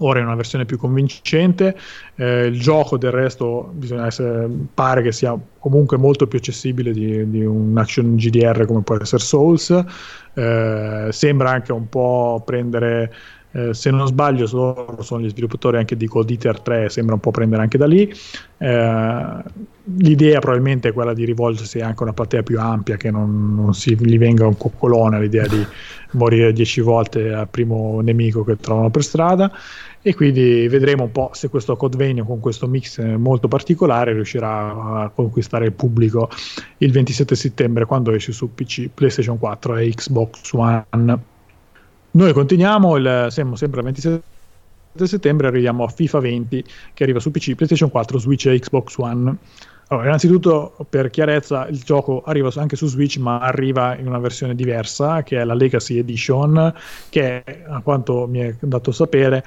ora in una versione più convincente. Eh, il gioco del resto essere, pare che sia comunque molto più accessibile di, di, un action GDR come può essere Souls. Eh, sembra anche un po' prendere. Eh, se non sbaglio, loro sono gli sviluppatori anche di Cold Eater 3, sembra un po' prendere anche da lì. Eh, l'idea probabilmente è quella di rivolgersi anche a una platea più ampia, che non, non si gli venga un coccolone l'idea di morire dieci volte al primo nemico che trovano per strada e quindi vedremo un po' se questo Code con questo mix molto particolare riuscirà a conquistare il pubblico il 27 settembre quando esce su PC, PlayStation 4 e Xbox One. Noi continuiamo, il, siamo sempre al 27 settembre, arriviamo a FIFA 20 che arriva su PC, PlayStation 4, Switch e Xbox One. Allora, innanzitutto, per chiarezza, il gioco arriva anche su Switch, ma arriva in una versione diversa, che è la Legacy Edition, che è, a quanto mi è dato sapere,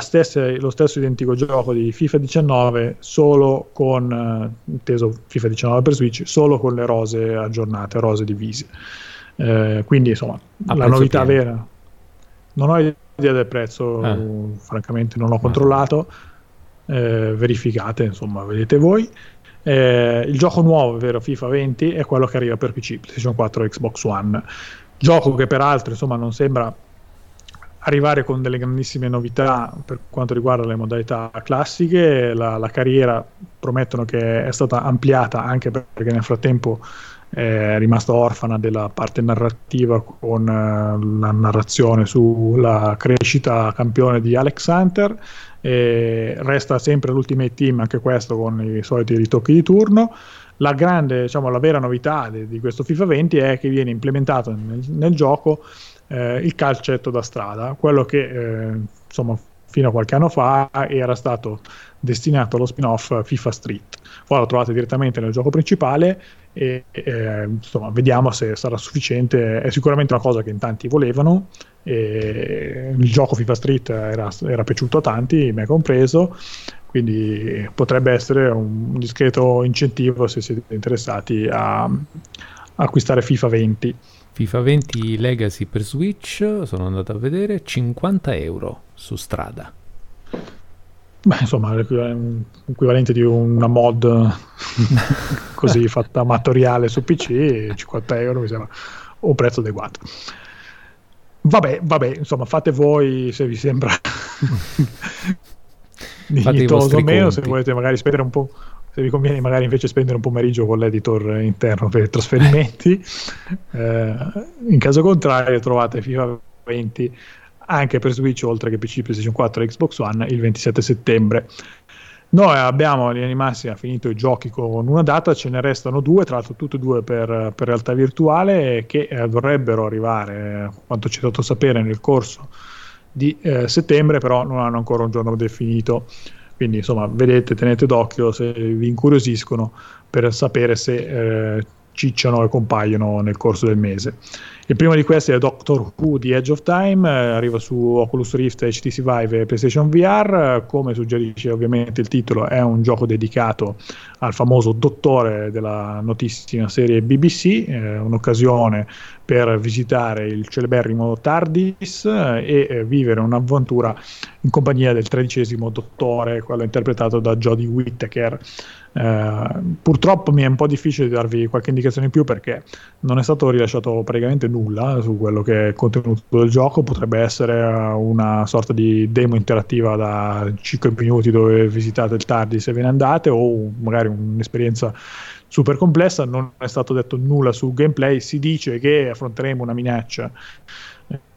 stessa, lo stesso identico gioco di FIFA 19, solo con, eh, inteso FIFA 19 per Switch, solo con le rose aggiornate, rose divise. Eh, quindi, insomma, a la novità pieno. vera. Non ho idea del prezzo, eh. francamente non l'ho controllato. Eh, verificate, insomma, vedete voi. Eh, il gioco nuovo, ovvero FIFA 20, è quello che arriva per PC, PlayStation 4 e Xbox One. Gioco che peraltro insomma, non sembra arrivare con delle grandissime novità per quanto riguarda le modalità classiche. La, la carriera promettono che è stata ampliata anche perché nel frattempo è rimasta orfana della parte narrativa con uh, la narrazione sulla crescita campione di Alex Hunter e resta sempre l'Ultimate Team, anche questo con i soliti ritocchi di turno. La grande, diciamo, la vera novità di, di questo FIFA 20 è che viene implementato nel, nel gioco eh, il calcetto da strada, quello che eh, insomma fino a qualche anno fa era stato destinato allo spin-off FIFA Street. Ora lo trovate direttamente nel gioco principale e eh, insomma, vediamo se sarà sufficiente. È sicuramente una cosa che in tanti volevano. il gioco FIFA Street era, era piaciuto a tanti, me compreso, quindi potrebbe essere un, discreto incentivo se siete interessati a acquistare FIFA 20. FIFA 20 Legacy per Switch, sono andato a vedere, 50 euro su strada. Beh, insomma, l'equivalente di una mod [LAUGHS] così fatta amatoriale su PC, 50 euro mi sembra un prezzo adeguato. Vabbè, vabbè, insomma, fate voi se vi sembra [LAUGHS] dignitoso o meno, se volete magari spendere un po', se vi conviene magari invece spendere un pomeriggio con l'editor interno per i trasferimenti. [LAUGHS] eh, in caso contrario trovate FIFA 20 anche per Switch oltre che PC, PlayStation 4 e Xbox One il 27 settembre. Noi abbiamo in linea massima finito i giochi con una data, ce ne restano due, tra l'altro tutte e due per, per realtà virtuale che eh, dovrebbero arrivare, quanto ci è dato sapere, nel corso di eh, settembre, però non hanno ancora un giorno definito. Quindi insomma, vedete, tenete d'occhio se vi incuriosiscono per sapere se eh, cicciano e compaiono nel corso del mese. Il primo di questi è Doctor Who di Edge of Time, eh, arriva su Oculus Rift, HTC Vive e PlayStation VR. Come suggerisce ovviamente il titolo, è un gioco dedicato al famoso dottore della notissima serie BBC, eh, un'occasione per visitare il celeberrimo TARDIS eh, e eh, vivere un'avventura in compagnia del tredicesimo dottore, quello interpretato da Jodie Whittaker. Eh, purtroppo mi è un po' difficile darvi qualche indicazione in più perché non è stato rilasciato praticamente nulla su quello che è il contenuto del gioco, potrebbe essere una sorta di demo interattiva da 5 minuti dove visitate il TARDIS e ve ne andate o magari un'esperienza super complessa, non è stato detto nulla sul gameplay, si dice che affronteremo una minaccia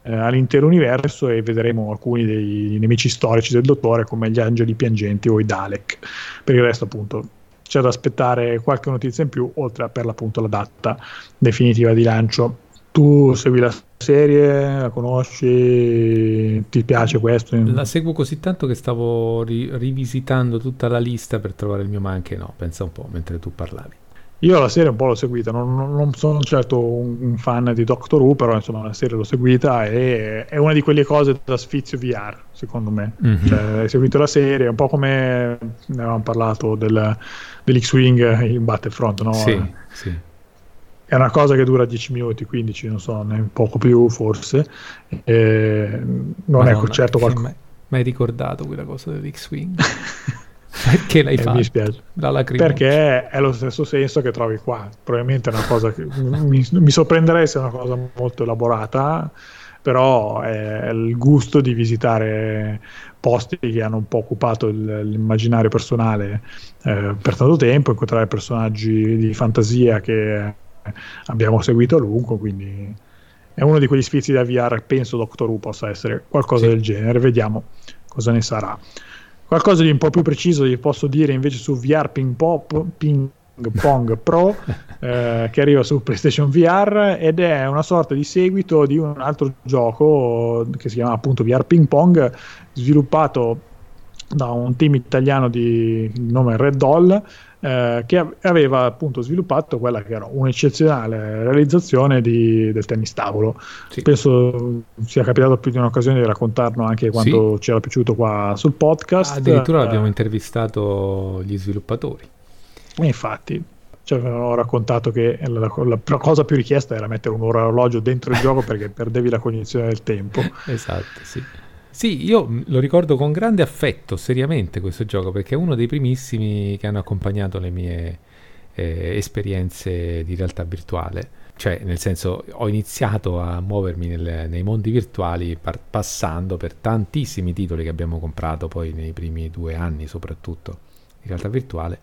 eh, all'intero universo e vedremo alcuni dei nemici storici del dottore come gli angeli piangenti o i Dalek. Per il resto appunto c'è da aspettare qualche notizia in più, oltre a per l'appunto la data definitiva di lancio. Tu segui la serie, la conosci, ti piace questo? La seguo così tanto che stavo ri- rivisitando tutta la lista per trovare il mio ma anche no, pensa un po' mentre tu parlavi. Io la serie un po' l'ho seguita, non, non sono certo un, un, fan di Doctor Who, però insomma la serie l'ho seguita e è una di quelle cose da sfizio VR, secondo me. Mm-hmm. Cioè, hai seguito la serie, un po' come ne avevamo parlato del, dell'X-Wing in Battlefront, no? Sì, sì. È una cosa che dura 10 minuti, 15, non so, ne poco più forse. E non Madonna, è certo qualcosa... Mi hai ricordato quella cosa dell'X-Wing? [LAUGHS] Perché l'hai eh, fatto? Mi spiace. Perché è lo stesso senso che trovi qua. Probabilmente è una cosa che [LAUGHS] mi, mi sorprenderei se è una cosa molto elaborata, però è il gusto di visitare posti che hanno un po' occupato l'immaginario personale eh, per tanto tempo, incontrare personaggi di fantasia che abbiamo seguito a lungo, quindi è uno di quegli sfizi da VR, penso Doctor Who possa essere qualcosa sì. del genere, vediamo cosa ne sarà. Qualcosa di un po' più preciso vi posso dire invece su VR Ping, Pop, Ping Pong Pro [LAUGHS] eh, che arriva su PlayStation VR ed è una sorta di seguito di un altro gioco che si chiama appunto VR Ping Pong sviluppato da un team italiano di nome Red Doll eh, che aveva appunto sviluppato quella che era un'eccezionale realizzazione di, del tennis tavolo. Sì. Penso sia capitato più di un'occasione di raccontarlo anche quando sì. ci era piaciuto qua sul podcast. Addirittura eh, abbiamo intervistato gli sviluppatori. Infatti, ci avevano raccontato che la, la, la, cosa più richiesta era mettere un orologio dentro il gioco perché perdevi la cognizione del tempo. [LAUGHS] esatto, sì. Sì, io lo ricordo con grande affetto, seriamente, questo gioco, perché è uno dei primissimi che hanno accompagnato le mie eh, esperienze di realtà virtuale. Cioè, nel senso, ho iniziato a muovermi nel, nei mondi virtuali par- passando per tantissimi titoli che abbiamo comprato poi nei primi due anni, soprattutto in realtà virtuale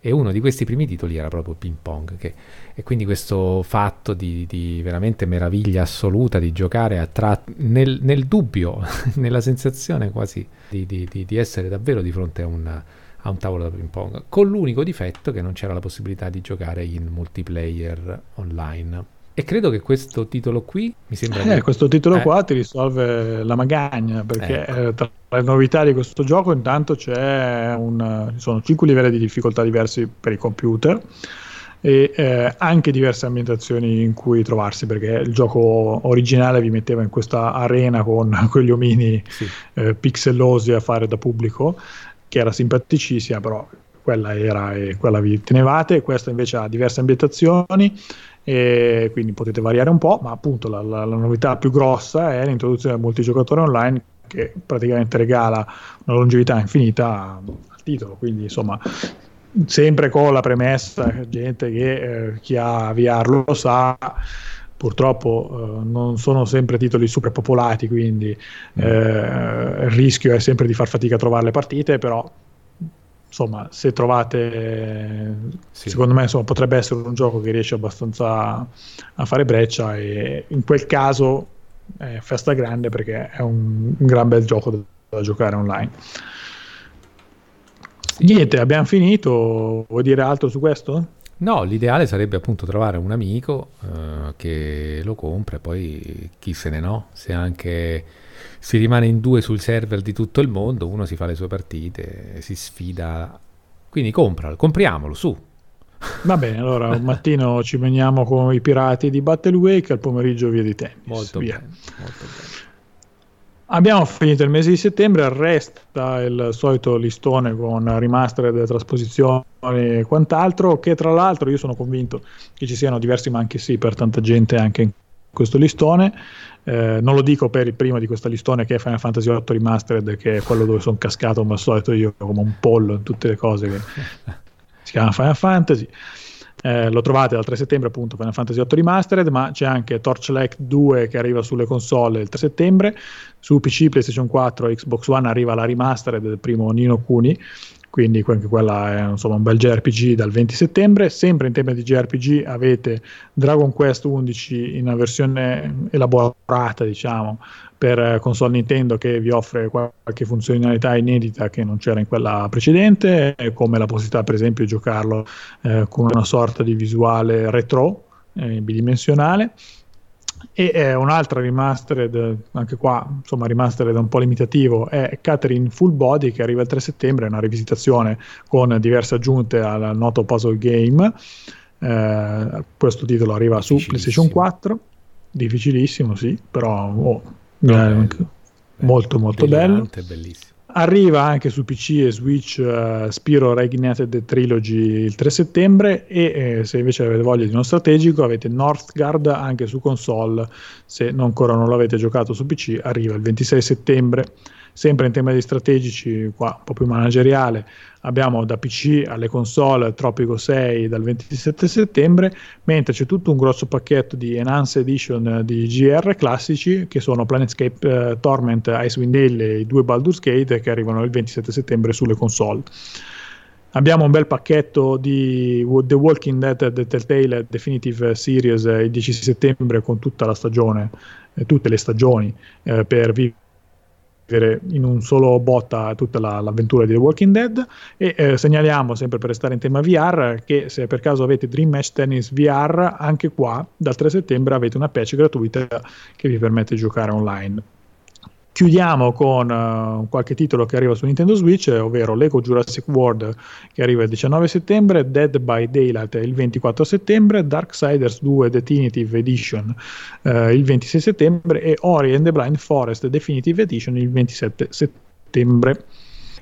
e uno di questi primi titoli era proprio Ping Pong che, e quindi questo fatto di, di, veramente meraviglia assoluta di giocare a tra, nel, nel, dubbio, [LAUGHS] nella sensazione quasi di, di, di, essere davvero di fronte a, una, a un tavolo da ping pong, con l'unico difetto che non c'era la possibilità di giocare in multiplayer online e credo che questo titolo qui mi sembra. Eh, che... questo titolo eh. qua ti risolve la magagna perché ecco. eh, tra le novità di questo gioco, intanto c'è un, ci sono 5 livelli di difficoltà diversi per i computer e eh, anche diverse ambientazioni in cui trovarsi perché il gioco originale vi metteva in questa arena con [LAUGHS] quegli omini sì. eh, pixellosi a fare da pubblico che era simpaticissima però quella era e quella vi tenevate questa invece ha diverse ambientazioni e quindi potete variare un po', ma appunto la, la, la novità più grossa è l'introduzione del multigiocatore online che praticamente regala una longevità infinita al titolo, quindi insomma sempre con la premessa, gente che eh, chi ha VR lo sa, purtroppo eh, non sono sempre titoli super popolati, quindi mm. eh, il rischio è sempre di far fatica a trovare le partite, però insomma, se trovate, sì. secondo me insomma, potrebbe essere un gioco che riesce abbastanza a fare breccia e in quel caso è festa grande perché è un, un gran bel gioco da, da giocare online. Sì. Niente, abbiamo finito. Vuoi dire altro su questo? No, l'ideale sarebbe appunto trovare un amico uh, che lo compra e poi chi se ne no, se anche si rimane in due sul server di tutto il mondo, uno si fa le sue partite, si sfida. Quindi compralo, compriamolo, su. Va bene, allora un mattino ci veniamo con i pirati di Battle Wake, al pomeriggio via di tennis. Molto via. bene, molto bene. Abbiamo finito il mese di settembre, resta il solito listone con remastered, trasposizioni e quant'altro, che tra l'altro io sono convinto che ci siano diversi manchi sì per tanta gente anche in questo listone. Eh, non lo dico per il primo di questo listone che è Final Fantasy VIII Remastered, che è quello dove sono cascato come al solito io come un pollo in tutte le cose che [LAUGHS] si chiama Final Fantasy. Eh, lo trovate dal 3 settembre appunto Final Fantasy VIII Remastered, ma c'è anche Torchlight 2 che arriva sulle console il 3 settembre, su PC, PlayStation 4 Xbox One arriva la remastered del primo Nino Kuni quindi anche quella è insomma, un bel JRPG dal 20 settembre. Sempre in tema di JRPG avete Dragon Quest 11 in una versione elaborata, diciamo, per console Nintendo che vi offre qualche funzionalità inedita che non c'era in quella precedente, come la possibilità per esempio di giocarlo eh, con una sorta di visuale retro eh, bidimensionale e eh, un'altra remastered, anche qua insomma remastered un po' limitativo, è Catherine Full Body che arriva il 3 settembre, è una rivisitazione con diverse aggiunte al noto puzzle game. Eh, questo titolo arriva su PlayStation 4, difficilissimo sì, però oh, eh, molto molto bello. Bellissimo. Arriva anche su PC e Switch uh, Spiro Reignited Trilogy il 3 settembre e eh, se invece avete voglia di uno strategico avete Northgard anche su console, se non ancora non l'avete giocato su PC arriva il 26 settembre. Sempre in tema strategici, qua un po' più manageriale, abbiamo da PC alle console Tropico 6 dal 27 settembre, mentre c'è tutto un grosso pacchetto di Enhanced Edition di GR classici che sono Planetscape uh, Torment, Icewind Dale e i due Baldur's Gate che arrivano il 27 settembre sulle console. Abbiamo un bel pacchetto di The Walking Dead The Telltale Definitive Series il 10 settembre con tutta la stagione, eh, tutte le stagioni eh, per vivere in un solo botta tutta la, l'avventura di The Walking Dead e eh, segnaliamo sempre per restare in tema VR che se per caso avete Dream Match Tennis VR anche qua dal 3 settembre avete una patch gratuita che vi permette di giocare online Chiudiamo con uh, qualche titolo che arriva su Nintendo Switch, ovvero Lego Jurassic World che arriva il 19 settembre, Dead by Daylight il 24 settembre, Darksiders 2 Definitive Edition uh, il 26 settembre e Ori and the Blind Forest Definitive Edition il 27 settembre.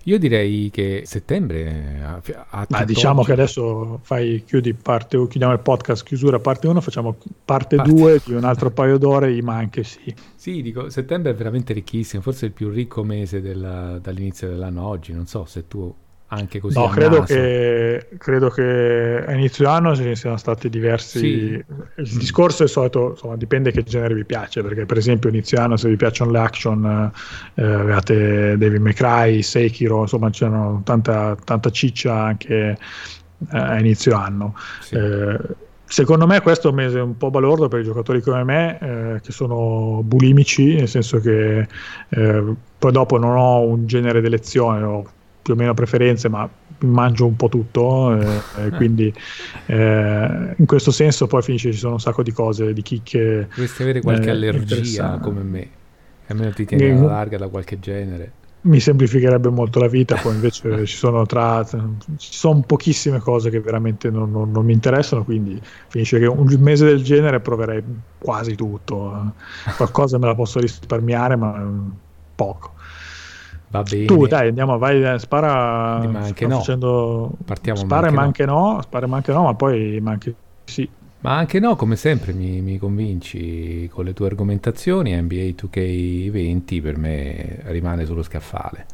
Io direi che settembre ha Ma diciamo oggi. che adesso fai, chiudi parte, chiudiamo il podcast chiusura parte 1, facciamo parte 2 di un altro paio d'ore, ma anche sì. Sì, dico, settembre è veramente ricchissimo, forse il più ricco mese della, dall'inizio dell'anno oggi, non so se tu anche così. No, credo che, credo che, a inizio anno ci siano stati diversi. Sì. Il discorso è solito, insomma, dipende che genere vi piace, perché per esempio inizio anno se vi piacciono le action, eh, avevate David McCray, Sekiro, insomma c'erano tanta, tanta ciccia anche eh, a inizio anno. Sì. Eh, secondo me questo è un mese un po' balordo per i giocatori come me eh, che sono bulimici, nel senso che eh, poi dopo non ho un genere d'elezione, ho più o meno preferenze, ma mangio un po' tutto, eh, eh. quindi eh, in questo senso poi finisce ci sono un sacco di cose, di chicche. Dovresti avere qualche eh, allergia come me, almeno ti tieni alla larga da qualche genere. Mi semplificherebbe molto la vita, poi invece [LAUGHS] ci sono tra ci sono pochissime cose che veramente non, non, non, mi interessano, quindi finisce che un mese del genere proverei quasi tutto. [LAUGHS] Qualcosa me la posso risparmiare, ma poco. Va bene. Tu dai, andiamo, vai, spara. Ma anche no. Facendo... Partiamo spara ma anche no. no. Spara ma anche no, ma poi ma anche sì. Ma anche no, come sempre mi, mi convinci con le tue argomentazioni. NBA 2K20 per me rimane sullo scaffale.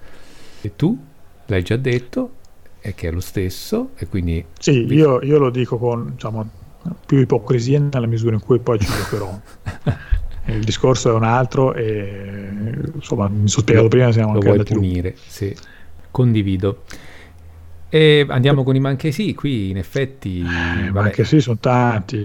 E tu l'hai già detto, e che è lo stesso, e quindi... Sì, io, io lo dico con diciamo, più ipocrisia nella misura in cui poi ci giocherò. [LAUGHS] il discorso è un altro e insomma mi sono spiegato prima siamo lo anche vuoi punire? Sì. condivido. E andiamo con i Manchesi, qui in effetti... Eh, Manchesi sono tanti,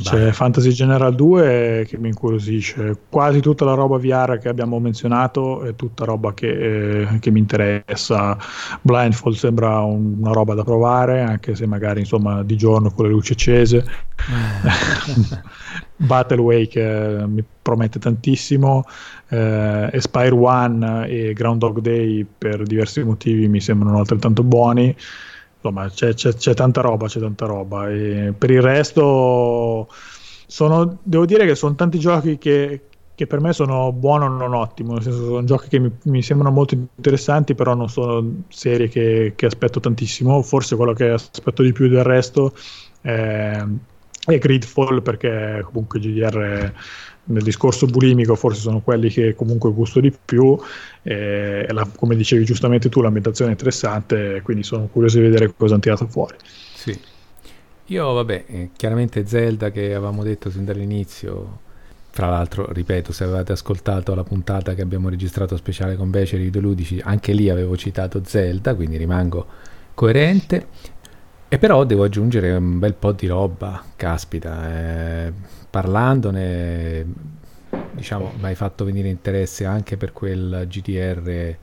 c'è Vai. Fantasy General 2 che mi incuriosisce, quasi tutta la roba VR che abbiamo menzionato è tutta roba che, eh, che mi interessa, Blindfold sembra un, una roba da provare, anche se magari insomma di giorno con le luci accese. [LAUGHS] [LAUGHS] Eh. Battle Wake eh, mi promette tantissimo, eh, Espire One e Groundhog Day per diversi motivi mi sembrano altrettanto buoni. Insomma, c'è, c'è, c'è tanta roba, c'è tanta roba. E per il resto, sono, devo dire che sono tanti giochi che, che per me sono buono non ottimo, nel senso sono giochi che mi, mi, sembrano molto interessanti, però non sono serie che, che, aspetto tantissimo. Forse quello che aspetto di più del resto è, è Gridfall, perché comunque GDR nel discorso bulimico forse sono quelli che comunque gusto di più e la, come dicevi giustamente tu l'ambientazione è interessante quindi sono curioso di vedere cosa hanno tirato fuori sì io vabbè eh, chiaramente Zelda che avevamo detto sin dall'inizio fra l'altro, ripeto, se avevate ascoltato la puntata che abbiamo registrato speciale con Beceri Videoludici, anche lì avevo citato Zelda, quindi rimango coerente. E però devo aggiungere un bel po' di roba, caspita, eh, parlandone, diciamo, mi hai fatto venire interesse anche per quel GTR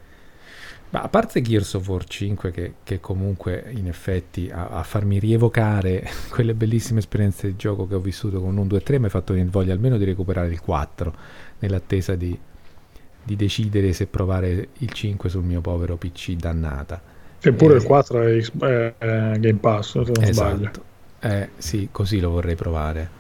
ma a parte Gears of War 5 che, che comunque in effetti a, a, farmi rievocare [LAUGHS] quelle bellissime esperienze di gioco che ho vissuto con un 2-3 mi ha fatto venire voglia almeno di recuperare il 4 nell'attesa di, di decidere se provare il 5 sul mio povero PC dannata. Eppure eh, il 4 è, è, è, Game Pass, se non esatto. sbaglio. Eh, sì, così lo vorrei provare.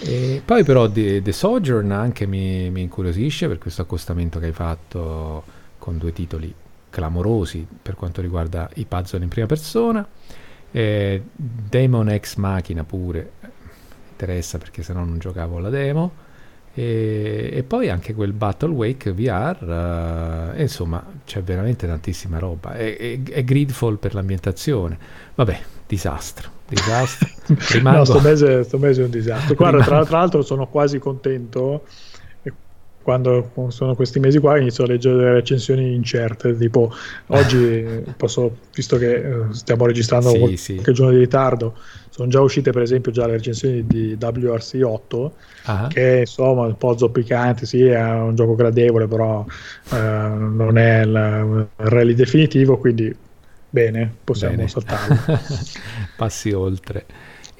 E poi però The, The Sojourn anche mi, mi incuriosisce per questo accostamento che hai fatto con due titoli clamorosi per quanto riguarda i puzzle in prima persona. Eh, Demon Ex Machina pure interessa perché se no non giocavo la demo. E, e, poi anche quel Battle Wake VR, uh, insomma c'è veramente tantissima roba. È, è, è Gridfall per l'ambientazione. Vabbè, disastro. Disastro. [LAUGHS] Rimango... no, sto mese, sto mese è un disastro. Guarda, [LAUGHS] tra, tra l'altro sono quasi contento quando sono questi mesi qua inizio a leggere delle recensioni incerte tipo oggi [LAUGHS] posso visto che eh, stiamo registrando sì, qualche sì. giorno di ritardo sono già uscite per esempio già le recensioni di WRC 8 uh-huh. che insomma un po' zoppicanti sì è un gioco gradevole però eh, non è il, il rally definitivo quindi bene possiamo bene. saltarlo [LAUGHS] passi oltre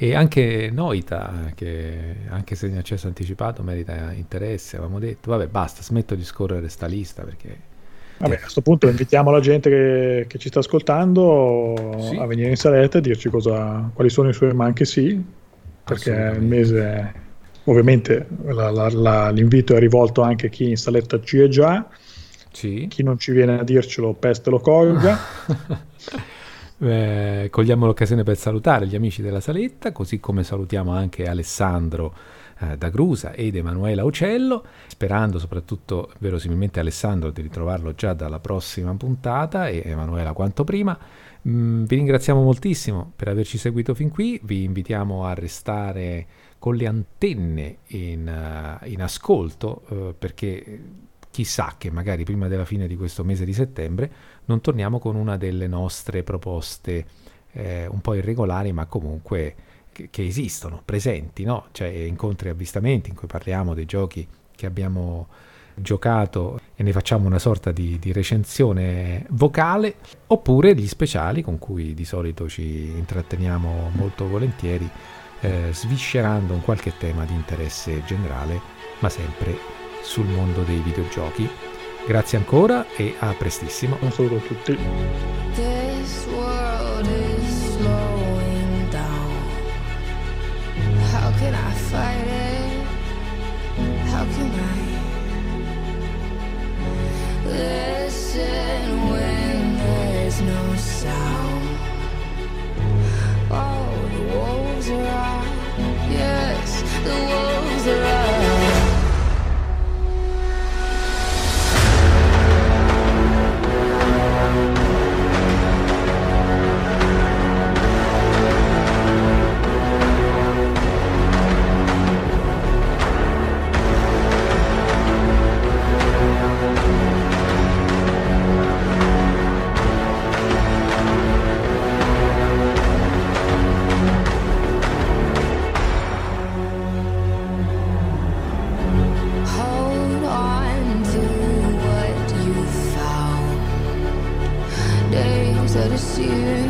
e anche Noita, che anche se in accesso anticipato merita interesse, avevamo detto, vabbè basta, smetto di scorrere sta lista perché... Vabbè, a questo punto invitiamo la gente che, che ci sta ascoltando sì. a venire in saletta e dirci cosa, quali sono i suoi manchi sì, perché il mese, ovviamente la, la, la, l'invito è rivolto anche a chi in saletta ci è già, sì. chi non ci viene a dircelo peste lo colga. [LAUGHS] Eh, cogliamo l'occasione per salutare gli amici della saletta, così come salutiamo anche Alessandro eh, da Grusa ed Emanuela Ucello, sperando soprattutto verosimilmente Alessandro di ritrovarlo già dalla prossima puntata e Emanuela quanto prima. Mm, vi ringraziamo moltissimo per averci seguito fin qui, vi invitiamo a restare con le antenne in, uh, in ascolto uh, perché chissà che magari prima della fine di questo mese di settembre non torniamo con una delle nostre proposte eh, un po' irregolari ma comunque che, che esistono, presenti, no? cioè incontri e avvistamenti in cui parliamo dei giochi che abbiamo giocato e ne facciamo una sorta di, di, recensione vocale, oppure gli speciali con cui di solito ci intratteniamo molto volentieri, eh, sviscerando un qualche tema di interesse generale, ma sempre sul mondo dei videogiochi. Grazie ancora e a prestissimo. Un saluto a tutti. How can I fight it? How can I listen when there's no sound? Oh, the wolves are out. Yes, the wolves are out. Oh